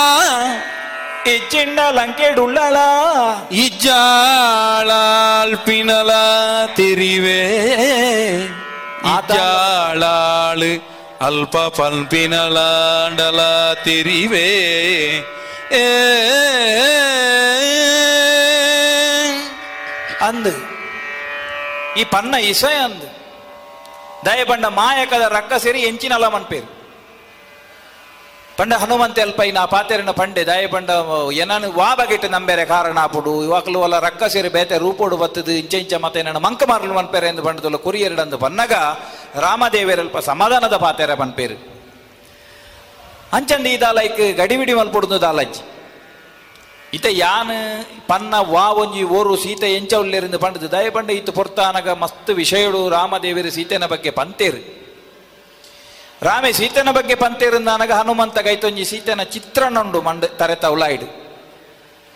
ಇಚ್ಚಿಂಡ ಲಂಕೆಡುಳ್ಳಳ ಇಜ್ಜಾಳಾಲ್ಪಿನಲ ತಿರಿವೆ ಇಜ್ಜಾಳಾಳು ಅಲ್ಪ ಪಲ್ಪಿನಲಾಂಡಲ ತಿರಿವೆ ಏ ಅಂದು ಈ ಪನ್ನ ಇಸಯ ಅಂದ್ ದಯಪಂಡ ಮಾಯಕದ ರಕ್ಕ ಸೇರಿ ಎಂಚಿನಲ್ಲ ಮನ್ಪೇರು ಪಂಡ ಹನುಮಂತ ಅಲ್ಪ ಪಂಡೆ ಪಾತೆರನ ಪಂಡೆ ದಯಪಂಡ ವಾ ಬಗೆಟ್ ನಂಬೇರೆ ಕಾರಣ ಆಪುಡು ಇವಾಗಲು ಒಲ ರಕ್ಕ ಸೇರಿ ಬೇತೆ ರೂಪೋಡು ಬತ್ತದು ಇಂಚ ಇಂಚ ಮತ್ತೆ ನನ್ನ ಮಂಕ ಮಾರಲು ಮನ್ಪೇರೆ ಎಂದು ಬಂಡದಲ್ಲ ಕುರಿಯರಡಂದು ಬನ್ನಗ ರಾಮದೇವರಲ್ಪ ಸಮಾಧಾನದ ಪಾತೆರ ಪನ್ಪೇರು. ಅಂಚಂದ ಈ ದಾಲೈಕ್ ಗಡಿಬಿಡಿ ಮಲ್ಪುಡ್ದು ದಾಲಜ್ಜಿ ಇತ ಯಾನ್ ಪನ್ನ ವಾ ಒಂಜಿ ಓರು ಸೀತೆ ಎಂಚ ಉಲ್ಲೇರಿಂದ ಪಂಡದು ದಯಪಂಡ ಇತ್ತು ಪೊರ್ತಾನಗ ಮಸ್ತ್ ವಿಷಯಡು ರಾಮದೇವರ ಸೀತೆನ ಬಗ್ಗೆ ಪಂತೇರು. ರಾಮೆ, ಸೀತನ ಬಗ್ಗೆ ಪಂತೇರಿಂದಾನಗ ಹನುಮಂತ ಗೈತೊಂಜಿ ಸೀತನ ಚಿತ್ರಣುಂಡು ಮಂಡ ತರೆತ ಉಲಾಯ್ಡು.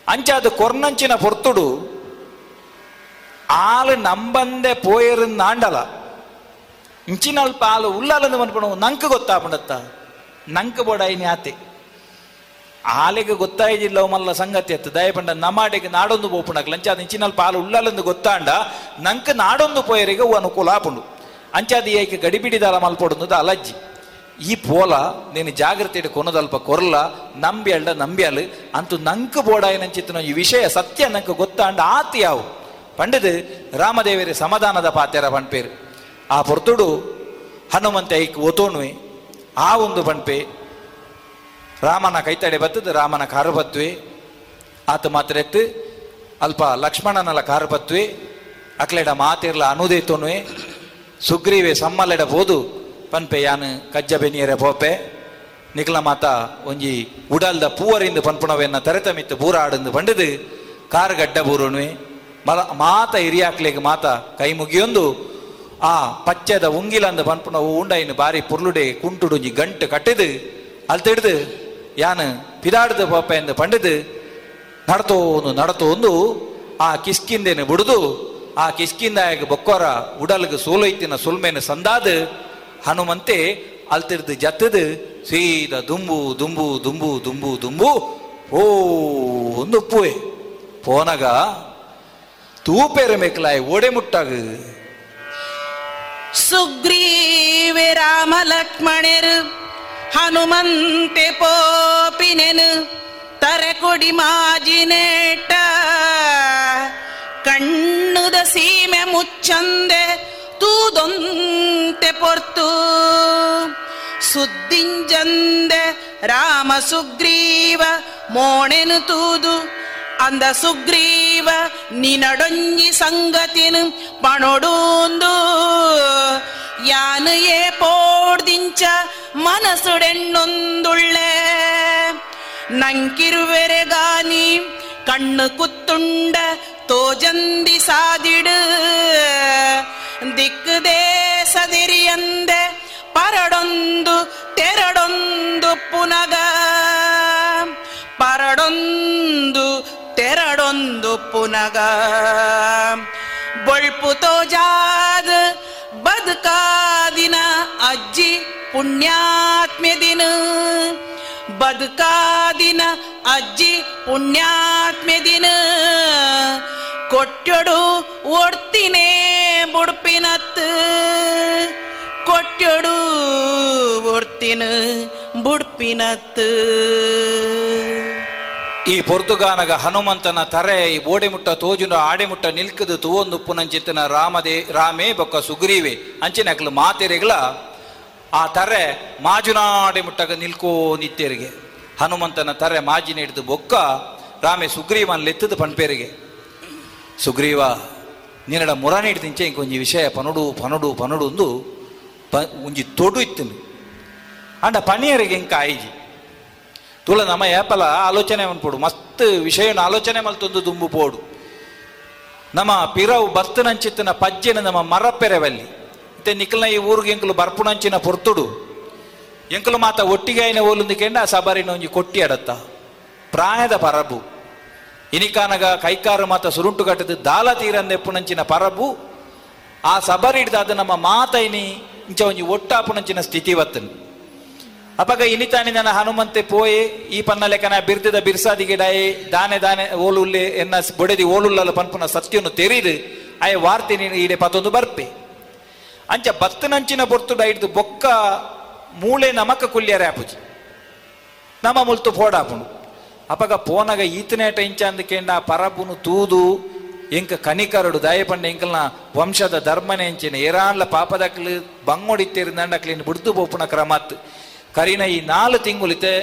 ಅಂಚ ಅದು ಕೊರ್ನಂಚಿನ ಪೊರ್ತುಡು ಆಳು ನಂಬಂದೆ ಪೋಯರಿಂದಾಂಡಲ ಇಂಚಿನಲ್ಪ ಆಳು ಉಳ್ಳಾಲಂದು ಮನ್ಪಣ, ನಂಕ್ ಗೊತ್ತಾಪಂಡತ್ತ. ನಂಕ ಬೋಡಾಯಿ ಆತೆ ಆಲೆಗೆ ಗೊತ್ತಾಯಿದಿಲ್ಲ ಮಲ್ಲ ಸಂಗತಿ ಅತ್ತ. ದಯಪಂಡ ನಮಾಡೆಗೆ ನಾಡೊಂದು ಪೋಪುಣಕ್ ಅಂಚಾದ ಇಂಚಿನಲ್ಪ ಆಳು ಉಳ್ಳಾಲಂದು ಗೊತ್ತಾಂಡ, ನಂಕ ನಾಡೊಂದು ಪೋಯರಿಗೆ ಅನುಕೂಲ ಆಪುಂಡು. ಅಂಚಾದ ಏಕೆ ಗಡಿಬಿಡಿದಾರ ಮಲ್ಪೊಡುದು ಅಲಜ್ಜಿ. ಈ ಪೋಲ ನೀನು ಜಾಗ್ರತೆ ಕೊನದಲ್ಪ ಕೊರ್ಲ, ನಂಬಿ ಅಳ್ಳ ನಂಬ್ಯಾಲು ಅಂತೂ ನಂಕ್ ಬೋಡಾಯಿನಂಚಿತ್ತಿನ ಈ ವಿಷಯ ಸತ್ಯ ನಂಕು ಗೊತ್ತಾಂಡ ಆತಿ ಯಾವು? ಪಂಡದು ರಾಮದೇವರ ಸಮಾಧಾನದ ಪಾತ್ಯರ ಪಣ್ಪೇರು ಆ ಪೊರ್ತುಡು ಹನುಮಂತ ಐಕ್ ಓತೋಣುವೆ. ಆ ಒಂದು ಪಣ್ಪೆ ರಾಮನ ಕೈತಡೆ ಬತ್ತದು, ರಾಮನ ಕಾರು ಬತ್ತುವೆ. ಆತ ಮಾತ್ರ ಎತ್ತು, ಅಲ್ಪ ಲಕ್ಷ್ಮಣನಲ್ಲ ಕಾರು ಬತ್ತುವೆ. ಅಕ್ಲೆಡ ಮಾತಿರ್ಲ ಅನುದೇ ಸುಗ್ರೀವೆ ಸಮ್ಮಲೆಡ ಬೋದು ಪನ್ಪೆ ಯಾನ್ ಕಜ್ಜ ಬೆನಿಯರೆ ಪೋಪೆ ನಿಕ್ಲ ಮಾತ ಒಂಜಿ ಉಡಲ್ದ ಪೂವರಿಂದ ಪನ್ಪುಣವೆನ್ನ ತರೆತ ಮಿತ್ತು ಬೂರ ಬಂಡದು. ಕಾರ್ ಗಡ್ಡ ಬೂರುಣುವೆ. ಮಲ ಮಾತ ಹಿರಿಯಾಕ್ಲೆಗ್ ಮಾತ ಕೈ ಮುಗಿಯೊಂದು. ಆ ಪಚ್ಚದ ಉಂಗಿಲಂದ ಪನ್ಪುಣ ಉಂಡೈನು ಬಾರಿ ಪುರ್ಲುಡೆ ಕುಂಟುಡುಂಜಿ ಗಂಟು ಕಟ್ಟಿದು. ಅಲ್ತಿಡ್ದು ಯಾನ್ ಪಿದಾಡ್ದು ಪೋಪೆ ಎಂದು ಪಂಡಿದು. ನಡತೋನು ನಡತೋಂದು. ಆ ಕಿಸ್ಕಿಂದೇನು ಬಿಡುದು. ಆ ಕಿಸ್ಕಿಂದಾಯಗ ಬೊಕ್ಕೋರ ಉಡಲ್ಗ ಸೋಲೈತಿನ ಸುಲ್ಮೇನ ಸಂದಾದ. ಹನುಮಂತೆ ಅಲ್ತಿರ್ದು ಜತ್ತದು ಸೀದ ದುಂಬು ದುಂಬು ದುಂಬು ದುಂಬು ದುಂಬು ಓ ಒಂದು ಉಪ್ಪುವೆ ಪೋನಗ, ತೂಪೇರ ಮೇಕಲಾಯ್ ಓಡೆ ಮುಟ್ಟಾಗ. ಸುಗ್ರೀವೆ ರಾಮ ಲಕ್ಷ್ಮಣರು, ಹನುಮಂತೆ ಪೋಪಿನೆನು ತರೆಕೊಡಿ ಮಾಜಿನೇಟ ಕಣ್ಣುದ ಸೀಮೆ ಮುಚ್ಚಂದೆ ತೂದೊಂತೆ ಪೊರ್ತು ಸುದ್ದಿಂಜಂದೆ ರಾಮ ಸುಗ್ರೀವ ಮೋಣೆನು ತೂದು ಅಂದ ಸುಗ್ರೀವ ನಿನಡೊಂಜಿ ಸಂಗತಿನು ಪಣೊಡೂಂದು ಯಾನು ಏ ಪೋಡ್ದಿಂಚ ಮನಸುಡೆಣ್ಣೊಂದುಳ್ಳೆ ನಂಕಿರುವೆರೆಗಾನಿ ಕಣ್ಣು ಕುತ್ತುಂಡ ತೋಜಂದಿ ಸಾದಿಡು ದಿಕ್ಕು ದೇಸದಿರಿಯಂದೆ ಪರಡೊಂದು ತೆರಡೊಂದು ಪುನಗ ಪರಡೊಂದು ತೆರಡೊಂದು ಪುನಗ ಬೊಳ್ಪು ತೋಜಾದ ಬದುಕಾದಿನ ಅಜ್ಜಿ ಪುಣ್ಯಾತ್ಮೆದಿನ ಬದುಕಾದಿನ ಅಜ್ಜಿ ಪುಣ್ಯಾತ್ಮೆ ದಿನ. ಕೊಟ್ಟೊಡು ಒಡ್ತಿನೇ ಬುಡ್ಪಿನತ್ತು. ಕೊಟ್ಟೊಡು ಒಡ್ತಿನ ಬುಡ್ಪಿನತ್ತು. ಈ ಪೊರ್ತುಗಾನಗ ಹನುಮಂತನ ತರೆ, ಈ ಬೋಡೆ ಮುಟ್ಟ ತೋಜುನ ಆಡೆ ಮುಟ್ಟ ನಿಲ್ಕದು ತೂವೊಂದು ಉಪ್ಪುನಂಚಿತ್ತನ ರಾಮದೇ, ರಾಮೇ ಬೊಕ್ಕ ಸುಗ್ರೀವೆ. ಅಂಚಿನಕ್ಲು ಮಾತೆರೆಗ್ಲ ಆ ತರೆ ಮಾಜುನಾಡಿ ಮುಟ್ಟಗ ನಿಲ್ಕೋ ನಿತ್ಯರಿಗೆ ಹನುಮಂತನ ತರೆ ಮಾಜಿನ ಹಿಡಿದು ಬೊಕ್ಕ ರಾಮೆ ಸುಗ್ರೀವನ್ ಲೆತ್ತದ ಪಣ್ಪೇರಿಗೆ ಸುಗ್ರೀವ, ನಿನ್ನಡ ಮುರ ನೀಡ್ದಿಂಚೆ ಇಂಕೊಂಜಿ ವಿಷಯ ಪನುಡು ಪನುಡು ಪನುಡು ಒಂದು ಪ, ಒಂಜಿ ತೊಡು ಇತ್ತನು. ಅಂಡ ಪಣಿಯರಿಗೆ ಇಂಕ ಆಯ್ಜಿ ತುಳ ನಮ್ಮ ಏಪಲ ಆಲೋಚನೆ ಅನ್ಪೋಡು ಮಸ್ತ್ ವಿಷಯನ ಆಲೋಚನೆ ಮಲ್ತೊಂದು ದುಂಬು ಪೋಡು. ನಮ್ಮ ಪಿರವು ಬರ್ತನಂಚಿತ್ತಿನ ಪಜ್ಜೆನ ನಮ್ಮ ಮರಪೆರೆವಲ್ಲಿ. ನಿಖಲ್ನ ಈ ಊರಿಗೆ ಎಂಕಲು బర్పుణంచిన ಪೊರ್ತುಡು. ಎಂಕಲು ಮಾತ ಒಟ್ಟಿಗೆ ಆಯ್ನ ಓಲುಂದು ಕೆಂಡ ಸಬರಿನ ಒಂಜಿ ಕೊಟ್ಟಿ ಅಡತ್ತ. ಪ್ರಾಯದ ಪರಬು. ಇನಿಕಾನಗ ಕೈಕಾರ ಮಾತ ಸುರುಂಟು ಕಟ್ಟದು ದಾಲ ತೀರಂದೆಪ್ಪುನಂಚಿನ ಪರಬು. ಆ ಸಬರಿ ಅದು ನಮ್ಮ ಮಾತೈನಿ ಇಂಚ ಒಂಜಿ ಒಟ್ಟಾಪುನಂಚಿನ ಸ್ಥಿತಿ ವತ್ತನು ಅಪಗ ಇನಿತಾನಿ ನನ್ನ ಹನುಮಂತೆ ಪೋಯೆ, ಈ ಪನ್ನ ಲೆಕ್ಕನ ಬಿರ್ದಿದ ಬಿರ್ಸಾದಿಗೆ ಡಾಯೆ ದಾನೆ ದಾನೆ ಓಲುಲ್ಲೆ ಎನ್ನ ಬೊಡೆದಿ ಓಲುಲ್ಲಲ ಪನ್ಪುನ ಸತ್ಯವನ್ನು ತೆರೀದು ಆಯ ವಾರ್ತೆ ನೀನು ಈಡೆ ಬರ್ಪೆ. ಅಂಚ ಬತ್ತನಂಚಿನ ಬೊರ್ತುಡ ಡೈಡ್ದು ಬೊಕ್ಕ ಮೂಳೆ ನಮಕ ಕುಲ್ಯರೆ ಆಪುಜಿ. ನಮ ಮುಲ್ತು ಪೋಡಾಪುಂಡು ಅಪಗ ಪೋನಗ ಈತನೇಟ ಇಂಚ ಅಂದಕೇಂಡ ಪರಬುನು ತೂದು, ಇಂಕ ಕನಿಕರಡು ದಯಪಂಡ ಇಂಕಲ್ನ ವಂಶದ ಧರ್ಮನೆ ಇಂಚಿನ ಏರಾನ್ಲ ಪಾಪದಕ್ಲು ಬಂಗೊಡಿತ್ತಿರಿಂದಂಡಕ್ಲಿನ್ ಬಿಡ್ದು ಪೋಪುನ ಕ್ರಮತ್. ಕರಿನ ಈ ನಾಲ್ ತಿಂಗುಳಿತೆ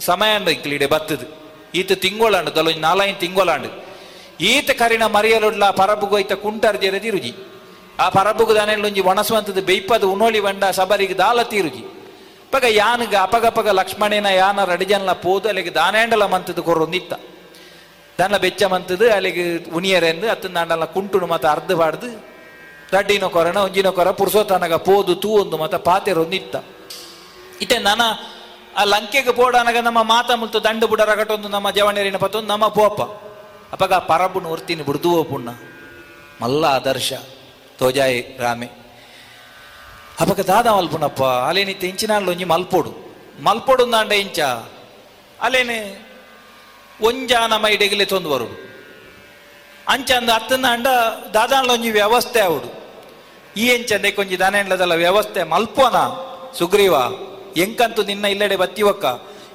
ಸಮಯ ಇಕ್ಲಿಡೆ ಬತ್ತದು. ಈತ ತಿಂಗೊಳಂಡು, ದಲೊಂಜಿ ನಾಲೈನ್ ತಿಂಗೊಳಂಡು. ಈತ ಕರಿನ ಮರಿಯಲುಡ್ಲ ಪರಬುಗೋಯ್ತ ತಿರುಜಿ ಆ ಪರಬುಗು ದನೆಲ್ಲೊಂಜಿ ಒಣಸುವಂಥದ್ದು ಬೇಯ್ಪದ ಉನೋಳಿ ಬಂಡ ಸಬರಿಗೆ ದಾಲ ತೀರುಜಿ ಪಗ ಯಾನಗ ಅಪಗಪಗ ಲಕ್ಷ್ಮಣೇನ ಯಾನ ರಡಿಜನ್ಲ ಪೋದು ಅಲ್ಲಿಗೆ ದಾನೇಂಡಲ ಮಂತದ್ದು ಕೊರೊಂದಿತ್ತ ದನ್ಲ ಬೆಚ್ಚ ಮಂತದ್ದು ಅಲ್ಲಿಗೆ ಉನಿಯರೆಂದು ಅತ್ತ ದಾಂಡಲ ಕುಂಟುನು ಮತ ಅರ್ಧ ಬಾಡ್ದು ದಡ್ಡಿನ ಕೊರನ ಒಂಜಿನ ಕೊರ ಪುರುಸೋತನಗ ಪೋದು ತೂ ಒಂದು ಮತ ಪಾತೆರೊಂದಿತ್ತ ಇತ್ತೆ ನಾನ ಆ ಲಂಕೆಗೆ ಪೋಡಾನಗ ನಮ್ಮ ಮಾತ ಮುಲ್ತು ದಂಡು ಬುಡ ರಗಟೊಂದು ನಮ್ಮ ಜವಣೇರಿನ ಪತ್ತೊಂದು ನಮ್ಮ ಪೋಪ. ಅಪಗ ಪರಬುನ ಉರ್ತಿನಿ ಬುಡ್ದುವೋ ಪುಣ್ಣ. ಮಲ್ಲ ಆದರ್ಶ. ತೋಜಾಯಿ ರಾಮೆ ಅಪಗ ದಾದ ಮಲ್ಪುನಪ್ಪ ಅಲೇನಿ ತೆಂಚಿನಾళ్ళు ಒಂಜಿ ಮಲ್ಪೊಡು ಮಲ್ಪೊಡು ದಾಂಡ ಇಂಚ ಅಲೇನೆ ಒಂಜಾನ ಮೈಡೆಗಿಲೆ ತೊಂದು ಬರುಡು ಅಂಚಂದ ಅತ್ತನ ಅಂಡ ದಾದಾಂಡ್ಲ ಒಂಜಿ ವ್ಯವಸ್ಥೆ ಅವಡು ಈ ಎಂಚಂದೆ ಕೊಂಜಿ ದಾನೆಂಡ್ಲದಲ್ಲ ವ್ಯವಸ್ಥೆ ಮಲ್ಪೋನ ಸುಗ್ರೀವ ಎಂಕಂತು ನಿನ್ನ ಇಲ್ಲಡೆ ಬತ್ತಿವಕ್ಕ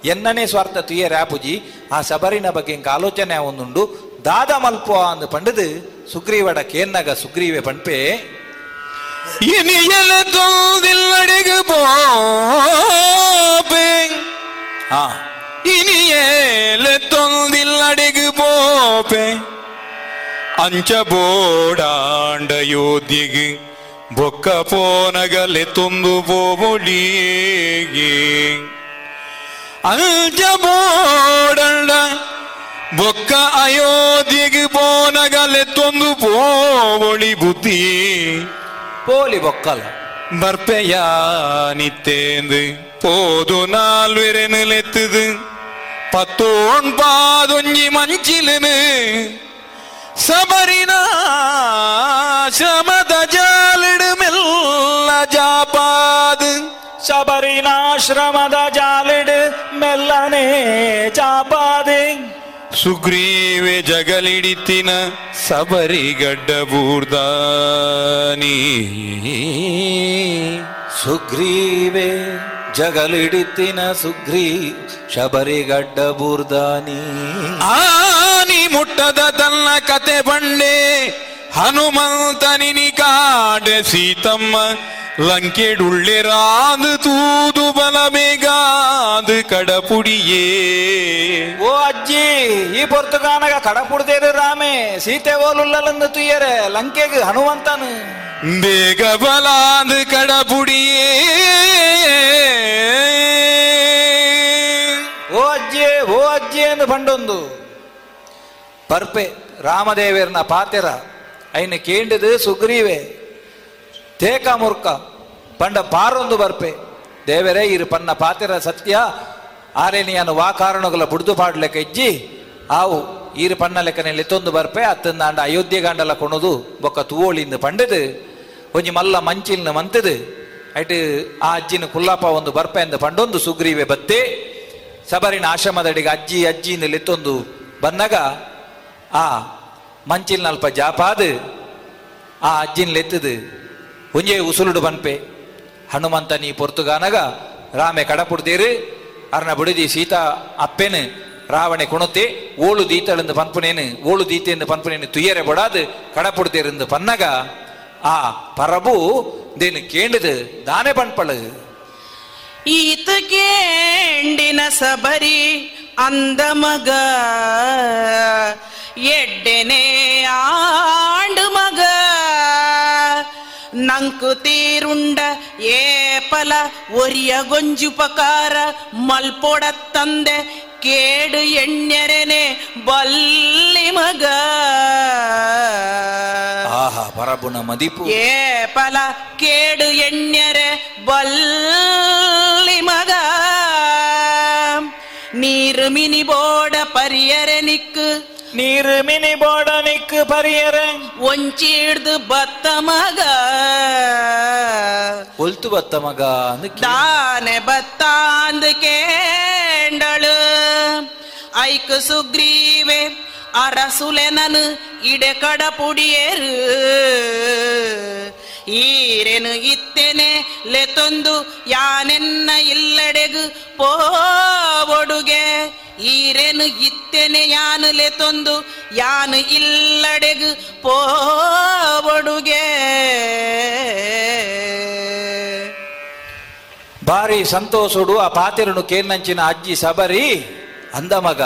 ಎನ್ನನೇ ಸ್ವಾರ್ಥ ತುಯ್ಯ ರ್ಯಾಪುಜಿ ಆ ಸಬರಿನ ಬಗ್ಗೆ ಎಂಕ ಆಲೋಚನೆ ಒಂದುಂಡು ದಾದ ಮಲ್ಪೋ ಅಂದು ಪಂಡದು ಸುಗ್ರೀವಡ ಕೇನ್ನಗ ಸುಗ್ರೀವೆ ಪಂಪೆ இனியல தோதில்லடகு போபே ಹಾ இனியல தொந்தில்லடகு போபே ಅಂಚ ಬೋಡಾಂಡ ಯೋಧಿಗೆ ಬೊಕ್ಕ ಪೋನಗಲೆ ತುಂದು ಪೋಬೊಳಿಗೆ ಅಂಚ ಬೋಡಂಡ ಬೊಕ್ಕ ಅಯೋಧ್ಯೆಗೆ ಬೋನಗಲೆತ್ತೊಂದು തൊന്നു പോളി ബുദ്ധി. പോലി ಬರ್ಪೆಯ ನಿತ್ತೇಂದು പോതു നാൽവിരനിലെത്തത് പത്തോൺ പാതൊഞ്ഞി മഞ്ചിലിന്. ശബരിനാശമതജാലിടുമെല്ലാജാപാത് ശബരിനാശ്രമത ജാലിട് മെല്ലനേ ജാപാതേ. ಸುಗ್ರೀವೆ ಜಗಲಿಡಿತಿನ ಸಬರಿಗಡ್ಡ ಬೂರ್ದಾನಿ. ಸುಗ್ರೀವೆ ಜಗಲಿಡಿತಿನ ಸುಗ್ರೀ ಶಬರಿಗಡ್ಡ ಬೂರ್ದಾನಿ. ಆನಿ ಮುಟ್ಟದ ತನ್ನ ಕತೆ ಬಂಡೆ. ಹನುಮಂತನಿನಿ ಕಾಡೆ ಸೀತಮ್ಮ ಲಂಕೆಡುಳ್ಳೆರಾದು ತೂದು ಬಲ ಬೇಗಾದು ಕಡಪುಡಿಯೇ. ಓ ಅಜ್ಜಿ ಈ ಪೊರ್ತುಗಾನಗ ಕಡಪುಡ್ದೇರು ರಾಮೆ ಸೀತೆ ಓಲುಲ್ಲಲಂದು ತುಯ್ಯರೆ ಲಂಕೆಗೆ ಹನುಮಂತನು. ಬೇಗ ಬಲಾದು ಕಡಪುಡಿಯೇ. ಓ ಅಜ್ಜಿ ಓ ಅಜ್ಜಿ ಎಂದು ಪಂಡೊಂದು ಪರ್ಪೆ ರಾಮದೇವರನ ಪಾತೆರ ಐನ ಕೇಂಡದು ಸುಗ್ರೀವೆ. ತೇಕ ಮುರ್ಕ ಪಂಡ ಪಾರೊಂದು ಬರ್ಪೆ. ದೇವರೇ, ಇರು ಪನ್ನ ಪಾತೆರ ಸತ್ಯ. ಆರೇನಿಯನು ವಾ ಕಾರಣಗಳ ಬುಡ್ದು ಪಾಡ್ಲೆಕ್ಕ ಇಜ್ಜಿ ಆವು ಈರು ಪನ್ನ ಲೆಕ್ಕನಲ್ಲಿ ತೊಂದು ಬರ್ಪೆ. ಅತ್ತಂದ ಅಂಡ ಅಯೋಧ್ಯೆ ಗಂಡಲ ಕೊಣದು. ಬೊಕ್ಕ ತೂವೋಳಿಂದ ಪಂಡದು. ಒಂಜಿ ಮಲ್ಲ ಮಂಚಿಲ್ನ ಮಂತದು. ಐಟ್ ಆ ಅಜ್ಜಿನ ಕುಲ್ಲಾಪ ಒಂದು ಬರ್ಪೆ ಅಂದ ಪಂಡೊಂದು ಸುಗ್ರೀವೆ ಬತ್ತೆ. ಸಬರಿನ ಆಶ್ರಮದಡಿಗೆ ಅಜ್ಜಿ ಅಜ್ಜಿಯಿಂದ ಲೆತ್ತೊಂದು ಬಂದಾಗ, ಆ ಮಂಚಿಲ್ ನಲ್ಪ ಜಾಪಾದು ಆ ಅಜ್ಜಿನ ಲೆತ್ತದು ಒಂಜೆ ಉಸುಳುಡು ಬನ್ಪೆ ಹನುಮಂತ ನೀ ಪೊರ್ತುಗಾನಗ ರಾಮೆ ಕಡಪುಡ್ದೇರು ಅರ್ನ ಬುಡಿದಿ ಸೀತಾ ಅಪ್ಪೆನು ರಾವಣೆ ಕುಣತೆ ಓಳು ದೀತಳೆಂದು ಪನ್ಪುನೇನು ಓಳು ದೀತೆಂದು ಪನ್ಪುನೇನು ತುಯ್ಯರೆ ಬೊಡಾದು ಕಡಪುಡ್ದೇರೆಂದು ಪನ್ನಗ ಆ ಪರಬು ದೇನು ಕೇಂಡದು ದಾನೆ ಪಣ್ಪಳು ಈತ ಕೇಂಡಿನ ಸಬರಿ ಅಂದ ಮಗ ಎಡ್ಡೆನೆ ಆಂಡು ಮಗ ನಂಕು ತೀರುಂಡ ಏಪಲ ಒರಿಯ ಗೊಂಜುಪಕಾರ ಮಲ್ಪೊಡ ತಂದೆ ಕೇಡು ಎಣ್ಣೆರೆನೆ ಬಲ್ಲಿ ಮಗ ಆಹಾ ಪರಬುನ ಮದಿಪು ಏಪಲ ಕೇಡು ಎಣ್ಣೆರೆ ಬಲ್ಲಿ ಮಗ ನೀರು ಮಿನಿ ಬೋಡ ಪರಿಯರೆ ನಿಕ್ಕು ನೀರು ಮಿನಿ ಬೋಡ ನಿಕ್ಕು ಪರಿಯರೆ ಒಂಚಿಡ್ದು ಬತ್ತ ಮಗ ಒಲ್ತು ಬತ್ತ ಮಗ ಅಂದು ಕೇ- ದಾನೆ ಬತ್ತಾಂದು ಕೇಂಡಳು ಐಕ್ ಸುಗ್ರೀವೆ ಅರಸುಲೆನನು ಇಡೆ ಕಡ ಪುಡಿಯೇರು ಈರೆನು ಇತ್ತೆನೆ ಲೆತೊಂದು ಯಾನೆನ್ನ ಇಲ್ಲಡೆಗು ಪೋವೊಡುಗೆ. ಈರೆನು ಇತ್ತೆನೆ ಯಾನು ಲೆತೊಂದು ಯಾನು ಇಲ್ಲಡೆಗು ಪೋವೊಡುಗೆ. ಬಾರಿ ಸಂತೋಷುಡು ಆ ಪಾತಿರನು ಕೇನಂಚಿನ ಅಜ್ಜಿ ಸಬರಿ, ಅಂದ ಮಗ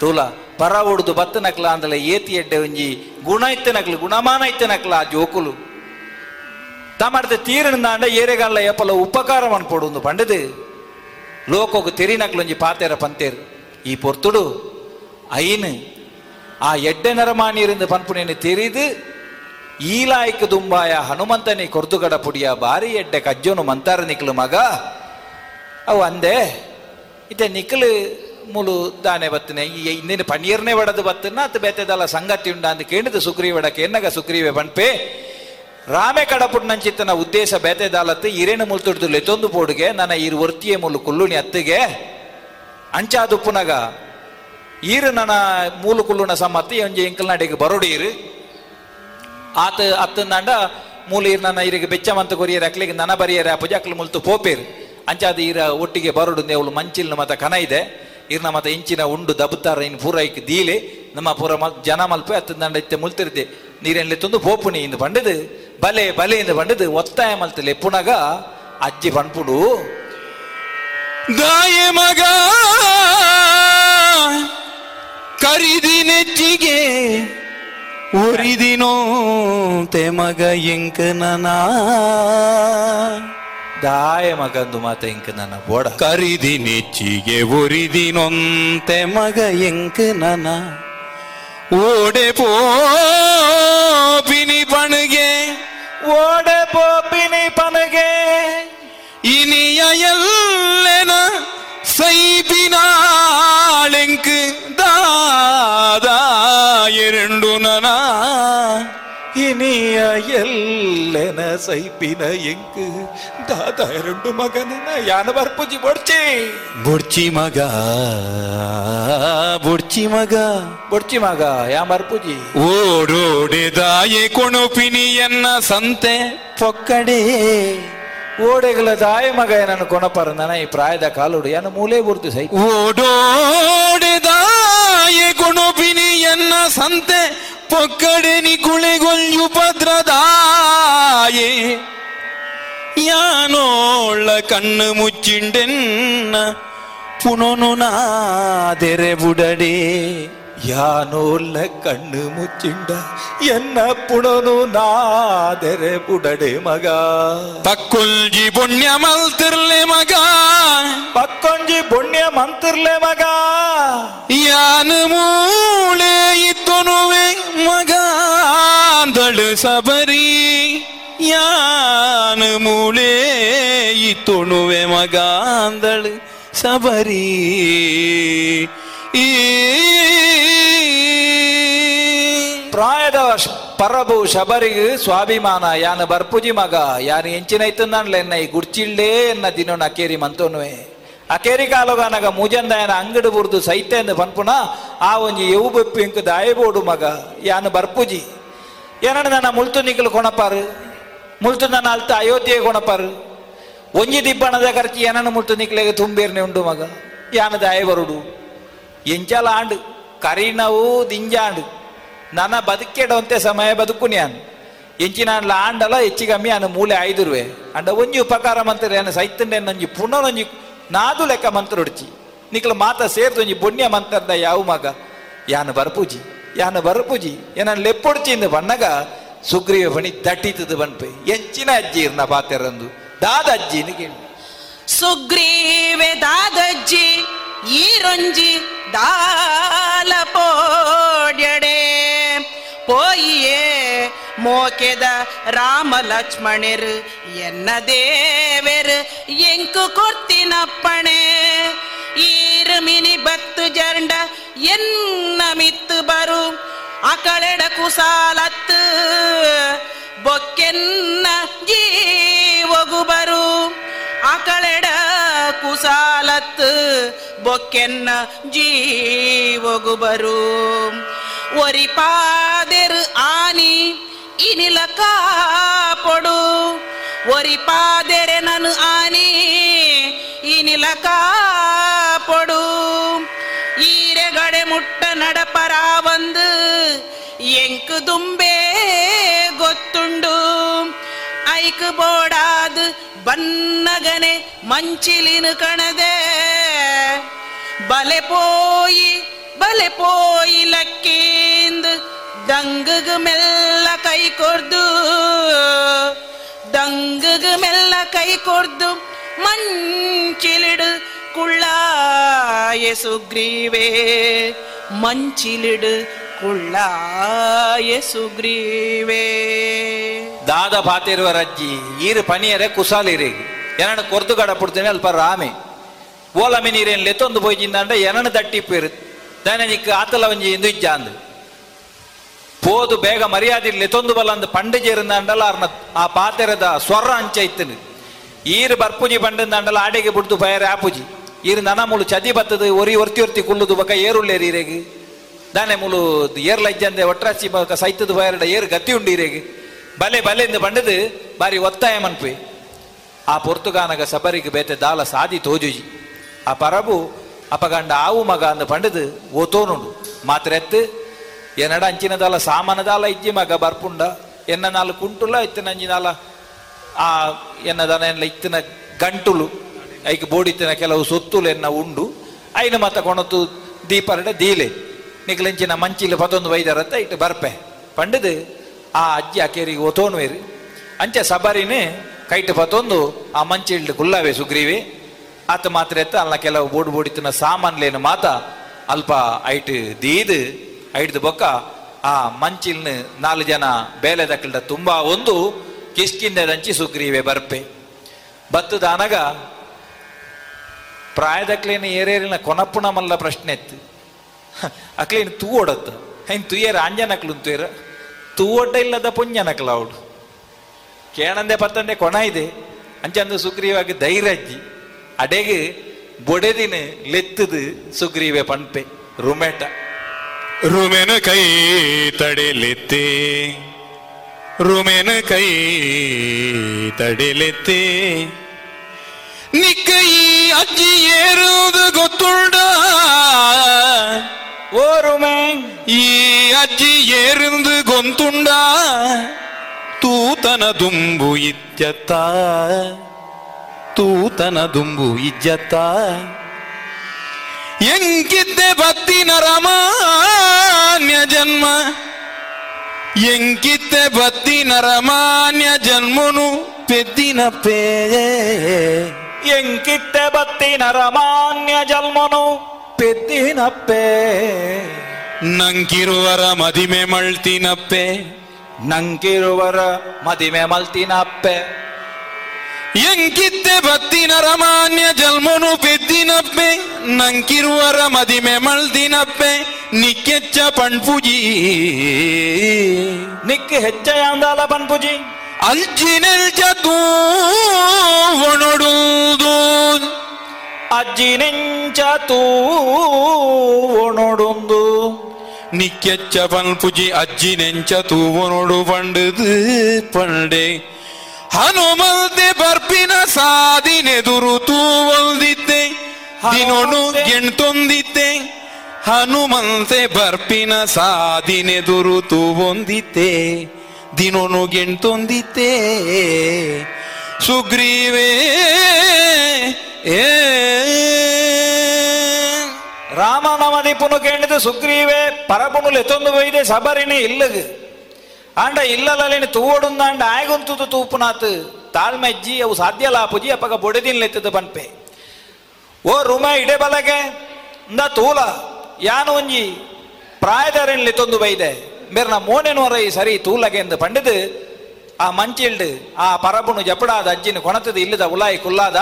ತೂಲ, ಪರ ಉಡ್ದು ಬತ್ತನಕ್ಲ ಅಂದಲೆ ಏತಿ ಎಡ್ಡೆ ಒಂಜಿ ಗುಣ ಇತ್ತನಕ್ಲು, ಗುಣಮಾನ ಇತ್ತನಕ್ಲ ಆ ಜೋಕುಲು. ತಮಡ್ದೆ ತೀರಣಿಂದ ಏರೆಗಲ್ಲ ಎಪ್ಪಲ ಉಪಕಾರ ಮನ್ಪೊಡು ಒಂದು ಪಂಡದು ಲೋಕೋಗು ತೆರಿನಕ್ಲು ಒಂಜಿ ಪಾತೆರ ಪಂತೇರು ಈ ಪೊರ್ತುಡು ಐನ್ ಆ ಎಡ್ಡೆ ನರಮಾಣಿಯರಿಂದ ಪನ್ಪುನೇನು ತೆರಿದು ಈಲಾಯ್ಕ ದುಂಬಾಯ ಹನುಮಂತನಿ ಕೊರ್ದುಗಡ ಪುಡಿಯ ಬಾರಿ ಎಡ್ಡೆ ಕಜ್ಜೋನು ಮಂತಾರ ನಿಕ್ಲು ಮಗ ಅವು ಅಂದೆ ಇತ್ತೆ ನಿಕ್ಲು ಮುಲು ದಾನೆ ಬತ್ತನೆ ಈ ಇನ್ನೇನು ಪನೀರ್ನೆ ಒಡದು ಬತ್ತನ ಅತ್ ಬೇತೆದಲ್ಲ ಸಂಗತಿ ಉಂಡ ಅಂತ ಕೇಳಿದ ಸುಗ್ರೀವಡಕ್ಕೆ ಎನ್ನಗ ಸುಗ್ರೀವೆ ಬಣ್ಪೆ ರಾಮೆ ಕಡಪುಟ್ ನಂಚಿತ್ತನ ಉದ್ದೇಶ ಬೇತೆದಾಲತ್ತು ಇರೇನು ಮುಲ್ತುಡ್ದು ಲೆತೊಂದು ಪೋಡುಗೆ, ನನ್ನ ಈರು ಒರ್ತಿಯ ಮುಲು ಕುಲ್ಲುನಿ ಅತ್ತಿಗೆ. ಅಂಚಾದುಪ್ಪುನಗ ಈರು ನನ್ನ ಮೂಲು ಕುಲ್ಲುನ ಸಮ್ಮತ್ತಿ ಒಂಜಿ ನಡಿಗೆ ಬರೋಡೀರು ಆತ ಅತ್ತಂದಾಂಡ ಮೂಲ ಈರು ನನ್ನ ಇರಿಗೆ ಬೆಚ್ಚಮಂತ ಕೊರಿಯರ್ ಅಕ್ಲಿಗೆ ನನ ಬರಿಯರ ಪೂಜ ಅಕ್ಲು ಮುಲ್ತು ಪೋಪೇರು. ಅಂಚಾದ ಈರ ಒಟ್ಟಿಗೆ ಬರೋಡು ಅವಳು ಮಂಚಿಲ್ನ ಮತ ಕನ ಇದೆ. ಇರ್ನ ಮತ ಇಂಚಿನ ಉಂಡು ದಬ್ತಾರ ಇನ್ ಪೂರ ದೀಲಿ. ನಮ್ಮ ಪೂರ ಜನ ಮಲ್ಪೆ ಅತ್ತಂದಾಂಡ ಇತ್ತೆ ಮುಲ್ತಿರ್ತಿ ನೀರೆನ್ಲೆ ತಂದು ಪೋಪುನಿ ಇಂದು ಬಂಡದು ಬಲೆ ಬಲೆ ಇಂದ ಬಂಡದು ಒತ್ತಾಯ ಮಲ್ತಲೆ ಪುನಗ ಅಜ್ಜಿ ಪಣ್ಪುಡು ದಾಯ ಮಗ ಕರಿದಿ ನೆಚ್ಚಿಗೆ ಒರಿದಿನೋ ತೆಮಗ ಎಂಕನನ ದಾಯ ಮಗಂದು ಮಾತ ಎಂಕ ನನ್ನ ಬೋಡ. ಕರಿದಿ ನೆಚ್ಚಿಗೆ ಒರಿದಿನೊಂತೆ ಮಗ ಎಂಕನನ ಓಡೆ ಪೋಪಿನಿ ಓಡೆ ಪೋಪಿನಿ ಪನಗೆ ಇನಿಯ ಎಲ್ಲೆನ ಸೈಪಿನಾಳೆಂಕು ದಾದ ಎರಡು ನನ ಇನಿಯ ಎಲ್ಲೆನ ಸೈಪಿನ ಎಂಕ್ ದಾದ ಎರಡು ಮಗನ ಯಾನ ಬರ್ಪುಜಿ ಬೊಡ್ಚಿ ಬುಡ್ಚಿ ಮಗ ಬುಡ್ಚಿ ಮಗ ಬೊಡ್ಚಿ ಮಗ ಯಾ ಬರ್ಪುಜಿ ಓಡೋಡೆ ದಾಯೆ ಕೊಣುಪಿನಿಯನ್ನ ಸಂತೆ ಪೊಕ್ಕಡೆ ಓಡೆಗಳ ದಾಯ ಮಗ ಏನನ್ನು ಕೊಣಪರ ನನ ಈ ಪ್ರಾಯದ ಕಾಲುಡು ಯಾನ ಮೂಲೆ ಗುರ್ತು ಸೈ ಓಡೋಡೆ ದಾಯೆ ನಿ ಕುಳೆಗೊಲ್ಯು ಭದ್ರದಾಯೆ. ಯಾನೋಳ ಕಣ್ಣು ಮುಚ್ಚಿಂಡೆನ್ನ ಪುನೊನು ನಾದೆರೆ ಬುಡಡೆ. ಯಾನೋಲ್ಲ ಕಣ್ಣು ಮುಚ್ಚಿಂಡ ಎನ್ನ ಪುಣನು ನಾದೆರೆ ಬುಡಡೆ ಮಗ ಪಕ್ಕೊಲ್ಜಿ ಪುಣ್ಯ ಮಲ್ತಿರ್ಲೆ ಮಗ ಪಕ್ಕೊಂಜಿ ಪುಣ್ಯ ಮಂತಿರ್ಲೆ ಮಗ ಯಾನು ಮೂಳೆ ಇತ್ತೊನುವೆ ಮಗ ದಳು ಸಬರಿ ಯಾನು ಮೂಳೆ ಇತ್ತೊಣುವೆ ಮಗ ದಳು ಸಬರಿ ಈ ಪ್ರಾಯದ ಪರಬು ಶಬರಿಗ್ ಸ್ವಾಭಿಮಾನ. ಯಾನ ಬರ್ಪುಜಿ ಮಗ, ಯಾನ ಎಂಚಿನ ಇತ್ತಂದಾನ್ಲೆ ಎನ್ನ ಈ ಗುಡ್ಚಿಳ್ಳೆ ಎನ್ನ ದಿನೋನ ಅಕೇರಿ ಮಂತೋನುವೆ. ಅಕೇರಿ ಕಾಲಗಾನಗ ಮುಜಂದಾಯನ ಅಂಗಡಿ ಬುರ್ದು ಸೈತ ಎಂದು ಪನ್ಪುನ ಆ ಒಂಜಿ ಯವು ಬೆಪ್ಪು ಇಂಕ ದಾಯಬೋಡು ಮಗ, ಯಾನ ಬರ್ಪುಜಿ. ಏನಣ್ಣ ನನ್ನ ಮುಳ್ತು ನಿಕ್ಕಲು ಕೊಣಪಾರು? ಮುಳ್ತು ನನ್ನ ಅಲ್ತ ಅಯೋಧ್ಯೆ ಕೊಣಪಾರು? ಒಂಜಿ ದಿಬ್ಬಣದ ಖರ್ಚು ಏನನ್ನು ಮುಳ್ತು ನಿಕ್ಲೆಗೆ ತುಂಬೇರ್ನೆ ಉಂಡು ಮಗ? ಯಾನ ದಾಯ ಬರುಡು ಎಂಚಲ ಆಂಡು ಕರಿನವು ದಿಂಜಾಂಡು. ನನ್ನ ಬದುಕೆಡವಂತೆ ಸಮಯ ಬದುಕು ನಾನು. ಎಂಚಿನ ಆಂಡಲ ಹೆಚ್ಚು ಕಮ್ಮಿ ಅನ್ನ ಮೂಲೆ ಆಯ್ದಿರುವೆ ಅಂಡ ಒಂಜಿ ಉಪಕಾರ ಮಂತ್ರ ಏನ ಸೈತಂಡೆ ನಂಜಿ ಪುನರೊಂಜಿ ನಾದು ಲೆಕ್ಕ ಮಂತ್ರ ಹೊಡ್ಚಿ ನಿಕ್ಲ ಮಾತ ಸೇರ್ದು ಒಂಜಿ ಪುಣ್ಯ ಮಂತ್ರದ ಯಾವ ಮಗ? ಯಾನು ಬರ್ಪೂಜಿ ಯಾನು ಬರ್ಪೂಜಿ. ಏನ ಲೆಪ್ಪೊಡ್ಚಿ ಇಂದ ಬಣ್ಣಗ ಸುಗ್ರೀವ ಬಣಿ ದಟ್ಟಿತದ ಬನ್ಪೆ ಎಂಚಿನ ಅಜ್ಜಿ ಇರ್ನ ಪಾತೆರಂದು. ದಾದ ಅಜ್ಜಿ ಕೇಳಿ ಸುಗ್ರೀವೆ ದಾದಜ್ಜಿ ಈರೊಂಜಿ ದಾಲ ಪೋಡ್ಯಡೆ ಪೋಯಿಯೇ ಮೋಕೆದ ರಾಮ ಲಕ್ಷ್ಮಣರು ಎನ್ನ ದೇವೆರು ಎಂಕು ಕೊರ್ತಿನಪ್ಪಣೆ ಈರು ಮಿನಿ ಬತ್ತು ಜಂಡ ಎನ್ನ ಮಿತ್ತು ಬರು ಅಕಳೆಡ ಕುಸಾಲತ್ತು ಬೊಕ್ಕೆನ್ನ ಜೀವಗು ಬರು ಆಕಳೆಡ ಕುಸಾಲತ್ತು ಬೊಕ್ಕೆನ್ನ ಜೀವಗುಬರು ಒರಿಪಾದೆರು ಆನಿ ಇನಿಲ ಕಾಪೊಡು ಒರಿಪಾದೆರೆ ನನು ಆನಿ ಇನಿಲ ಕಾಪೊಡು ಈರೆಗಡೆ ಮುಟ್ಟ நடப்பரா வந்து எங்கு தும்பே ಐಕ್ ಬೋಡಾದ್ ಬನ್ನಗನೆ ಮಂಚಿಲಿನ ಕಣದೆ ಬಲೆ ಪೋಯಿ ಬಲೆ ಪೋಯಿ ಲಕ್ಕೀಂದ್ ದಂಗಗ ಮೆಲ್ಲ ಕೈ ಕೊರ್ದು ದಂಗಗ ಮೆಲ್ಲ ಕೈ ಕೊರ್ದು ಮಂಚಿಲಿಡು ಕುಳ್ಳಾಯ ಸುಗ್ರೀವೇ ಮಂಚಿಲಿಡು ಕುಳ್ಳಾಯ ಸುಗ್ರೀವೇ ದಾದ ಪಾತಿರುವ ರಜ್ಜಿ ಈರು ಪನಿಯರೆ ಕುಸಾಲಿರಿ ಎನನ ಕೊರ್ದು ಗಡ ಪುಡ್ತೇನೆ ಅಲ್ಪ ರಾಮೆ ಓಲ ಮಿನೀರೇನ್ ಲೆತ್ತೊಂದು ಪೋಯ್ಜಿಂದಂಡ ಎನನ ದಟ್ಟಿಪ್ಪೇರು ದೈನನಿಕ್ ಆತಲ ಒಂಜಿ ಇಂದು ಇಜ್ಜಾಂದು ಪೋದು ಬೇಗ ಮರ್ಯಾದೆ ಲೆತ್ತೊಂದು ಬಲ್ಲಂದು ಪಂಡು ಜೇರಿಂದಂಡಲ ಅರ್ನ ಆ ಪಾತೆರದ ಸ್ವರ ಅಂಚ ಇತ್ತನು ಈರು ಬರ್ಪುಜಿ ಪಂಡಂದಂಡಲ ಆಡೆಗೆ ಬಿಡ್ದು ಬಯರೆ ಆಪುಜಿ ಈರು ನನ ಮುಳು ಚದಿ ಬತ್ತದು ಒರಿ ಒರ್ತಿ ಒರ್ತಿ ಕುಲ್ಲುದು ಬಕ ಏರುಳ್ಳೇರಿ ಇರೆಗೆ ದಾನೆ ಮುಳು ಏರ್ ಇಜ್ಜಂದೆ ಒಟ್ರಾಸಿ ಬಕ ಸೈತದ ಬಯರಡ ಏರ್ ಗತಿ ಉಂಡಿ ಇರೆಗೆ. ಬಲೆ ಇಂದ ಬಂಡದು ಬಾರಿ ಒತ್ತಾಯ ಮನ್ಪಿ. ಆ ಪೊರ್ತುಗಾನಗ ಸಬರಿಗೆ ಬೇತೆ ದಾಲ ಸಾದಿ ತೋಜುಜಿ. ಆ ಪರಬು ಅಪಗಂಡ ಆವು ಮಗ ಅಂದ ಪಂಡದು ಓತೋನುಂಡು. ಎನ್ನಡ ಅಂಚಿನ ದಾಲ, ಸಾಮಾನ ದಾಲ ಇಜ್ಜಿ ಮಗ ಬರ್ಪುಂಡ. ಎನ್ನ ನಾಲ್ ಕುಂಟುಲ, ಇತ್ತಿನ ಅಂಜಿನಾಲ ಆ, ಎನ್ನ ದನ ಎಲ್ಲ ಇತ್ತಿನ ಗಂಟುಲು. ಐಕ್ ಬೋಡಿತ್ತಿನ ಕೆಲವು ಸೊತ್ತುಲು ಎನ್ನ ಉಂಡು. ಐನ ಮತ ಕೊಣತು ದೀಪರಡೆ ದೀಲೆ. ನಿಕ್ಲೆಂಚಿನ ಮಂಚಿಲು ಪತೊಂದು ವೈದ್ಯರಂತ ಇಟ್ಟು ಬರ್ಪೆ. ಪಂಡದು ಆ ಅಜ್ಜಿ ಅಕೇರಿಗೆ ಒತೋನುವೇರು ಅಂಚೆ ಸಬರಿನೇ ಕೈಟ್ ಪತೊಂದು ಆ ಮಂಚಿಲ್ಡ್ ಕುಲ್ಲವೆ ಸುಗ್ರೀವಿ. ಆತ ಮಾತ್ರ ಎತ್ತ ಅಲ್ಲ ಕೆಲವು ಬೋಡು ಬೋಡಿತಿನ ಸಾಮಾನ್ಲೇನು ಮಾತ ಅಲ್ಪ ಐಟ್ ದೀದ್, ಐಡ್ದು ಬೊಕ್ಕ, ಆ ಮಂಚಿಲ್ನ ನಾಲ್ಕು ಜನ ಬೇಲೆ ದಕ್ಕಲ್ದ ತುಂಬಾ ಒಂದು ಕಿಷ್ಕಿಂದದಂಚಿ ಸುಗ್ರೀವೆ ಬರ್ಪೆ. ಬತ್ತದ ಅನಗ ಪ್ರಾಯದಕ್ಲೇನ ಏರೇರಿನ ಕೊನಪ್ಪುಣ ಮಲ್ಲ ಪ್ರಶ್ನೆ ಎತ್ತು ಅಕ್ಲೇನು ತೂ ಓಡತ್ತ ಹೈನ್ ತುಯ್ಯರ ಅಂಜನಕ್ಲು ತುಯ್ಯರ? ತೂ ಒಡ್ಡ ಇಲ್ಲದ ಪುಂಜನಕ್ಲ ಅವಡು ಕೇಳಂದೆ ಪತ್ತಂದೆ ಕೊಣ ಇದೆ. ಅಂಚಂದು ಸುಗ್ರೀವಾಗಿ ಧೈರ್ಯಜ್ಜಿ ಅಡೆಗೆ ಬೊಡೆದಿನ ಲೆತ್ತದು ಸುಗ್ರೀವೆ ಪಂಪೆ ರುಮೆಟ. ರುಮೆನ ಕೈ ತಡೆಲೆತ್ತೆ ರುಮೆನ ಕೈ ತಡೆಲೆತ್ತೆ ನಿಕ್ಕೈ ಅಜ್ಜಿ ಏರುವುದು ಗೊತ್ತುಂಡ? ಓ ರುಮೆ ಈ ಅಜ್ಜಿ ಏರುವುದು ಗೊಂತುಂಡ ತೂತನ ದುಂಬು ಇಜ್ಜತ್ತ ತೂತನ ದುಂಬು ಇಜ್ಜತ್ತ ಎಂಕಿದ್ದೆ ಬತ್ತಿನ ರಮಾನ್ಯ ಜನ್ಮ ಎಂಕಿದ್ದೆ ಬತ್ತಿನ ರಮಾನ್ಯ ಜನ್ಮನು ಪೆದ್ದಿನ ಪೇ ಎಂಕಿತ್ತೆ ಬತ್ತಿನ ರಮಾನ್ಯ ಜಲ್ಮನು ಪೆದ್ದಿನಪ್ಪೆ ನಂಗಿರುವರ ಮದಿಮೆ ಮಳ್ತಿನಪ್ಪೆ. ನಂಗಿರುವರ ಮದಿಮೆ ಮಲ್ತಿನಪ್ಪೆ ಎಂಕಿದ್ದೆ ಬತ್ತಿನ ರಮಾನ್ಯ ಜಲ್ಮನು ಪೆದ್ದಿನಪ್ಪೆ ನಂಕಿರುವರ ಮದಿಮೆ ಮಳ್ದಿನಪ್ಪೆ. ನಿಕ್ಕೆಚ್ಚ ಪಣ್ಪುಜಿ. ನಿಕ್ಕೆ ಪಣ್ಪುಜಿ ಪನ್ಪುಜಿ ಅಲ್ಜಿನೆಲ್ಜ ತೂ ಒಣಡುವುದು ಅಜ್ಜಿ ನೆಂಚ ತೂ ಒಣೊಡುಂದು ನಿಕ್ಕೆಚ್ಚ ಪನ್ಪುಜಿ ಅಜ್ಜಿ ನೆಂಚ ತೂ ಒಣಡು ಪಂಡದು ಪಂಡೆ. ಹನುಮಲ್ದೆ ಬರ್ಪಿನ ಸಾದಿನೆದುರು ತೂ ಒಲ್ದಿದ್ದೆ ದಿನೊಡು ಗೆಣ್ತೊಂದಿದ್ದೆ ಹನುಮಂತೆ ಬರ್ಪಿನ ಸಾದಿನೆದುರು ತೂ ಒಂದಿದ್ದೆ ದಿನೊನು ಗೆಣ್ತೊಂದಿದ್ದೆ ಸುಗ್ರೀವೇ ಏ ರಾಮನವದಿ ಪುನು ಕೇಳಿದ ಸುಗ್ರೀವೆ ಪರಪುನು ಲೆತ್ತೊಂದು ಬೈದೆ ಸಬರಿನಿ ಇಲ್ಲಗ ಆಂಡ ಇಲ್ಲಲಿನ ತೂವಡುಂದಾಂಡ ಆಯ್ಗೊಂತುದು ತೂಪುನಾತ್ ತಾಳ್ಮೆ ಅಜ್ಜಿ ಅವು ಸಾಧ್ಯ ಲಾಪುಜಿ ಅಪ್ಪಗ ಬೊಡೆದಿನ್ ಲೆತ್ತದ ಪನ್ಪೆ ಓ ರುಮ ಇಡೆ ಬಲಗೆ ಇಂದ ತೂಲ ಯಾನು ಒಂಜಿ ಪ್ರಾಯದರಿನ್ ಲೆತ್ತೊಂದು ಬೈದೆ ಮೇರ್ನ ಮೋನೆನವರ ಈ ಸರಿ ತೂಲಗೆ ಎಂದು ಪಂಡಿದು ಆ ಮಂಚಿಲ್ಡ್ ಆ ಪರಬುನು ಜಪಡಾದ ಅಜ್ಜಿನ ಕೊಣತದ ಇಲ್ಲದ ಉಲಾಯಿ ಕುಲ್ಲಾದ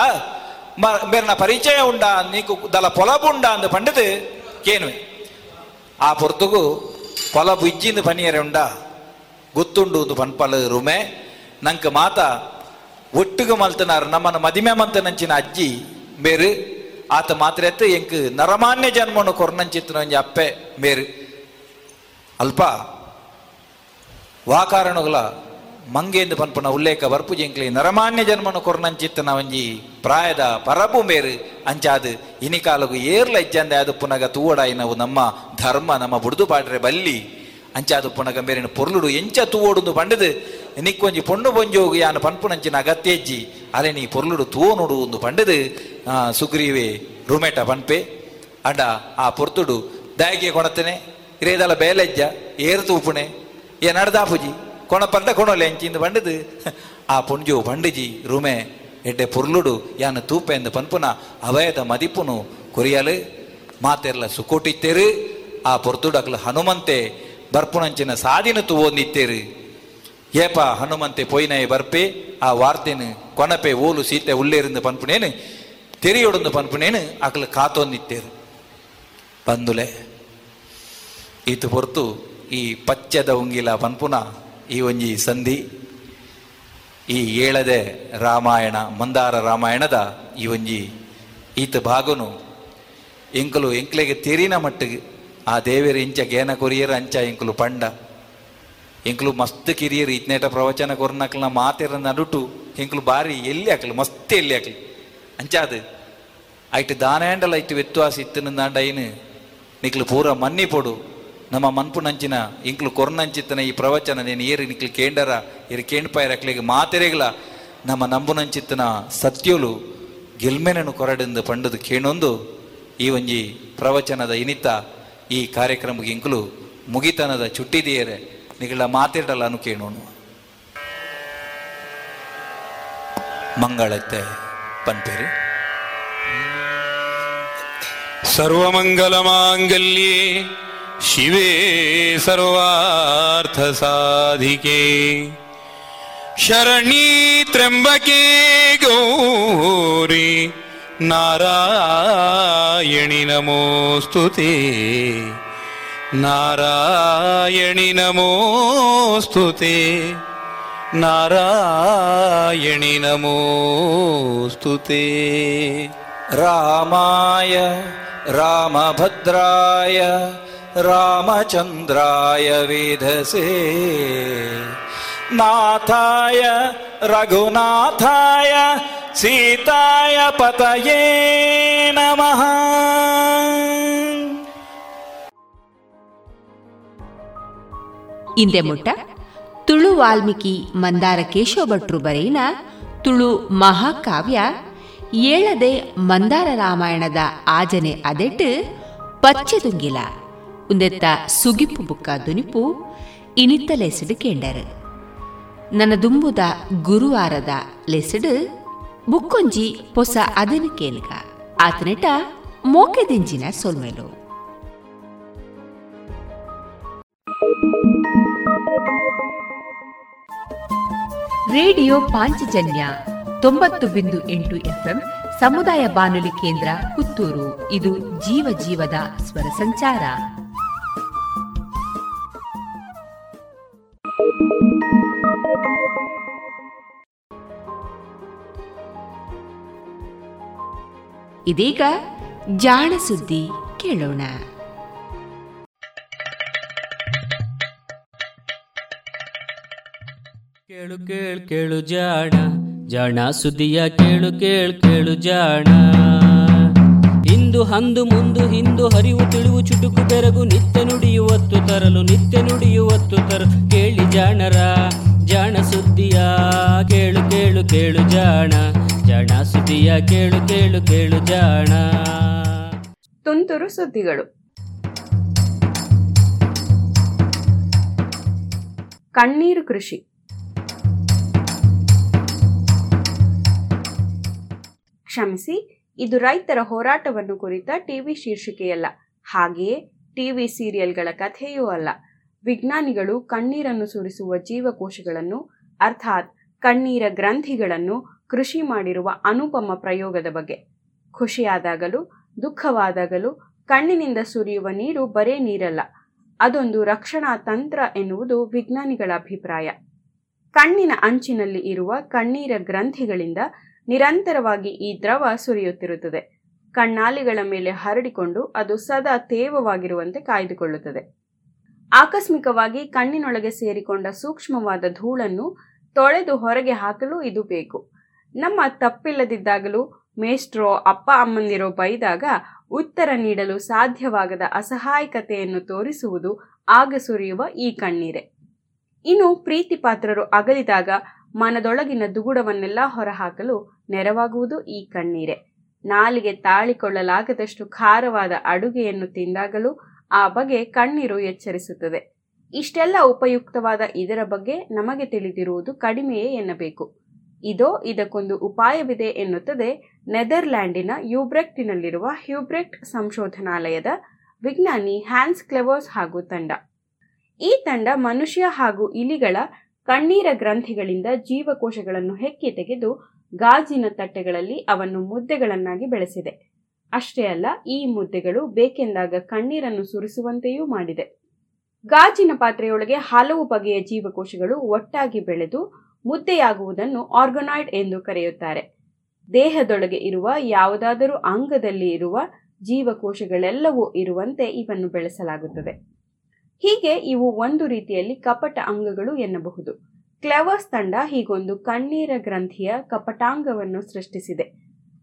ಮ- ಮೇರ್ನ ಪರಿಚಯ ಉಂಡ ನೀಕು ದಲ ಪೊಲಬುಂಡ ಅಂದು ಪಂಡಿದು ಕೇನುವೆ ಆ ಪೊರ್ತುಗು ಪೊಲಬು ಇಜ್ಜಿಂದು ಪನಿಯರೆ ಉಂಡ ಗೊತ್ತುಂಡು ಒಂದು ಪನ್ಪಲ ರುಮೆ ನಂಕ ಮಾತ ಒಟ್ಟಿಗೆ ಮಲ್ತನಾರು ನಮ್ಮನ್ನು ಮದಿಮೆ ಮಂತನಂಚಿನ ಅಜ್ಜಿ ಬೇರು ಆತ ಮಾತ್ರ ಎತ್ತು ಎಂಕ್ ನರಮಾನ್ಯ ಜನ್ಮನು ಕೊರ್ನಂಚಿತ್ತಿನ ಒಂಜಿ ಅಪ್ಪೆ ಬೇರು ಅಲ್ಪ ವಾಕಾರಣಗಳ ಮಂಗೇಂದು ಪನ್ಪನ ಉಲ್ಲೇಖ ಬರ್ಪು ಜಿಂಕ್ಲಿ, ನರಮಾನ್ಯ ಜನ್ಮನು ಕೊರ್ನಂಚಿತ್ತನ ಒಂಜಿ ಪ್ರಾಯದ ಪರಬು ಮೇರು ಅಂಚಾದು ಇನಿಕಾಲಗು ಏರ್ಲ ಇಜ್ಜಂದೆ ಅದು ಪುನಗ ತೂವಡಾಯಿ ನಾವು ನಮ್ಮ ಧರ್ಮ, ನಮ್ಮ ಬುಡ್ದು ಪಾಡ್ರೆ ಬಲ್ಲಿ. ಅಂಚಾದು ಪುನಗ ಮೇರಿನ ಪೊರ್ಲುಡು ಎಂಚ ತೂವೋಡುಂದು ಪಂಡದು, ನಿಕ್ಕೊಂಜಿ ಪೊಣ್ಣು ಬೊಂಜೋಗು ಯಾನು ಪನ್ಪುನಂಚಿನ ಅಗತ್ಯಜ್ಜಿ ಅಲೆ ನೀ ಪೊರ್ಲುಡು ತೂವೋನುಡು ಒಂದು ಪಂಡದು. ಸುಗ್ರೀವೆ, ರುಮೆಟ ಪನ್ಪೆ, ಅಂಡ ಆ ಪೊರ್ತುಡು ದಾಯಿಗೆ ಕೊಣತನೆ ರೇದಲ ಬೇಲೆಜ್ಜ, ಏರು ತೂಪುಣೆ, ಏ ನಡ್ದಾಪುಜಿ. ಕೊಣೊಲೆ ಎಂಚಿಂದು ಪಂಡದು ಆ ಪುಂಜು ಪಂಡಿಜಿ ರುಮೆ ಪುರ್ಲುಡು ಯಾನು ತೂಪೆ ಎಂದು ಪನ್ಪುನ ಅವಯದ ಮದಿಪುನು ಕೊರಿಯಲು ಮಾತೆರ್ಲ ಸುಕೋಟಿತ್ತೇರು ಆ ಪೊರ್ತುಡಕ್ಲು ಹನುಮಂತೆ ಬರ್ಪುಣಂಚಿನ ಸಾದಿನ ತುವೊಂದಿತ್ತೇರು ಏಪ ಹನುಮಂತೆ ಪೊಯ್ನಯ ಬರ್ಪೆ ಆ ವಾರ್ತೆನು ಕೊನಪೆ ಓಲು ಸೀತೆ ಉಳ್ಳೇರಿಂದ ಪನ್ಪುನೇನು ತೆರಿಯೊಡೊಂದು ಪನ್ಪುನೇನು ಅಕ್ಲು ಕಾತೊಂದಿತ್ತೇರು ಬಂದುಲೆ ಈತು ಹೊರ್ತು ಈ ಪಚ್ಚದ ಉಂಗಿಲ ಪನ್ಪುನ ಈ ಒಂಜಿ ಸಂಧಿ, ಈ ಏಳದೆ ರಾಮಾಯಣ, ಮಂದಾರ ರಾಮಾಯಣದ ಈ ಒಂಜಿ ಈತ ಭಾಗನು. ಎಂಕಲು ಎಂಕ್ಲೆಗೆ ತೆರಿನ ಮಟ್ಟಿಗೆ ಆ ದೇವೇರು ಇಂಚ ಗೇನ ಕೊರಿಯರ ಅಂಚ ಎಂಕಲು ಪಂಡ. ಎಂಕಲು ಮಸ್ತ್ ಕಿರಿಯರು ಇತ್ನೇಟ ಪ್ರವಚನ ಕೊರ್ನಕ್ಲ ಮಾತೆರ ನಡುಟು ಎಂಕಲು ಬಾರಿ ಎಲ್ಲಿ ಹಾಕಲು ಮಸ್ತ್ ಎಲ್ಲಿ ಅಂಚ ಅಂಚಾದು ಐಟ್ ದಾನೇಂಡಲ ಐಟ್ ವ್ಯತ್ವಾಸ ಇತ್ತನಂದಾಂಡ ಐನು ನಿಕ್ಲು ಪೂರ ಮನ್ನಿ ಪೊಡು ನಮ್ಮ ಮನ್ಪುನಂಚಿನ, ಇಂಕ್ಲು ಕೊರ್ನಂಚಿತ್ತನ ಈ ಪ್ರವಚನ ನೇನು ಏರಿನ ಕೇಂಡರ ಇರು ಕೇಂಡ್ಪಾಯಿರಕ್ಲಿಗೆ ಮಾತೆರೆಗ್ಲ. ನಮ್ಮ ನಂಬುನಂಚಿತ್ತನ ಸತ್ಯೋಲು ಗೆಲ್ಮೆನನು ಕೊರಡಿಂದ ಪಂಡದು ಕೇಣೊಂದು. ಈ ಒಂಜಿ ಪ್ರವಚನದ ಇನಿತ ಈ ಕಾರ್ಯಕ್ರಮಕ್ಕೆ ಇಂಕ್ಲು ಮುಗಿತನದ ಚುಟ್ಟಿದೆಯರೆ ನಿಗಳ ಅನು ಕೇಳೋಣ ಮಂಗಳತ್ತೆ ಪಂಪೇರಿ ಸರ್ವಮಂಗಲ ಮಾಂಗಲ್ಯೇ शिवे सर्वार्थसाधिके। शरणी त्र्यम्बके गौरी नारायणि नमोऽस्तु ते। नारायणि नमोऽस्तु ते। नारायणि नमोऽस्तु ते। रामाय रामभद्राय रामचन्द्राय वेधसे नाथाय रघुनाथाय सीताय पतये नमः ಇಂದೆ ಮುಟ್ಟ ತುಳು ವಾಲ್ಮೀಕಿ ಮಂದಾರ ಕೇಶವ ಭಟ್ರು ಬರೆಯಿನ ತುಳು ಮಹಾಕಾವ್ಯ ಏಳದೆ ಮಂದಾರ ರಾಮಾಯಣದ ಆಜನೆ ಅದೆಟ್ಟು ಪಚ್ಚೆದುಂಗಿಲ ಉಂದೆತ್ತ ಸುಗಿಪ್ಪು ಬುಕ್ಕ ದುನಿಪು ಇನಿತ್ತ ಲೆಸಡ್ ಕೇಂಡರ್. ನನ್ನ ದುಂಬುದ ಗುರುವಾರದ ಲೆಸಡ್ ಬುಕ್ಕೊಂಜಿ ಪೊಸ ಅದನು ಕೇನ್ಗ ಆತನೆಟ ಮೋಕೆದಿಂಜಿನ ಸೊಲ್ಮೆಲು. ರೇಡಿಯೋ ಪಾಂಚಜನ್ಯ ತೊಂಬತ್ತು ಬಿಂದು ಎಂಟು ಎಫ್ಎಂ ಸಮುದಾಯ ಬಾನುಲಿ ಕೇಂದ್ರ ಪುತ್ತೂರು. ಇದು ಜೀವ ಜೀವದ ಸ್ವರ ಸಂಚಾರ. ಇದೀಗ ಜಾಣ ಸುದ್ದಿ ಕೇಳೋಣ. ಕೇಳು ಕೇಳು ಕೇಳು ಜಾಣ ಜಾಣ ಸುದ್ದಿಯ ಕೇಳು ಕೇಳು ಕೇಳು ಜಾಣ. ಇಂದು ಹಂದು ಮುಂದು ಹಿಂದು ಹರಿವು ತಿಳಿವು ಚುಟುಕು ಬೆರಗು ನಿತ್ಯ ನುಡಿಯುವತ್ತು ತರಲು ನಿತ್ಯ ನುಡಿಯುವತ್ತು ತರಲು ಕೇಳಿ ಜಾಣರ, ಜಾಣ ಸುದ್ದಿಯ, ಕೇಳು ಕೇಳು ಕೇಳು ಜಾಣ. ಜಾಣ ಸುದ್ದಿಯ, ಕೇಳು ಕೇಳು ಕೇಳು ಜಾಣ. ತುಂತುರು ಸುದ್ದಿಗಳು. ಕಣ್ಣೀರು ಕೃಷಿ. ಕ್ಷಮಿಸಿ ಇದು ರೈತರ ಹೋರಾಟವನ್ನು ಕುರಿತ ಟಿವಿ ಶೀರ್ಷಿಕೆಯಲ್ಲ. ಹಾಗೆಯೇ ಟಿವಿ ಸೀರಿಯಲ್ಗಳ ಕಥೆಯೂ ಅಲ್ಲ. ವಿಜ್ಞಾನಿಗಳು ಕಣ್ಣೀರನ್ನು ಸುರಿಸುವ ಜೀವಕೋಶಗಳನ್ನು, ಅರ್ಥಾತ್ ಕಣ್ಣೀರ ಗ್ರಂಥಿಗಳನ್ನು ಕೃಷಿ ಮಾಡಿರುವ ಅನುಪಮ ಪ್ರಯೋಗದ ಬಗ್ಗೆ. ಖುಷಿಯಾದಾಗಲೂ, ದುಃಖವಾದಾಗಲೂ ಕಣ್ಣಿನಿಂದ ಸುರಿಯುವ ನೀರು ಬರೇ ನೀರಲ್ಲ. ಅದೊಂದು ರಕ್ಷಣಾ ತಂತ್ರ ಎನ್ನುವುದು ವಿಜ್ಞಾನಿಗಳ ಅಭಿಪ್ರಾಯ. ಕಣ್ಣಿನ ಅಂಚಿನಲ್ಲಿ ಇರುವ ಕಣ್ಣೀರ ಗ್ರಂಥಿಗಳಿಂದ ನಿರಂತರವಾಗಿ ಈ ದ್ರವ ಸುರಿಯುತ್ತಿರುತ್ತದೆ. ಕಣ್ಣಾಲಿಗಳ ಮೇಲೆ ಹರಡಿಕೊಂಡು ಅದು ಸದಾ ತೇವವಾಗಿರುವಂತೆ ಕಾಯ್ದುಕೊಳ್ಳುತ್ತದೆ. ಆಕಸ್ಮಿಕವಾಗಿ ಕಣ್ಣಿನೊಳಗೆ ಸೇರಿಕೊಂಡ ಸೂಕ್ಷ್ಮವಾದ ಧೂಳನ್ನು ತೊಳೆದು ಹೊರಗೆ ಹಾಕಲು ಇದು ಬೇಕು. ನಮ್ಮ ತಪ್ಪಿಲ್ಲದಿದ್ದಾಗಲೂ ಮೇಸ್ಟ್ರೋ ಅಪ್ಪ ಅಮ್ಮಂದಿರೋ ಬೈದಾಗ ಉತ್ತರ ನೀಡಲು ಸಾಧ್ಯವಾಗದ ಅಸಹಾಯಕತೆಯನ್ನು ತೋರಿಸುವುದು ಆಗ ಸುರಿಯುವ ಈ ಕಣ್ಣೀರೆ. ಇನ್ನು ಪ್ರೀತಿ ಪಾತ್ರರು ಅಗಲಿದಾಗ ಮನದೊಳಗಿನ ದುಗುಡವನ್ನೆಲ್ಲ ಹೊರಹಾಕಲು ನೆರವಾಗುವುದು ಈ ಕಣ್ಣೀರೆ. ನಾಲಿಗೆ ತಾಳಿಕೊಳ್ಳಲಾಗದಷ್ಟು ಖಾರವಾದ ಅಡುಗೆಯನ್ನು ತಿಂದಾಗಲೂ ಆ ಬಗೆ ಕಣ್ಣೀರು ಎಚ್ಚರಿಸುತ್ತದೆ. ಇಷ್ಟೆಲ್ಲ ಉಪಯುಕ್ತವಾದ ಇದರ ಬಗ್ಗೆ ನಮಗೆ ತಿಳಿದಿರುವುದು ಕಡಿಮೆಯೇ ಎನ್ನಬೇಕು. ಇದೋ ಇದಕ್ಕೊಂದು ಉಪಾಯವಿದೆ ಎನ್ನುತ್ತದೆ ನೆದರ್ಲ್ಯಾಂಡಿನ ಯೂಬ್ರೆಕ್ಟಿನಲ್ಲಿರುವ ಹ್ಯೂಬ್ರೆಕ್ಟ್ ಸಂಶೋಧನಾಲಯದ ವಿಜ್ಞಾನಿ ಹ್ಯಾನ್ಸ್ ಕ್ಲೆವರ್ಸ್ ಹಾಗೂ ತಂಡ. ಈ ತಂಡ ಮನುಷ್ಯ ಹಾಗೂ ಇಲಿಗಳ ಕಣ್ಣೀರ ಗ್ರಂಥಿಗಳಿಂದ ಜೀವಕೋಶಗಳನ್ನು ಹೆಕ್ಕಿ ತೆಗೆದು ಗಾಜಿನ ತಟ್ಟೆಗಳಲ್ಲಿ ಅವನ್ನು ಮುದ್ದೆಗಳನ್ನಾಗಿ ಬೆಳೆಸಿದೆ. ಅಷ್ಟೇ ಅಲ್ಲ, ಈ ಮುದ್ದೆಗಳು ಬೇಕೆಂದಾಗ ಕಣ್ಣೀರನ್ನು ಸುರಿಸುವಂತೆಯೂ ಮಾಡಿದೆ. ಗಾಜಿನ ಪಾತ್ರೆಯೊಳಗೆ ಹಲವು ಬಗೆಯ ಜೀವಕೋಶಗಳು ಒಟ್ಟಾಗಿ ಬೆಳೆದು ಮುದ್ದೆಯಾಗುವುದನ್ನು ಆರ್ಗನಾಯ್ಡ್ ಎಂದು ಕರೆಯುತ್ತಾರೆ. ದೇಹದೊಳಗೆ ಇರುವ ಯಾವುದಾದರೂ ಅಂಗದಲ್ಲಿ ಇರುವ ಜೀವಕೋಶಗಳೆಲ್ಲವೂ ಇರುವಂತೆ ಇವನ್ನು ಬೆಳೆಸಲಾಗುತ್ತದೆ. ಹೀಗೆ ಇವು ಒಂದು ರೀತಿಯಲ್ಲಿ ಕಪಟ ಅಂಗಗಳು ಎನ್ನಬಹುದು. ಕ್ಲೆವರ್ಸ್ ತಂಡ ಹೀಗೊಂದು ಕಣ್ಣೀರ ಗ್ರಂಥಿಯ ಕಪಟಾಂಗವನ್ನು ಸೃಷ್ಟಿಸಿದೆ.